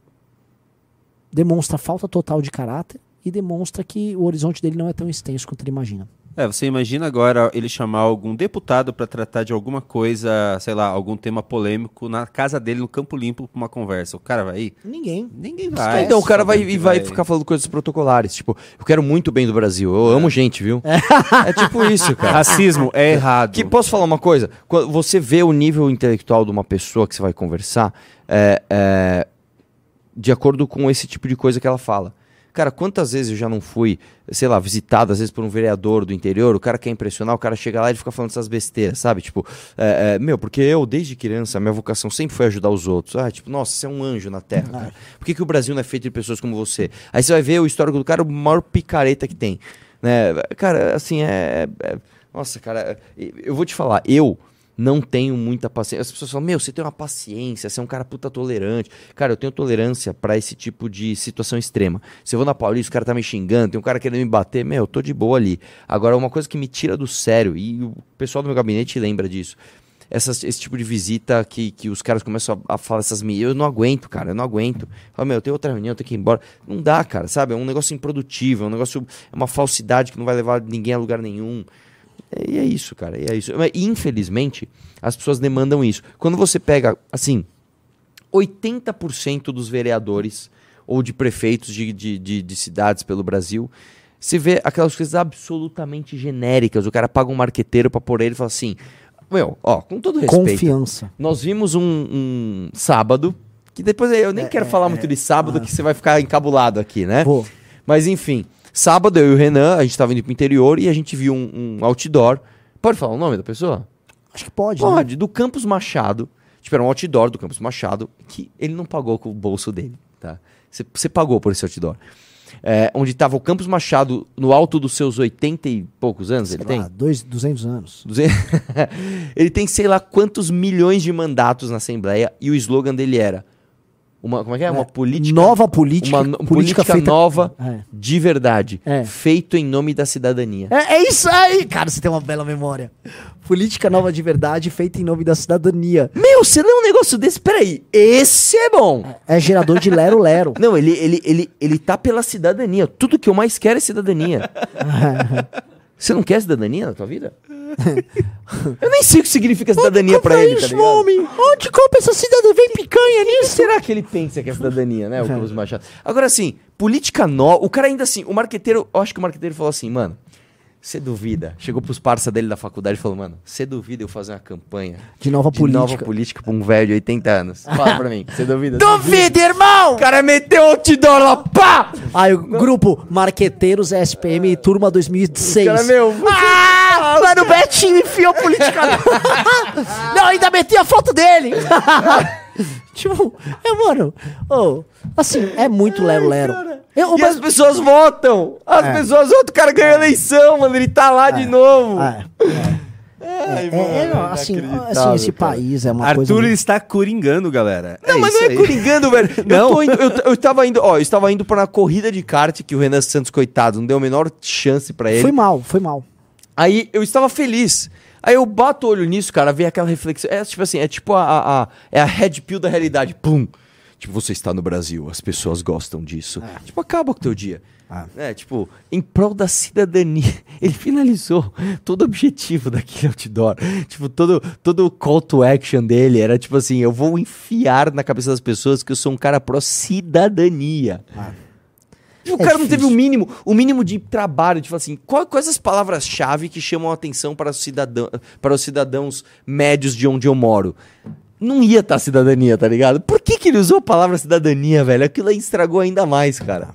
Speaker 2: demonstra falta total de caráter e demonstra que o horizonte dele não é tão extenso quanto ele imagina.
Speaker 1: É, você imagina agora ele chamar algum deputado pra tratar de alguma coisa, sei lá, algum tema polêmico na casa dele no Campo Limpo pra uma conversa. O cara vai ir?
Speaker 2: Ninguém.
Speaker 1: Ninguém vai.
Speaker 3: então o cara vai, e vai ficar falando coisas protocolares. Tipo, eu quero muito bem do Brasil. Eu amo gente, viu? É tipo isso, cara.
Speaker 1: Racismo é errado.
Speaker 3: Que, posso falar uma coisa? Quando você vê o nível intelectual de uma pessoa que você vai conversar é, é, de acordo com esse tipo de coisa que ela fala. Cara, quantas vezes eu já não fui, sei lá, visitado às vezes por um vereador do interior, o cara quer impressionar, o cara chega lá e fica falando essas besteiras, sabe? Tipo, é, é, meu, porque eu, desde criança, minha vocação sempre foi ajudar os outros. Ah, tipo, nossa, você é um anjo na terra, cara. Por que, que o Brasil não é feito de pessoas como você? Aí você vai ver o histórico do cara, o maior picareta que tem. Né? Cara, assim, é. é- nossa, cara, é- eu vou te falar, eu não tenho muita paciência. As pessoas falam, meu, você tem uma paciência, você é um cara puta tolerante. Cara, eu tenho tolerância pra esse tipo de situação extrema. Se eu vou na Paulista, o cara tá me xingando, tem um cara querendo me bater, meu, eu tô de boa ali. Agora, uma coisa que me tira do sério, e o pessoal do meu gabinete lembra disso. Essas, esse tipo de visita que, que os caras começam a, a falar essas eu não aguento, cara, eu não aguento. Fala, meu, eu tenho outra reunião, eu tenho que ir embora. Não dá, cara, sabe? É um negócio improdutivo, é um negócio, é uma falsidade que não vai levar ninguém a lugar nenhum. E é isso, cara, e é isso. Mas, infelizmente, as pessoas demandam isso. Quando você pega, assim, 80% dos vereadores ou de prefeitos de, de, de, de cidades pelo Brasil, você vê aquelas coisas absolutamente genéricas. O cara paga um marqueteiro pra pôr ele e fala assim: Meu, ó, com todo respeito.
Speaker 2: Confiança.
Speaker 3: Nós vimos um, um sábado, que depois eu nem quero falar muito de sábado, que você vai ficar encabulado aqui, né?
Speaker 2: Vou.
Speaker 3: Mas enfim, Sábado, eu e o Renan, a gente tava indo pro interior e a gente viu um, um outdoor. Pode falar o nome da pessoa?
Speaker 2: Acho que pode, né?
Speaker 3: Pode, do Campos Machado. Tipo, era um outdoor do Campos Machado que ele não pagou com o bolso dele, tá? Você- pagou por esse outdoor. É, onde tava o Campos Machado no alto dos seus 80 e poucos anos, ele
Speaker 2: Sei
Speaker 3: tem?
Speaker 2: lá, dois, 200 anos.
Speaker 3: Duze- ele tem sei lá quantos milhões de mandatos na Assembleia e o slogan dele era uma, como é que é? Uma política
Speaker 2: Nova política.
Speaker 3: uma no- política, nova
Speaker 2: É.
Speaker 3: de verdade,
Speaker 2: É.
Speaker 3: feito em nome da cidadania.
Speaker 2: É, é isso aí, cara, você tem uma bela memória. Política nova de verdade feita em nome da cidadania.
Speaker 3: Meu, você lê um negócio desse? Peraí, esse é bom.
Speaker 2: É gerador de lero-lero.
Speaker 3: Não, ele, ele, ele, ele tá pela cidadania. Tudo que eu mais quero é cidadania. Você não quer cidadania na tua vida? Eu nem sei o que significa cidadania pra ele, tá ligado?
Speaker 2: Onde compra essa cidadania? Vem picanha
Speaker 3: O que será que ele pensa que é cidadania, né? O Carlos Machado. Agora, assim, política nova. O cara ainda assim, o marqueteiro, eu acho que o marqueteiro falou assim, mano. Você duvida? Chegou pros parça dele da faculdade e falou, mano, você duvida eu fazer uma campanha
Speaker 2: De nova
Speaker 3: de
Speaker 2: política.
Speaker 3: nova política pra um velho de 80 anos? Fala pra mim, você duvida?
Speaker 2: Duvida, irmão!
Speaker 3: O cara meteu outdoor lá, pá!
Speaker 2: Aí o grupo Marqueteiros SPM Turma 2006.
Speaker 3: Cara, meu,
Speaker 2: Ah, mano, o Betinho enfiou política. Não, ainda meti a foto dele. tipo, é, mano, ô, assim, é muito lero-lero. Eu-
Speaker 3: E
Speaker 2: mas-
Speaker 3: as pessoas votam! As
Speaker 2: É.
Speaker 3: pessoas votam, o cara ganhou a eleição, mano, ele tá lá de novo!
Speaker 2: É,
Speaker 3: Ai,
Speaker 2: é, é, não, assim, assim, esse país é uma coisa.
Speaker 1: Arthur
Speaker 2: muito-
Speaker 1: está coringando, galera.
Speaker 3: Não, mas não é
Speaker 1: aí.
Speaker 3: coringando, velho. Eu,
Speaker 1: Não.
Speaker 3: tô indo, eu, eu tava indo, ó, eu estava indo pra uma corrida de kart que o Renan Santos, coitado, não deu a menor chance pra ele.
Speaker 2: Foi mal, foi mal.
Speaker 3: Aí eu estava feliz. Aí eu bato o olho nisso, cara, ver aquela reflexão. É tipo assim, é tipo a, a, a- é a red pill da realidade. Pum! Tipo, você está no Brasil, as pessoas gostam disso. Tipo, acaba com o teu dia.
Speaker 2: Ah.
Speaker 3: É, tipo, em prol da cidadania. Ele finalizou todo o objetivo daquele outdoor. Tipo, todo, todo o call to action dele era tipo assim: eu vou enfiar na cabeça das pessoas que eu sou um cara pró-cidadania. E o
Speaker 2: É
Speaker 3: cara não teve
Speaker 2: difícil.
Speaker 3: o mínimo, o mínimo de trabalho, de falar assim, qual- quais as palavras-chave que chamam a atenção para, os cidadão, para os cidadãos médios de onde eu moro? Não ia estar cidadania, tá ligado? Por que, que ele usou a palavra cidadania, velho? Aquilo aí estragou ainda mais, cara.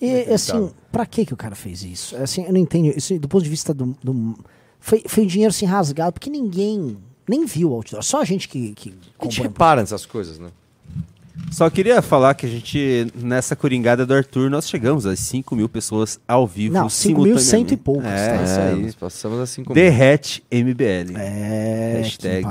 Speaker 2: E assim, pra que que o cara fez isso? Assim, eu não entendo. Isso, do ponto de vista do. do- foi, foi um dinheiro assim rasgado, porque ninguém nem viu o outdoor. Só a gente que. que
Speaker 3: A gente repara nessas coisas, né?
Speaker 1: Só queria falar que a gente, nessa coringada do Arthur, nós chegamos às 5 mil pessoas ao vivo.
Speaker 2: Não, 5.100 e poucos,
Speaker 1: É,
Speaker 2: tá?
Speaker 1: isso aí.
Speaker 3: nós passamos assim como...
Speaker 1: Derrete MBL.
Speaker 2: É,
Speaker 1: Hashtag.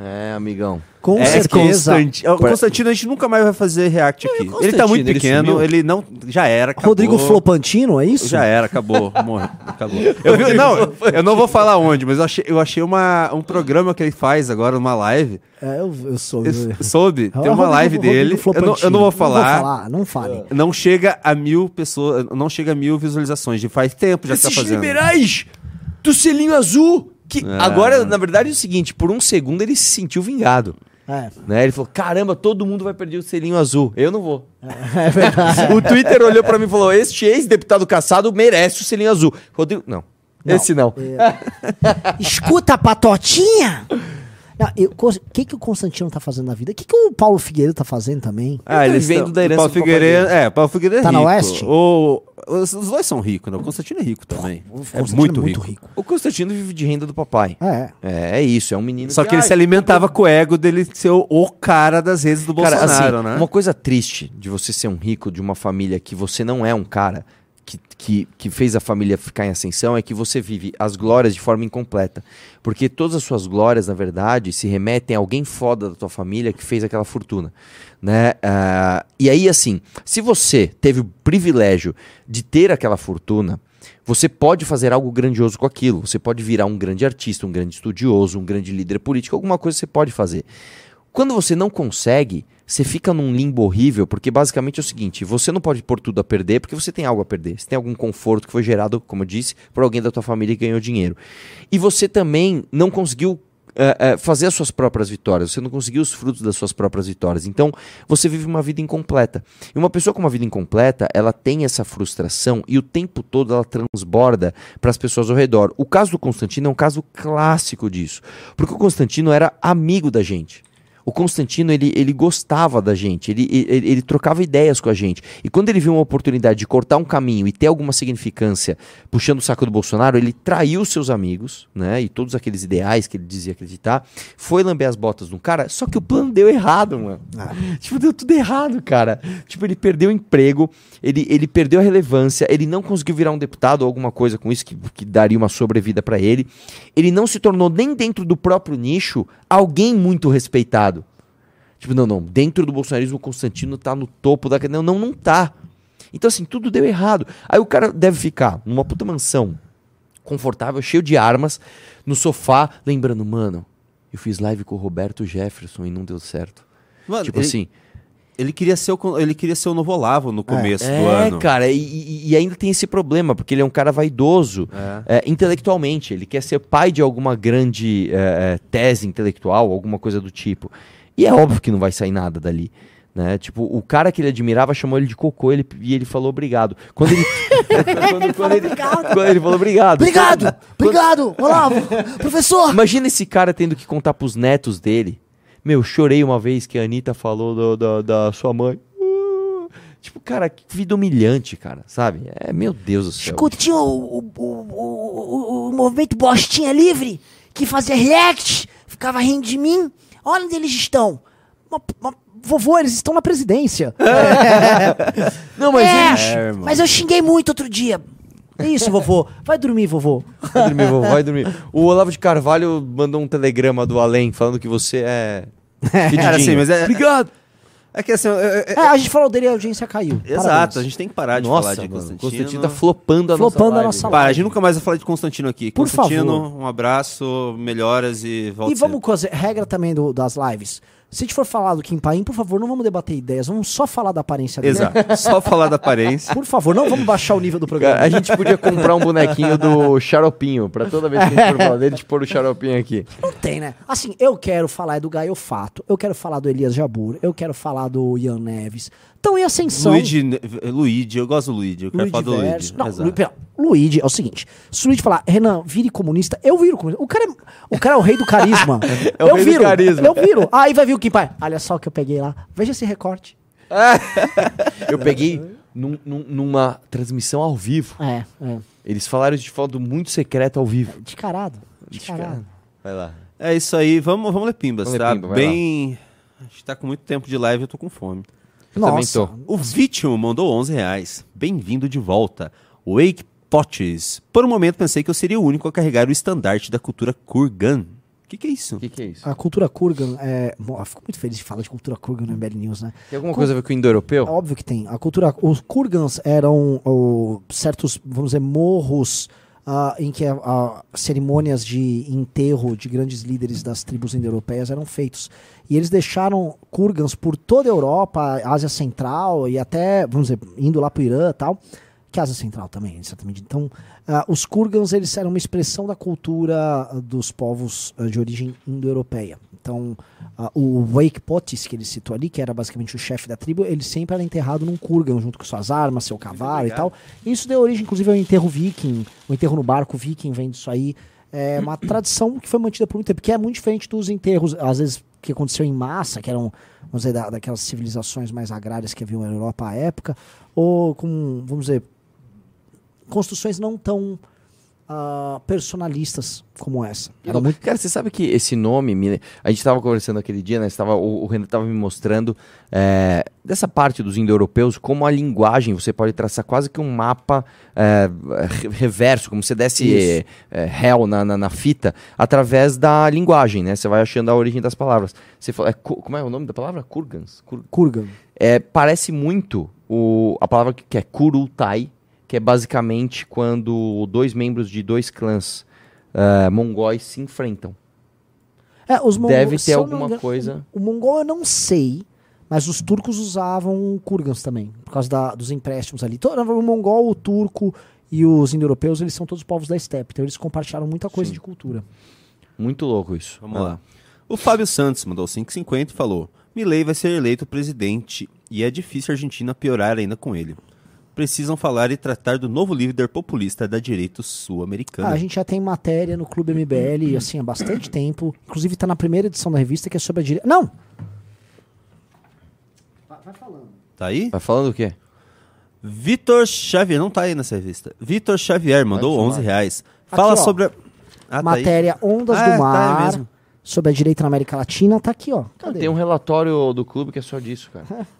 Speaker 3: É, amigão.
Speaker 2: Com
Speaker 1: é
Speaker 2: certeza.
Speaker 1: Constanti- O Constantino, a gente nunca mais vai fazer react aqui. ele tá muito
Speaker 3: ele
Speaker 1: pequeno,
Speaker 3: sumiu?
Speaker 1: ele, não. Já era, acabou.
Speaker 2: Rodrigo Flopantino, é isso?
Speaker 1: Já era, acabou. Morreu, acabou. Eu vi- não, eu não vou falar onde, mas eu achei, eu achei uma, um programa que ele faz agora, uma live.
Speaker 2: É, eu, eu sou.
Speaker 1: Eu soube, tem uma
Speaker 2: Rodrigo-
Speaker 1: live
Speaker 2: Rodrigo
Speaker 1: dele. Eu não, eu não vou falar.
Speaker 2: Não vou falar, não fale.
Speaker 1: Não chega a mil pessoas, não chega a mil visualizações. De faz tempo já que tá
Speaker 3: Esses
Speaker 1: fazendo.
Speaker 3: liberais do selinho azul. Que
Speaker 1: É.
Speaker 3: agora, na verdade, é o seguinte: por um segundo ele se sentiu vingado.
Speaker 2: É,
Speaker 3: Né? Ele falou: caramba, todo mundo vai perder o selinho azul. Eu não vou.
Speaker 2: é verdade.
Speaker 3: o Twitter olhou pra mim e falou: este ex-deputado caçado merece o selinho azul. Rodrigo, não. Esse não.
Speaker 2: Escuta, patotinha! Eu- O que, que o Constantino tá fazendo na vida? O que, que o Paulo Figueiredo tá fazendo também?
Speaker 1: Ah,
Speaker 3: Ele
Speaker 1: eles
Speaker 3: vem
Speaker 1: tão-
Speaker 3: da herança
Speaker 1: Paulo
Speaker 3: do
Speaker 1: Figueiredo, é, Paulo Figueiredo é
Speaker 2: Tá na
Speaker 1: rico.
Speaker 2: Oeste?
Speaker 1: O, os, os dois são ricos, né? O Constantino é rico também.
Speaker 2: O
Speaker 1: É
Speaker 2: Constantino
Speaker 1: muito, rico.
Speaker 3: O Constantino vive de renda do papai.
Speaker 2: É.
Speaker 3: É, é isso, é um menino
Speaker 1: Só que ele
Speaker 3: ai,
Speaker 1: se alimentava com o ego dele ser o, o cara das redes do
Speaker 3: Cara,
Speaker 1: Bolsonaro,
Speaker 3: assim,
Speaker 1: né?
Speaker 3: uma coisa triste de você ser um rico de uma família que você não é um cara que, que, que fez a família ficar em ascensão é que você vive as glórias de forma incompleta. Porque todas as suas glórias, na verdade, se remetem a alguém foda da tua família que fez aquela fortuna. Né? Ah, e aí, assim, se você teve o privilégio de ter aquela fortuna, você pode fazer algo grandioso com aquilo. Você pode virar um grande artista, um grande estudioso, um grande líder político, alguma coisa você pode fazer. Quando você não consegue, você fica num limbo horrível, porque basicamente é o seguinte: você não pode pôr tudo a perder, porque você tem algo a perder. Você tem algum conforto que foi gerado, como eu disse, por alguém da tua família que ganhou dinheiro. E você também não conseguiu eh, eh, fazer as suas próprias vitórias, você não conseguiu os frutos das suas próprias vitórias. Então, você vive uma vida incompleta. E uma pessoa com uma vida incompleta, ela tem essa frustração e o tempo todo ela transborda para as pessoas ao redor. O caso do Constantino é um caso clássico disso, porque o Constantino era amigo da gente. O Constantino, ele, ele gostava da gente, ele, ele, ele trocava ideias com a gente. E quando ele viu uma oportunidade de cortar um caminho e ter alguma significância puxando o saco do Bolsonaro, ele traiu seus amigos, né? E todos aqueles ideais que ele dizia acreditar, foi lamber as botas de um cara, só que o plano deu errado, mano. Tipo, deu tudo errado, cara. Tipo, ele perdeu o emprego, ele, ele perdeu a relevância, ele não conseguiu virar um deputado ou alguma coisa com isso que, que daria uma sobrevida pra ele. Ele não se tornou nem dentro do próprio nicho alguém muito respeitado. Tipo, não, não, dentro do bolsonarismo o Constantino tá no topo da... Não, não, não tá. Então, assim, tudo deu errado. Aí o cara deve ficar numa puta mansão, confortável, cheio de armas, no sofá, lembrando, mano, eu fiz live com o Roberto Jefferson e não deu certo.
Speaker 1: Mano,
Speaker 3: tipo
Speaker 1: ele,
Speaker 3: assim,
Speaker 1: ele queria ser o, ele queria ser o novo Olavo no começo do
Speaker 3: é,
Speaker 1: ano.
Speaker 3: cara, e- e, ainda tem esse problema, porque ele é um cara vaidoso
Speaker 1: É.
Speaker 3: é, intelectualmente. Ele quer ser pai de alguma grande é, é, tese intelectual, alguma coisa do tipo. E é óbvio que não vai sair nada dali. Né? Tipo, o cara que ele admirava chamou ele de cocô ele, e ele falou obrigado. Quando ele, quando, quando ele, quando ele falou obrigado.
Speaker 2: Obrigado!
Speaker 3: Quando-
Speaker 2: Obrigado! Olavo! Professor!
Speaker 3: Imagina esse cara tendo que contar pros netos dele. Meu, chorei uma vez que a Anitta falou do- da, da sua mãe. Uh, tipo, cara, que vida humilhante, cara, sabe? É, meu Deus do céu.
Speaker 2: Escuta, tinha o, o, o, o, o movimento Bostinha Livre que fazia react, ficava rindo de mim. Olha onde eles estão. Mas- mas, vovô, eles estão na presidência.
Speaker 3: Não, mas
Speaker 2: é,
Speaker 3: eles...
Speaker 1: É,
Speaker 2: mas eu xinguei muito outro dia. É Isso, vovô. Vai dormir, vovô.
Speaker 3: Vai dormir, vovô, vai dormir. O Olavo de Carvalho mandou um telegrama do além falando que você é.
Speaker 1: Cara, assim, mas é,
Speaker 3: Obrigado.
Speaker 1: é que assim, é- é-
Speaker 2: É, a gente falou dele e a audiência caiu.
Speaker 1: exato,
Speaker 2: Parabéns.
Speaker 1: a gente tem que parar de
Speaker 3: Nossa,
Speaker 1: falar de
Speaker 3: mano,
Speaker 1: Constantino.
Speaker 3: Constantino tá flopando a
Speaker 2: Flopando
Speaker 3: nossa
Speaker 2: a
Speaker 3: live.
Speaker 2: nossa
Speaker 1: Para, a gente nunca mais vai falar de Constantino aqui.
Speaker 2: Por
Speaker 1: Constantino,
Speaker 2: favor.
Speaker 1: um abraço, melhoras e volta
Speaker 2: E vamos com as regra também do- das lives. Se a gente for falar do Kim Paim, por favor, não vamos debater ideias, vamos só falar da aparência dele.
Speaker 1: Exato. Só falar da aparência.
Speaker 2: Por favor, não vamos baixar o nível do programa.
Speaker 3: Cara, a gente podia comprar um bonequinho do Xaropinho, pra toda vez que a gente for falar dele, a gente pôr o Xaropinho aqui.
Speaker 2: Não tem, né? Assim, eu quero falar é do Gaio Fato, eu quero falar do Elias Jabur, eu quero falar do Ian Neves. Então, em ascensão.
Speaker 1: Luigi, Luigi, eu gosto do Luigi. Eu quero
Speaker 2: Luigi
Speaker 1: falar do. Luigi.
Speaker 2: Não,
Speaker 1: Exato.
Speaker 2: Lu, pera, Luigi é o seguinte: se o Luigi falar, Renan, vire comunista, eu viro comunista. O cara é, o, cara é o rei do carisma.
Speaker 3: É o
Speaker 2: eu
Speaker 3: rei do
Speaker 2: viro,
Speaker 3: carisma.
Speaker 2: Eu viro. Aí vai vir o Kim Pai. Olha só o que eu peguei lá. Veja esse recorte.
Speaker 3: Eu peguei num- num- numa transmissão ao vivo.
Speaker 2: É, é.
Speaker 3: Eles falaram de foto muito secreto ao vivo.
Speaker 2: Descarado. Descarado.
Speaker 3: Vai lá.
Speaker 1: É isso aí. Vamos, vamos ler pimbas,
Speaker 3: Vamos ler
Speaker 1: tá?
Speaker 3: pimba, vai
Speaker 1: Bem... A gente tá com muito tempo de live, eu tô com fome.
Speaker 3: Também
Speaker 2: Nossa.
Speaker 3: tô.
Speaker 1: O Vítima mandou 11 reais. Bem-vindo de volta. Wake Pots. Por um momento pensei que eu seria o único a carregar o estandarte da cultura Kurgan. O que, que é isso?
Speaker 3: O que, que é isso?
Speaker 2: A cultura Kurgan é. Bom, eu fico muito feliz de falar de cultura Kurgan no MBL News, né?
Speaker 3: Tem alguma coisa a ver com o indo-europeu?
Speaker 2: É óbvio que tem. A cultura. Os Kurgans eram o, certos, vamos dizer, morros ah, em que cerimônias de enterro de grandes líderes das tribos indo-europeias eram feitos. E eles deixaram Kurgans por toda a Europa, Ásia Central e até, vamos dizer, indo lá para o Irã e tal. Que é Ásia Central também, medida. Então, ah, os Kurgans eles eram uma expressão da cultura ah, dos povos ah, de origem indo-europeia. Então, o Wake Potis, que ele citou ali, que era basicamente o chefe da tribo, ele sempre era enterrado num Kurgan, junto com suas armas, seu cavalo e tal. Isso deu origem, inclusive, ao enterro viking. O enterro no barco viking vem disso aí. É uma tradição que foi mantida por muito tempo, que é muito diferente dos enterros, às vezes, que aconteceu em massa, que eram, vamos dizer, da- daquelas civilizações mais agrárias que haviam na Europa à época, ou com, vamos dizer, construções não tão ah, personalistas como essa. Era muito
Speaker 3: Cara, você sabe que esse nome, me- a gente estava conversando aquele dia, né? Estava, o, o Renan estava me mostrando é, dessa parte dos indo-europeus, como a linguagem, você pode traçar quase que um mapa é, re- reverso, como se desse é, réu na, na, na fita, através da linguagem, né? Você vai achando a origem das palavras. Você fala, é como é o nome da palavra? Kurgans? Kur-
Speaker 2: Kurgan.
Speaker 3: é, parece muito o, a palavra que, que é Kurultai, que é basicamente quando dois membros de dois clãs eh, mongóis se enfrentam.
Speaker 2: É, os mongol-
Speaker 3: Deve ter alguma
Speaker 2: engano,
Speaker 3: coisa.
Speaker 2: O, o mongol eu não sei, mas os turcos usavam kurgans também, por causa da- dos empréstimos ali. Todo, o mongol, o turco e os indo-europeus, eles são todos povos da steppe, então eles compartilharam muita coisa
Speaker 3: Sim.
Speaker 2: de cultura.
Speaker 3: Muito louco isso.
Speaker 1: Vamos lá. O Fábio Santos mandou 5,50 e falou: Milei vai ser eleito presidente e é difícil a Argentina piorar ainda com ele. Precisam falar e tratar do novo líder populista da direita sul-americana.
Speaker 2: Ah, a gente já tem matéria no Clube MBL, assim, há bastante tempo. Inclusive tá na primeira edição da revista, que é sobre a direita. Não! Vai falando.
Speaker 1: Tá aí?
Speaker 3: Vai falando o quê?
Speaker 1: Vitor Xavier, não tá aí nessa revista. Vitor Xavier mandou
Speaker 3: Vai
Speaker 1: 11 reais. Fala
Speaker 2: Aqui,
Speaker 1: sobre a... Ah, tá
Speaker 2: matéria Ondas
Speaker 1: Ah,
Speaker 2: do
Speaker 1: é, tá
Speaker 2: Mar,
Speaker 1: mesmo.
Speaker 2: sobre a direita na América Latina, tá aqui, ó. Cadê?
Speaker 3: tem um relatório do clube que é só disso, cara.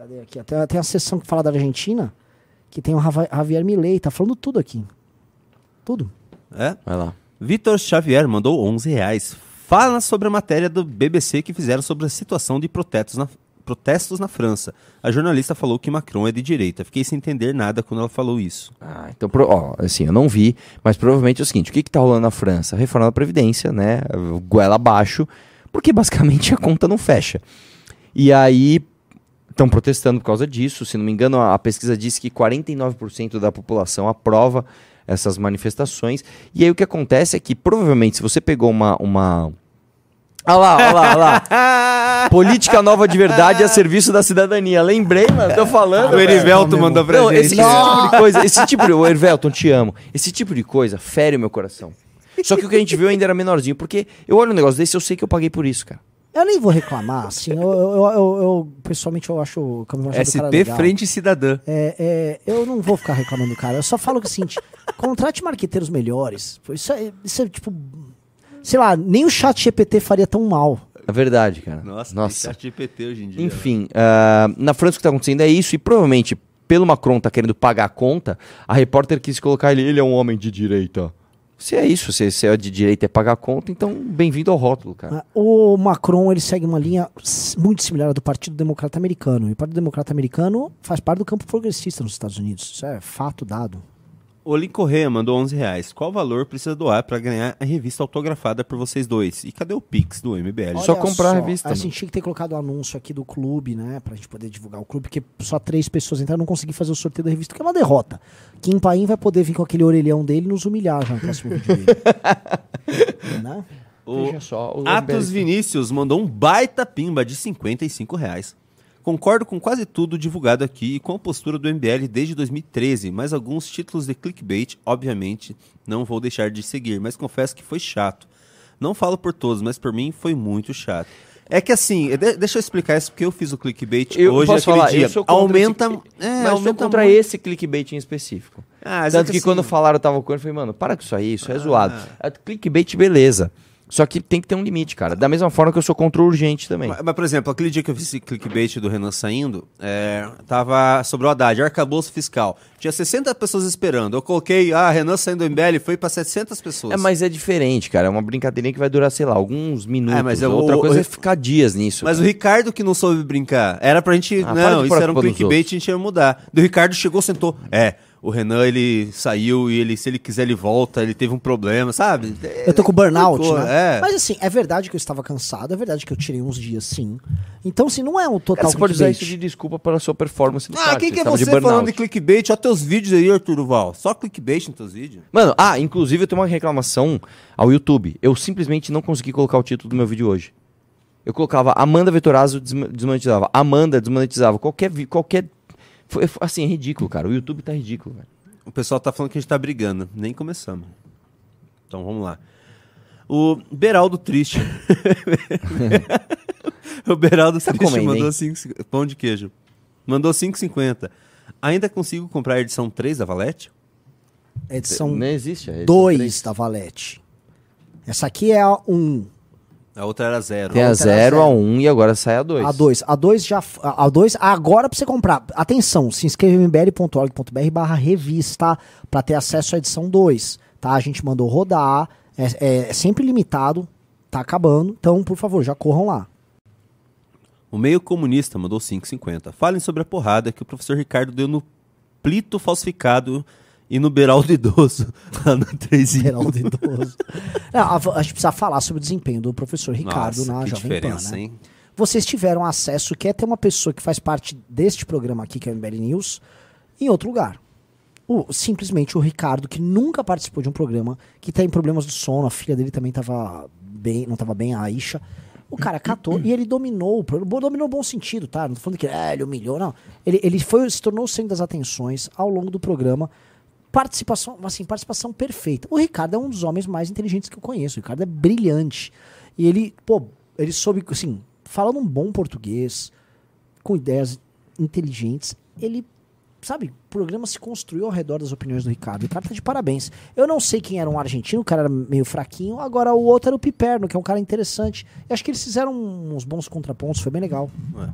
Speaker 2: Cadê aqui? Tem, tem a sessão que fala da Argentina, que tem o Javier Milei, tá falando tudo aqui. Tudo.
Speaker 1: É?
Speaker 3: Vai lá.
Speaker 1: Vitor Xavier mandou 11 reais. Fala sobre a matéria do BBC que fizeram sobre a situação de protestos na, protestos na França. A jornalista falou que Macron é de direita. Fiquei sem entender nada quando ela falou isso.
Speaker 3: Ah, então, pro- ó, assim, eu não vi, mas provavelmente é o seguinte: o que, que tá rolando na França? A reforma da Previdência, né? Goela abaixo, porque basicamente a conta não fecha. E aí estão protestando por causa disso. Se não me engano, a, a pesquisa diz que 49% da população aprova essas manifestações. E aí o que acontece é que provavelmente, se você pegou uma. uma... Olha lá, olha lá, olha lá. Política nova de verdade a serviço da cidadania. Lembrei, mano, tô falando.
Speaker 1: O
Speaker 3: velho.
Speaker 1: Erivelto mandou pra
Speaker 3: Não,
Speaker 1: gente.
Speaker 3: esse tipo de coisa, esse tipo de. Ô, Ervelton, te amo. Esse tipo de coisa fere o meu coração. Só que o que a gente viu ainda era menorzinho, porque eu olho um negócio desse eu sei que eu paguei por isso, cara.
Speaker 2: Eu nem vou reclamar, assim, eu, eu, eu- eu- pessoalmente eu acho o Camilo Machado do cara
Speaker 1: SP
Speaker 2: legal.
Speaker 1: Frente Cidadã.
Speaker 2: É, é, eu não vou ficar reclamando do cara, eu só falo que é o seguinte, contrate marqueteiros melhores, isso é, isso é tipo, sei lá, nem o chat GPT faria tão mal.
Speaker 3: É verdade, cara.
Speaker 1: Nossa,
Speaker 3: Nossa.
Speaker 1: tem chat GPT hoje em dia.
Speaker 3: Enfim, ah, na França o que está acontecendo é isso, e provavelmente, pelo Macron tá querendo pagar a conta, a repórter quis colocar ele, ele é um homem de direita. Se é isso, se, é de direita é pagar conta, então bem-vindo ao rótulo, cara.
Speaker 2: Ah, O Macron, ele segue uma linha muito similar à do Partido Democrata Americano, e o Partido Democrata Americano faz parte do campo progressista nos Estados Unidos, isso é fato dado.
Speaker 1: Olin Corrêa mandou 11 reais. Qual valor precisa doar pra ganhar a revista autografada por vocês dois? E cadê o Pix do MBL?
Speaker 3: Só comprar a revista,
Speaker 2: A gente tinha que ter colocado o anúncio aqui do clube, né? Pra gente poder divulgar o clube, porque só três pessoas entraram, não consegui fazer o sorteio da revista, que é uma derrota. Kim Paim vai poder vir com aquele orelhão dele e nos humilhar já no próximo vídeo dele. né?
Speaker 1: O
Speaker 3: Veja só, o
Speaker 1: Atos
Speaker 3: MBL.
Speaker 1: Vinícius mandou um baita pimba de 55 reais. Concordo com quase tudo divulgado aqui e com a postura do MBL desde 2013, mas alguns títulos de clickbait, obviamente, não vou deixar de seguir, mas confesso que foi chato. Não falo por todos, mas por mim foi muito chato. É que assim, de- deixa eu explicar isso porque eu fiz o clickbait
Speaker 3: Eu
Speaker 1: hoje
Speaker 3: posso falar,
Speaker 1: dia.
Speaker 3: eu sou contra
Speaker 1: aumenta,
Speaker 3: esse-
Speaker 1: é,
Speaker 3: mas eu sou
Speaker 1: aumenta
Speaker 3: contra
Speaker 1: muito.
Speaker 3: esse clickbait em específico.
Speaker 1: Ah, é
Speaker 3: Tanto que,
Speaker 1: assim,
Speaker 3: quando falaram, eu tava com ele, eu falei, mano, para com isso aí, isso é zoado. É clickbait, beleza. Só que tem que ter um limite, cara. Da mesma forma que eu sou contra o urgente também.
Speaker 1: Mas, mas, por exemplo, aquele dia que eu fiz esse clickbait do Renan saindo, é, tava sobre o Haddad, arcabouço fiscal. Tinha 60 pessoas esperando. Eu coloquei, ah, Renan saindo do MBL, foi pra 700 pessoas.
Speaker 3: É, mas é diferente, cara. É uma brincadeirinha que vai durar, sei lá, alguns minutos.
Speaker 1: É, mas é o-
Speaker 3: Outra coisa
Speaker 1: o-
Speaker 3: é ficar dias nisso.
Speaker 1: Mas o Ricardo que não soube brincar. Era pra gente.
Speaker 3: Ah, para
Speaker 1: não, isso era um clickbait, a gente ia mudar. Do Ricardo chegou, sentou. É, o Renan, ele saiu e ele, se ele quiser, ele volta, ele teve um problema, sabe?
Speaker 2: Eu tô com burnout,
Speaker 1: Ficou,
Speaker 2: né?
Speaker 1: é.
Speaker 2: Mas assim, é verdade que eu estava cansado, é verdade que eu tirei uns dias sim. Então, assim, não é um total
Speaker 3: Cara, você pode usar isso de desculpa pela sua performance no
Speaker 1: Ah, quem que é
Speaker 3: de
Speaker 1: você
Speaker 3: burnout.
Speaker 1: falando de clickbait? Olha teus vídeos aí, Arthur Val. Só clickbait nos teus vídeos.
Speaker 3: Mano, ah, inclusive eu tenho uma reclamação ao YouTube. Eu simplesmente não consegui colocar o título do meu vídeo hoje. Eu colocava Amanda Vetorazzo desma- desmonetizava, Amanda desmonetizava, qualquer qualquer foi- assim, é ridículo, cara. O YouTube tá ridículo, velho.
Speaker 1: O pessoal tá falando que a gente tá brigando. Nem começamos. Então vamos lá. O Beraldo Triste. o Beraldo
Speaker 3: Tá
Speaker 1: Triste
Speaker 3: comendo,
Speaker 1: mandou
Speaker 3: hein?
Speaker 1: 5 pão de queijo. Mandou 5,50. Ainda consigo comprar a edição 3 da Valete?
Speaker 2: Edição
Speaker 3: não existe. É
Speaker 2: 2 da Valete. Essa aqui é a 1. Um.
Speaker 1: A outra era zero.
Speaker 3: Tem a
Speaker 2: outra era
Speaker 3: 0, a
Speaker 2: zero.
Speaker 3: 1 um, e agora sai a 2.
Speaker 2: A 2. A 2 já. A 2 agora pra você comprar. Atenção, se inscreva em mbl.org.br barra revista pra ter acesso à edição 2. Tá? A gente mandou rodar. É, é- é sempre limitado. Tá acabando. Então, por favor, já corram lá.
Speaker 1: O meio comunista mandou 5,50. Falem sobre a porrada que o professor Ricardo deu no plito falsificado e no Beraldo idoso, lá no 3
Speaker 2: Geraldo Idoso. Não, a, a gente precisa falar sobre o desempenho do professor Ricardo
Speaker 1: Nossa,
Speaker 2: na
Speaker 1: que
Speaker 2: Jovem Pan. Né?
Speaker 1: hein?
Speaker 2: Vocês tiveram acesso, quer ter uma pessoa que faz parte deste programa aqui, que é o MBL News, em outro lugar. O, simplesmente o Ricardo, que nunca participou de um programa, que tem problemas do sono, a filha dele também tava bem, não estava bem, a Aisha. O cara catou e ele dominou, o programa. dominou no bom sentido, tá? Não tô falando que é, ele humilhou, não. Ele, ele foi, se tornou o centro das atenções ao longo do programa. Participação, assim, participação perfeita. O Ricardo é um dos homens mais inteligentes que eu conheço. O Ricardo é brilhante. E ele, pô, ele soube, assim, falando um bom português, com ideias inteligentes, ele sabe, o programa se construiu ao redor das opiniões do Ricardo. O Ricardo tá de parabéns. Eu não sei quem era um argentino, o cara era meio fraquinho, agora o outro era o Piperno, que é um cara interessante. Eu acho que eles fizeram uns bons contrapontos, foi bem legal.
Speaker 1: É.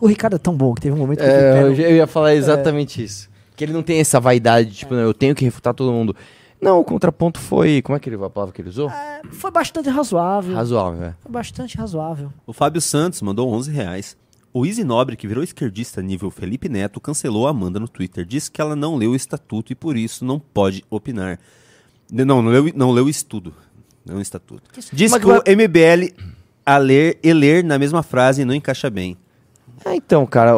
Speaker 2: O Ricardo é tão bom que teve um momento que
Speaker 3: É,
Speaker 2: Piperno...
Speaker 3: eu, ia falar exatamente isso. Que ele não tem essa vaidade, tipo, não, eu tenho que refutar todo mundo. Não, o contraponto foi. Como é que ele, a palavra que ele usou?
Speaker 2: É, foi bastante razoável.
Speaker 3: Razoável, é.
Speaker 2: Foi bastante razoável.
Speaker 1: O Fábio Santos mandou 11 reais. O Easy Nobre, que virou esquerdista nível Felipe Neto, cancelou a Amanda no Twitter. Disse que ela não leu o estatuto e por isso não pode opinar. Não, não leu, não leu o estudo. Não o estatuto. Diz que o MBL a ler e ler na mesma frase não encaixa bem.
Speaker 3: É, então, cara,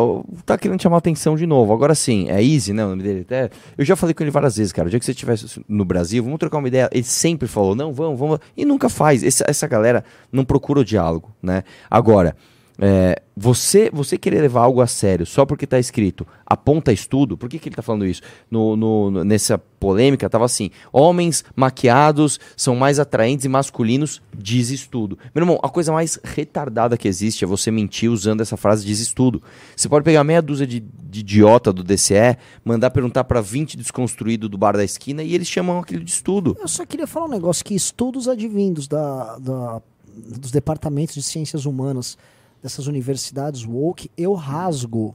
Speaker 3: tá querendo chamar atenção de novo. Agora sim, é Easy, né? O nome dele até. Eu já falei com ele várias vezes, cara. O dia que você estivesse no Brasil, vamos trocar uma ideia. Ele sempre falou, não, vamos, vamos. E nunca faz. Essa, essa galera não procura o diálogo, né? Agora, é, você você querer levar algo a sério só porque tá escrito aponta estudo, por que, que ele tá falando isso? No, no- nessa polêmica tava assim: homens maquiados são mais atraentes e masculinos, diz estudo. Meu irmão, a coisa mais retardada que existe é você mentir usando essa frase diz estudo. Você pode pegar meia dúzia de, de idiota do DCE, mandar perguntar pra 20 desconstruído do bar da esquina e eles chamam aquilo de estudo.
Speaker 2: Eu só queria falar um negócio que estudos advindos da, da- dos departamentos de ciências humanas dessas universidades woke, eu rasgo.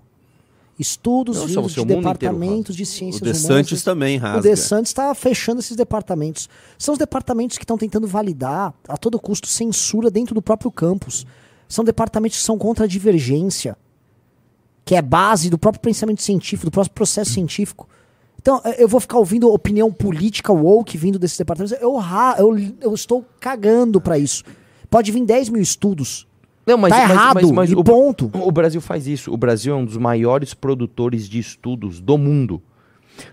Speaker 2: Estudos
Speaker 3: Não
Speaker 2: vindos de
Speaker 3: o
Speaker 2: departamentos de
Speaker 1: O
Speaker 2: ciências
Speaker 1: De
Speaker 2: humanas.
Speaker 1: Santos também
Speaker 2: O
Speaker 1: rasga.
Speaker 2: De Santos está fechando esses departamentos. São os departamentos que estão tentando validar a todo custo censura dentro do próprio campus. São departamentos que são contra a divergência, que é base do próprio pensamento científico, do próprio processo científico. Então, eh, eu vou ficar ouvindo opinião política woke vindo desses departamentos. Eu, eu, eu estou cagando para isso. Pode vir 10 mil estudos.
Speaker 3: Não,
Speaker 2: Tá errado, e
Speaker 3: o,
Speaker 2: ponto.
Speaker 3: O Brasil faz isso. O Brasil é um dos maiores produtores de estudos do mundo.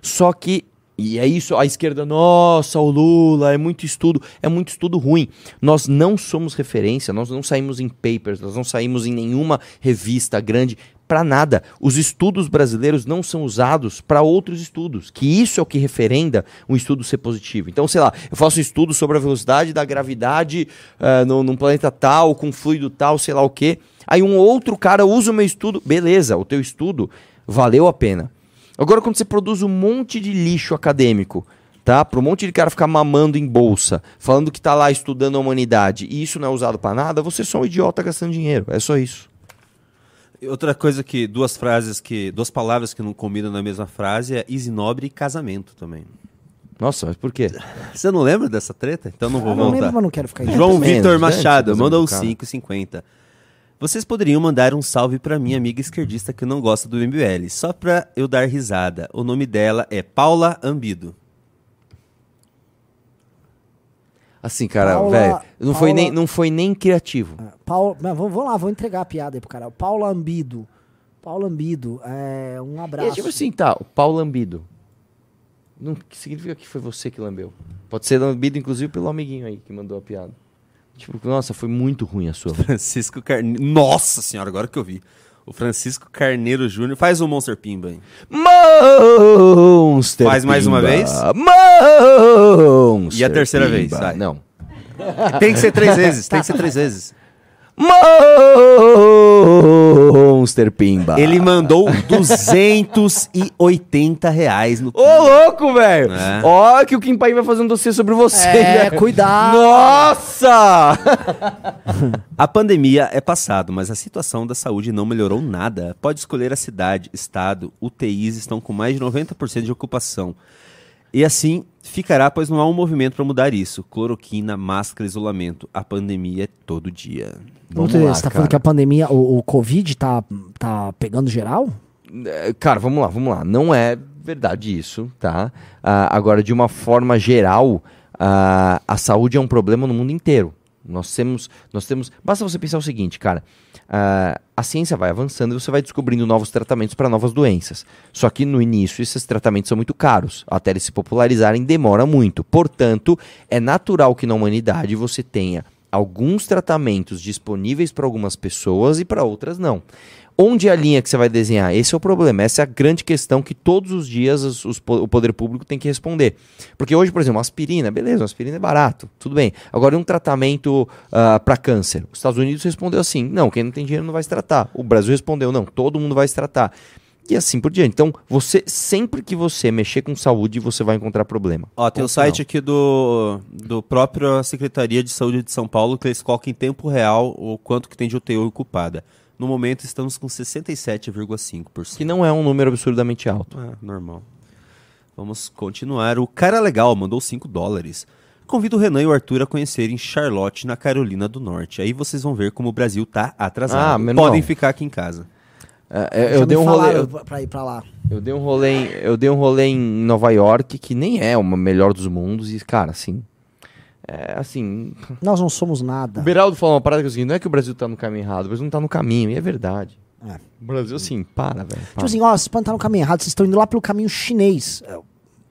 Speaker 3: Só que, e é isso, a esquerda, nossa, o Lula, é muito estudo, é muito estudo ruim. Nós não somos referência, nós não saímos em papers, nós não saímos em nenhuma revista grande para nada. Os estudos brasileiros não são usados para outros estudos, que isso é o que referenda um estudo ser positivo. Então, sei lá, eu faço um estudo sobre a velocidade da gravidade ah, no, num planeta tal, com fluido tal, sei lá o quê. Aí um outro cara usa o meu estudo, beleza, o teu estudo valeu a pena. Agora, quando você produz um monte de lixo acadêmico, tá? Para um monte de cara ficar mamando em bolsa, falando que tá lá estudando a humanidade, e isso não é usado para nada, você é só um idiota gastando dinheiro. É só isso.
Speaker 1: Outra coisa que, duas frases que, duas palavras que não combinam na mesma frase é easy nobre e casamento também.
Speaker 3: Nossa, mas por quê?
Speaker 1: Você não lembra dessa treta? Então não vou
Speaker 2: Eu não
Speaker 1: voltar.
Speaker 2: lembro, mas não quero ficar
Speaker 1: João
Speaker 3: Menos,
Speaker 1: Vitor? Machado
Speaker 3: Casamento
Speaker 1: mandou
Speaker 3: do cara.
Speaker 1: 5,50. Vocês poderiam mandar um salve pra minha amiga esquerdista que não gosta do MBL, só pra eu dar risada. O nome dela é Paula Ambido.
Speaker 3: Assim, cara,
Speaker 2: Paula-
Speaker 3: velho, não, foi
Speaker 2: Paula-
Speaker 3: nem, não foi nem criativo.
Speaker 2: Paulo, mas vamos, lá, vou entregar a piada aí pro cara. Paulo Ambido. Paulo Ambido, é, um
Speaker 3: E é
Speaker 2: abraço.
Speaker 3: tipo assim, tá, o pau lambido. Não que significa que foi você que lambeu. Pode ser lambido, inclusive, pelo amiguinho aí que mandou a piada. Tipo, nossa, foi muito ruim a sua.
Speaker 1: Francisco Carneiro. Nossa senhora, agora que eu vi. O Francisco Carneiro Júnior. Faz o Monster Pimba aí.
Speaker 3: Monster
Speaker 1: Faz mais uma
Speaker 3: Pimba.
Speaker 1: vez?
Speaker 3: Monster
Speaker 1: E a terceira
Speaker 3: Pimba.
Speaker 1: vez, vai.
Speaker 3: Não.
Speaker 1: Tem que ser três vezes, tem que ser três vezes.
Speaker 3: Monster Pimba.
Speaker 1: Ele mandou 280 reais no
Speaker 3: Ô, louco, velho!
Speaker 1: É.
Speaker 3: Ó, que o Kim Pai vai fazer um dossiê sobre você.
Speaker 2: É,
Speaker 3: né?
Speaker 2: cuidado.
Speaker 3: Nossa!
Speaker 1: A pandemia é passado, mas a situação da saúde não melhorou nada. Pode escolher a cidade, estado, UTIs estão com mais de 90% de ocupação. E assim ficará, pois não há um movimento para mudar isso. Cloroquina, máscara, isolamento. A pandemia é todo dia.
Speaker 3: Vamos
Speaker 2: Você
Speaker 3: lá,
Speaker 2: tá
Speaker 3: cara.
Speaker 2: falando que a pandemia, o, o Covid tá, tá pegando geral?
Speaker 3: É, Cara, vamos lá, vamos lá. Não é verdade isso, tá? Ah, agora, de uma forma geral, ah, a saúde é um problema no mundo inteiro. Nós temos, nós temos. Basta você pensar o seguinte, cara. Ah, a ciência vai avançando e você vai descobrindo novos tratamentos para novas doenças. Só que no início esses tratamentos são muito caros. Até eles se popularizarem demora muito. Portanto, é natural que na humanidade você tenha alguns tratamentos disponíveis para algumas pessoas e para outras não. Onde é a linha que você vai desenhar? Esse é o problema. Essa é a grande questão que todos os dias os- os o poder público tem que responder. Porque hoje, por exemplo, aspirina, beleza, aspirina é barato, tudo bem. Agora, um tratamento para câncer. Os Estados Unidos respondeu assim: não, quem não tem dinheiro não vai se tratar. O Brasil respondeu: não, todo mundo vai se tratar. E assim por diante. Então, você sempre que você mexer com saúde, você vai encontrar problema.
Speaker 1: Ó, tem o
Speaker 3: Ponto
Speaker 1: site
Speaker 3: final.
Speaker 1: aqui do, do próprio Secretaria de Saúde de São Paulo que eles colocam em tempo real o quanto que tem de UTI ocupada. No momento estamos com 67,5%.
Speaker 3: Que não é um número absurdamente alto.
Speaker 1: É, normal. Vamos continuar. O cara legal mandou 5 dólares. Convido o Renan e o Arthur a conhecerem Charlotte, na Carolina do Norte. Aí vocês vão ver como o Brasil tá atrasado.
Speaker 3: Ah.
Speaker 1: Podem ficar aqui em casa.
Speaker 3: É, é, eu, dei um rolê, eu,
Speaker 2: pra- pra ir pra lá.
Speaker 3: eu dei um rolê, em, eu dei um rolê em Nova York que nem é o melhor dos mundos e cara, assim, é assim,
Speaker 2: Nós não somos
Speaker 3: o
Speaker 2: nada.
Speaker 3: Beraldo falou uma parada que é o seguinte, não é que o Brasil tá no caminho errado, o Brasil não tá no caminho, e é verdade.
Speaker 2: É.
Speaker 3: O Brasil assim, para, velho.
Speaker 2: Tipo assim, ó, vocês podem estar no caminho errado, vocês estão indo lá pelo caminho chinês. É,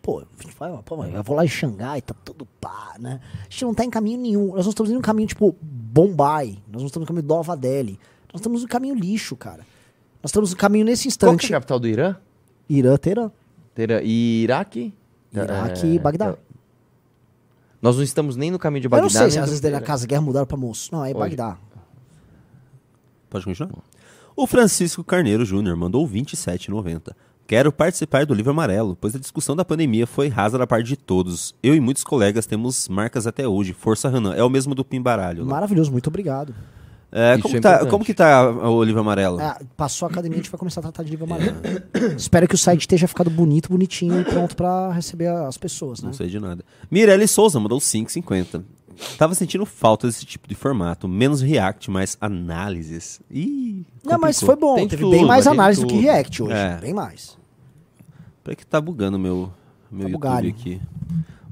Speaker 2: Pô, vai, pô, eu vou lá em Xangai, tá tudo pá, né? A gente não tá em caminho nenhum. Nós não estamos indo no caminho, tipo, Bombay. Nós não estamos no caminho Nova Delhi. Nós estamos no caminho lixo, cara. Nós estamos no caminho nesse
Speaker 3: Qual que
Speaker 2: instante.
Speaker 3: é a capital do Irã?
Speaker 2: Irã, Teherã.
Speaker 3: Terá- Iraque?
Speaker 2: Iraque
Speaker 3: É,
Speaker 2: e Bagdá.
Speaker 3: Nós não estamos nem no caminho de
Speaker 2: Eu
Speaker 3: Bagdá.
Speaker 2: não sei se às vezes
Speaker 3: caminho
Speaker 2: na
Speaker 3: de
Speaker 2: casa guerra mudaram pra moço. Não, é
Speaker 3: Oi.
Speaker 2: Bagdá.
Speaker 1: Pode continuar? O Francisco Carneiro Júnior mandou 27,90. Quero participar do livro amarelo, pois a discussão da pandemia foi rasa da parte de todos. Eu e muitos colegas temos marcas até hoje. Força Renan. É o mesmo do Pimbaralho. lá.
Speaker 2: Maravilhoso, muito obrigado.
Speaker 1: É, como,
Speaker 3: é
Speaker 1: que tá, como que tá o livro amarelo?
Speaker 2: É, passou a academia, a gente vai começar a tratar de livro amarelo. Espero que o site esteja ficado bonito, bonitinho e pronto pra receber as pessoas, né?
Speaker 1: Não sei de nada. Mirelle Souza mandou 5,50. Tava sentindo falta desse tipo de formato. Menos react, mais análises. Ih,
Speaker 2: Não, mas foi bom.
Speaker 3: Tem
Speaker 2: teve
Speaker 3: tudo,
Speaker 2: bem mais análise do que react hoje.
Speaker 1: É.
Speaker 2: Bem mais.
Speaker 1: Peraí que tá bugando meu, meu
Speaker 2: Tá
Speaker 1: YouTube
Speaker 2: bugalho.
Speaker 1: aqui.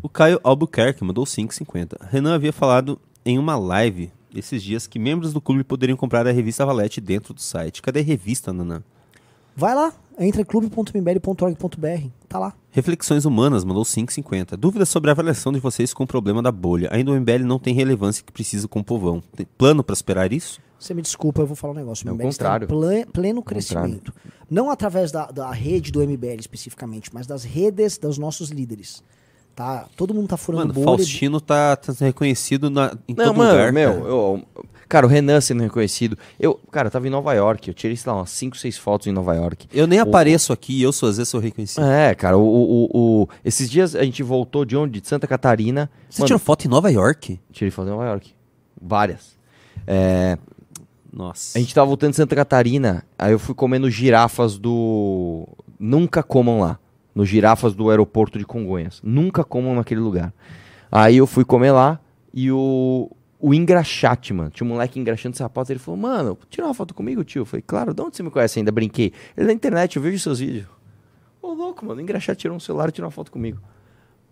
Speaker 1: O Caio Albuquerque mandou 5,50. Renan havia falado em uma live esses dias que membros do clube poderiam comprar a revista Valete dentro do site. Cadê a revista, Nanã?
Speaker 2: Vai lá, entra em clube.mbl.org.br. Tá lá.
Speaker 1: Reflexões Humanas mandou 5,50. Dúvidas sobre a avaliação de vocês com o problema da bolha. Ainda o MBL não tem relevância que precisa com o povão. Tem plano para superar isso?
Speaker 2: Você me desculpa, eu vou falar um negócio.
Speaker 3: É o
Speaker 2: MBL está em
Speaker 3: contrário.
Speaker 2: ple- pleno
Speaker 3: Contrário.
Speaker 2: crescimento. Não através da, da rede do MBL especificamente, mas das redes dos nossos líderes. Tá? Todo mundo tá furando
Speaker 1: Mano,
Speaker 2: bolha.
Speaker 1: Faustino tá, tá sendo reconhecido na, em
Speaker 3: Não,
Speaker 1: todo
Speaker 3: mano,
Speaker 1: lugar.
Speaker 3: meu,
Speaker 1: cara.
Speaker 3: eu- cara, o Renan sendo reconhecido. Eu, cara, eu tava em Nova York, eu tirei, sei lá, umas 5, 6 fotos em Nova York.
Speaker 1: Eu nem
Speaker 3: O-
Speaker 1: apareço aqui eu sou, às vezes sou reconhecido.
Speaker 3: É, cara, o, o- o- esses dias a gente voltou de onde? De Santa Catarina.
Speaker 1: Você
Speaker 3: Mano,
Speaker 1: tirou foto em Nova York?
Speaker 3: tirei foto em Nova York. Várias. É,
Speaker 1: Nossa.
Speaker 3: a gente tava voltando de Santa Catarina, aí eu fui comendo girafas do. Nunca comam lá. No girafas do aeroporto de Congonhas. Nunca comam naquele lugar. Aí eu fui comer lá e o. O engraxate, mano. Tinha um moleque engraxando sapato. Ele falou, mano, tira uma foto comigo, tio. Eu falei, claro, de onde você me conhece ainda? Brinquei. Ele na internet, eu vejo seus vídeos. Ô, louco, mano. Engraxate tirou um celular e tirou uma foto comigo.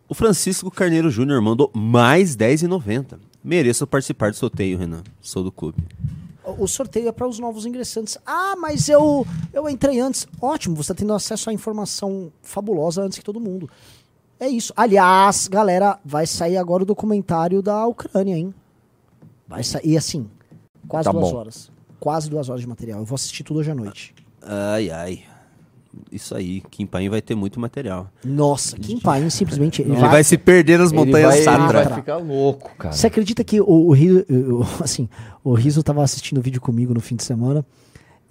Speaker 1: O Francisco Carneiro Júnior mandou mais R$10,90. Mereço participar do sorteio, Renan. Sou do clube.
Speaker 2: O sorteio é para os novos ingressantes. Ah, mas eu, eu entrei antes. Ótimo, você está tendo acesso à informação fabulosa antes que todo mundo. É isso. Aliás, galera, vai sair agora o documentário da Ucrânia, hein? Vai sair, e assim, quase
Speaker 3: Tá
Speaker 2: duas
Speaker 3: bom.
Speaker 2: horas. Quase duas horas de material. Eu vou assistir tudo hoje à noite.
Speaker 1: Ai, ai. Isso aí, Kim Paim vai ter muito material.
Speaker 2: Nossa, Kim Paim simplesmente. Ele
Speaker 1: Ele vai, se perder nas montanhas
Speaker 3: ele vai, ele vai ficar louco, cara.
Speaker 2: Você acredita que o, o, Riso, o- assim, o Riso tava assistindo o vídeo comigo no fim de semana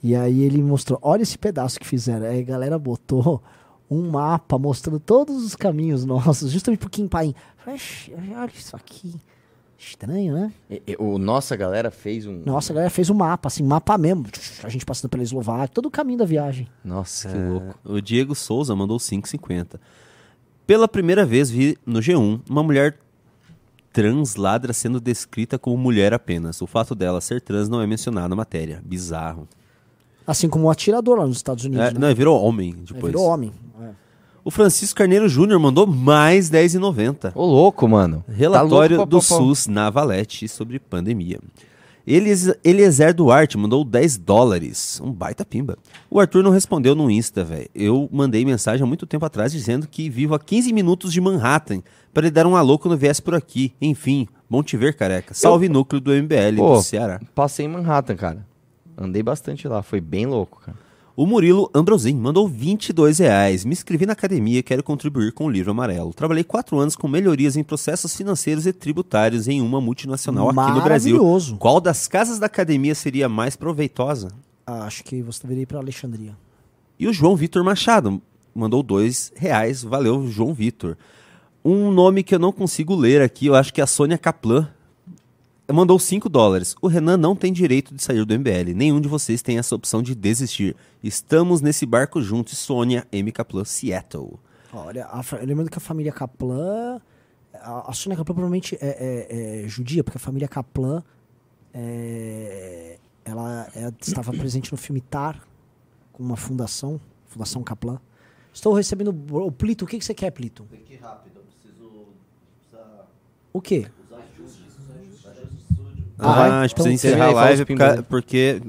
Speaker 2: e aí ele mostrou, olha esse pedaço que fizeram. Aí a galera botou um mapa mostrando todos os caminhos nossos, justamente pro Kim Paim. Falei, "Ixi, Olha isso aqui. Estranho, né?
Speaker 3: E- e- O nossa galera fez um.
Speaker 2: Nossa, a galera fez um mapa, assim, mapa mesmo. A gente passando pela Eslováquia, todo o caminho da viagem.
Speaker 3: Nossa, que
Speaker 1: É,
Speaker 3: louco.
Speaker 1: O Diego Souza mandou 5,50. Pela primeira vez vi no G1 uma mulher trans ladra sendo descrita como mulher apenas. O fato dela ser trans não é mencionado na matéria. Bizarro.
Speaker 2: Assim como o atirador lá nos Estados Unidos,
Speaker 1: É,
Speaker 2: né?
Speaker 1: Não, virou homem depois.
Speaker 2: virou homem. É.
Speaker 1: O Francisco Carneiro Júnior mandou mais 10,90.
Speaker 3: Ô, louco, mano.
Speaker 1: Relatório
Speaker 3: Tá louco,
Speaker 1: do
Speaker 3: pá, pá, pá.
Speaker 1: SUS na Valete sobre pandemia. Elias- Eliezer Duarte mandou 10 dólares. Um baita pimba. O Arthur não respondeu no Insta, velho. Eu mandei mensagem há muito tempo atrás dizendo que vivo a 15 minutos de Manhattan para ele dar um alô quando viesse por aqui. Enfim, bom te ver, careca. Salve núcleo do MBL
Speaker 3: Pô,
Speaker 1: do Ceará.
Speaker 3: Passei em Manhattan, cara. Andei bastante lá, foi bem louco, cara.
Speaker 1: O Murilo Ambrosim mandou 22 reais. Me inscrevi na academia e quero contribuir com o livro amarelo. Trabalhei quatro anos com melhorias em processos financeiros e tributários em uma multinacional aqui no Brasil.
Speaker 2: Maravilhoso.
Speaker 1: Qual das casas da academia seria mais proveitosa?
Speaker 2: Ah, Acho que você deveria ir pra Alexandria.
Speaker 1: E o João Vitor Machado mandou dois reais. Valeu, João Vitor. Um nome que eu não consigo ler aqui, eu acho que é a Sônia Kaplan. Mandou 5 dólares. O Renan não tem direito de sair do MBL. Nenhum de vocês tem essa opção de desistir. Estamos nesse barco juntos. Sônia M. Kaplan, Seattle.
Speaker 2: Olha, eu lembro que a família Kaplan. A, a Sônia Kaplan provavelmente é, é- é judia, porque a família Kaplan. é, ela, ela estava presente no filme Tar, com uma fundação, Fundação Kaplan. Estou recebendo. O Plito, o que, que você quer, Plito?
Speaker 1: Aqui rápido, eu preciso.
Speaker 2: O quê?
Speaker 1: Ah, a gente
Speaker 2: então
Speaker 1: precisa
Speaker 3: termina
Speaker 1: encerrar a live porque-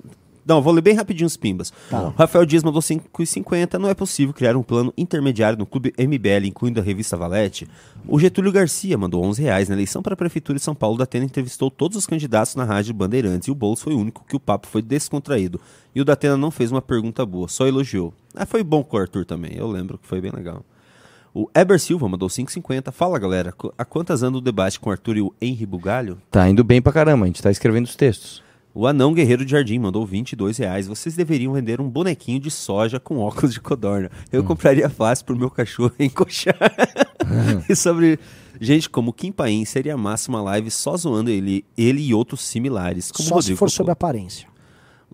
Speaker 1: Não, vou ler bem rapidinho os pimbas.
Speaker 2: Tá.
Speaker 1: Rafael Dias mandou 5,50. Não é possível criar um plano intermediário no clube MBL, incluindo a revista Valete. O Getúlio Garcia mandou 11 reais. Na eleição para a Prefeitura de São Paulo, Datena entrevistou todos os candidatos na rádio Bandeirantes e o Boulos foi o único que o papo foi descontraído. E o Datena não fez uma pergunta boa, só elogiou. Ah, foi bom com o Arthur também, eu lembro que foi bem legal. O Eber Silva mandou 5,50. Fala galera, há quantas anos o debate com o Arthur e o Henry Bugalho?
Speaker 3: Tá indo bem pra caramba, a gente tá escrevendo os textos.
Speaker 1: O Anão Guerreiro de Jardim mandou 22 reais. Vocês deveriam vender um bonequinho de soja com óculos de codorna. Eu compraria fácil pro meu cachorro encoxar. e sobre gente como Kim Paim, seria massa uma live só zoando ele, ele e outros similares. Como o
Speaker 2: Só se
Speaker 1: Rodrigo
Speaker 2: for
Speaker 1: Cocô.
Speaker 2: sobre aparência.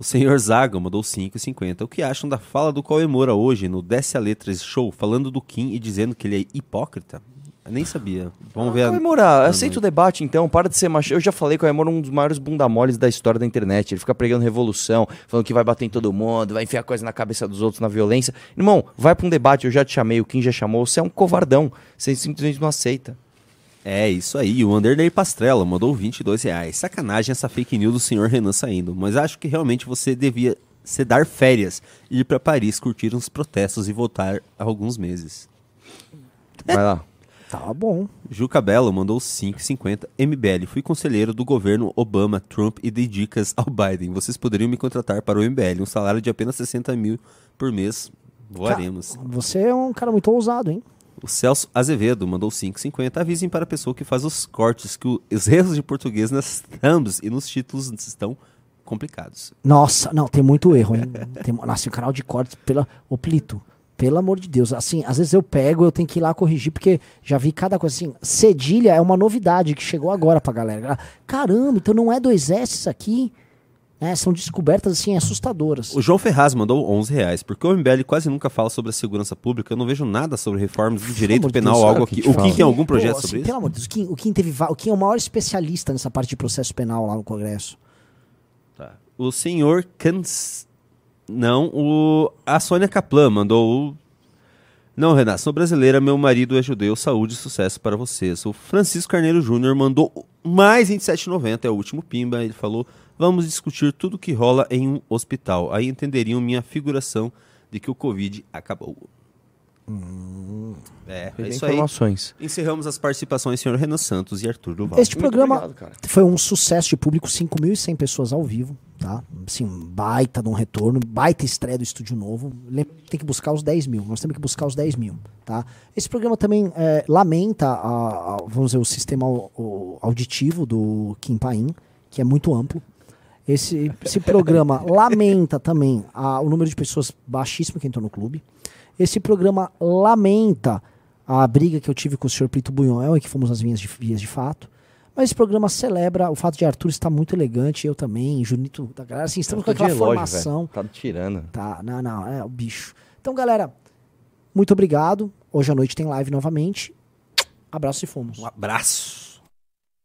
Speaker 1: O senhor Zaga mandou 5,50. O que acham da fala do Cauê Moura hoje no Desce a Letras Show, falando do Kim e dizendo que ele é hipócrita? Eu nem sabia. Vamos ver. a-
Speaker 3: Comemora, aceita o debate então, para de ser macho. Eu já falei que o Emor é um dos maiores bundamoles da história da internet. Ele fica pregando revolução, falando que vai bater em todo mundo, vai enfiar coisa na cabeça dos outros na violência. Irmão, vai pra um debate, eu já te chamei, o Kim já chamou, você é um covardão. Você simplesmente não aceita.
Speaker 1: É, isso aí. O Anderley Pastrella mandou 22 reais. Sacanagem essa fake news do senhor Renan saindo. Mas acho que realmente você devia se dar férias, ir pra Paris, curtir uns protestos e voltar há alguns meses.
Speaker 3: Vai lá.
Speaker 2: Tá bom.
Speaker 1: Juca Belo mandou 5,50. MBL, fui conselheiro do governo Obama, Trump e dei dicas ao Biden. Vocês poderiam me contratar para o MBL. Um salário de apenas 60 mil por mês. Voaremos.
Speaker 2: Você é um cara muito ousado, hein?
Speaker 1: O Celso Azevedo mandou 5,50. Avisem para a pessoa que faz os cortes que o- os erros de português nas thumbs e nos títulos estão complicados.
Speaker 2: Nossa, não, tem muito erro, hein? Tem, nossa, o canal de cortes, pela, ô Plito, pelo amor de Deus. Assim, às vezes eu pego, eu tenho que ir lá corrigir, porque já vi cada coisa assim. Cedilha é uma novidade que chegou agora pra galera. Caramba, então não é dois S aqui? Né? são descobertas, assim, assustadoras.
Speaker 1: O João Ferraz mandou 11 reais. Porque o MBL quase nunca fala sobre a segurança pública. Eu não vejo nada sobre reformas do direito penal
Speaker 2: Deus,
Speaker 1: algo aqui. O. Kim tem algum projeto
Speaker 2: Pô,
Speaker 1: sobre
Speaker 2: assim,
Speaker 1: isso?
Speaker 2: Pelo amor de Deus, o Kim, o Kim teve, o Kim é o maior especialista nessa parte de processo penal lá no Congresso.
Speaker 1: Tá. O senhor Cans... Não, o... a Sônia Kaplan mandou o... Não, Renato, sou brasileira, meu marido é judeu, saúde e sucesso para vocês. O Francisco Carneiro Júnior mandou mais 27,90, é o último pimba, ele falou, vamos discutir tudo que rola em um hospital. Aí entenderiam minha figuração de que o Covid acabou. É, é
Speaker 3: Tem
Speaker 1: isso aí.
Speaker 3: informações.
Speaker 1: Encerramos as participações, senhor Renan Santos e Arthur Duval.
Speaker 2: Este
Speaker 3: Muito
Speaker 2: programa
Speaker 3: obrigado,
Speaker 2: foi um sucesso de público, 5.100 pessoas ao vivo, tá? Assim, baita de um retorno, baita estreia do estúdio novo. Lembra tem que buscar os 10 mil, nós temos que buscar os 10 mil, tá? Esse programa também é, lamenta, a, a- vamos dizer, o sistema auditivo do Kim Paim, que é muito amplo. Esse, esse programa lamenta também a- o número de pessoas baixíssimo que entrou no clube. Esse programa lamenta a briga que eu tive com o senhor Plito Bunhoel e que fomos nas vias de, vias de fato. Mas esse programa celebra o fato de Arthur estar muito elegante, eu também, Junito da galera. Assim, estamos com
Speaker 3: Tô de
Speaker 2: aquela
Speaker 3: relógio,
Speaker 2: formação.
Speaker 3: velho. Tá tirando.
Speaker 2: Tá, não, não, é o bicho. Então, galera, muito obrigado. Hoje à noite tem live novamente. Abraço e fomos.
Speaker 1: Um abraço.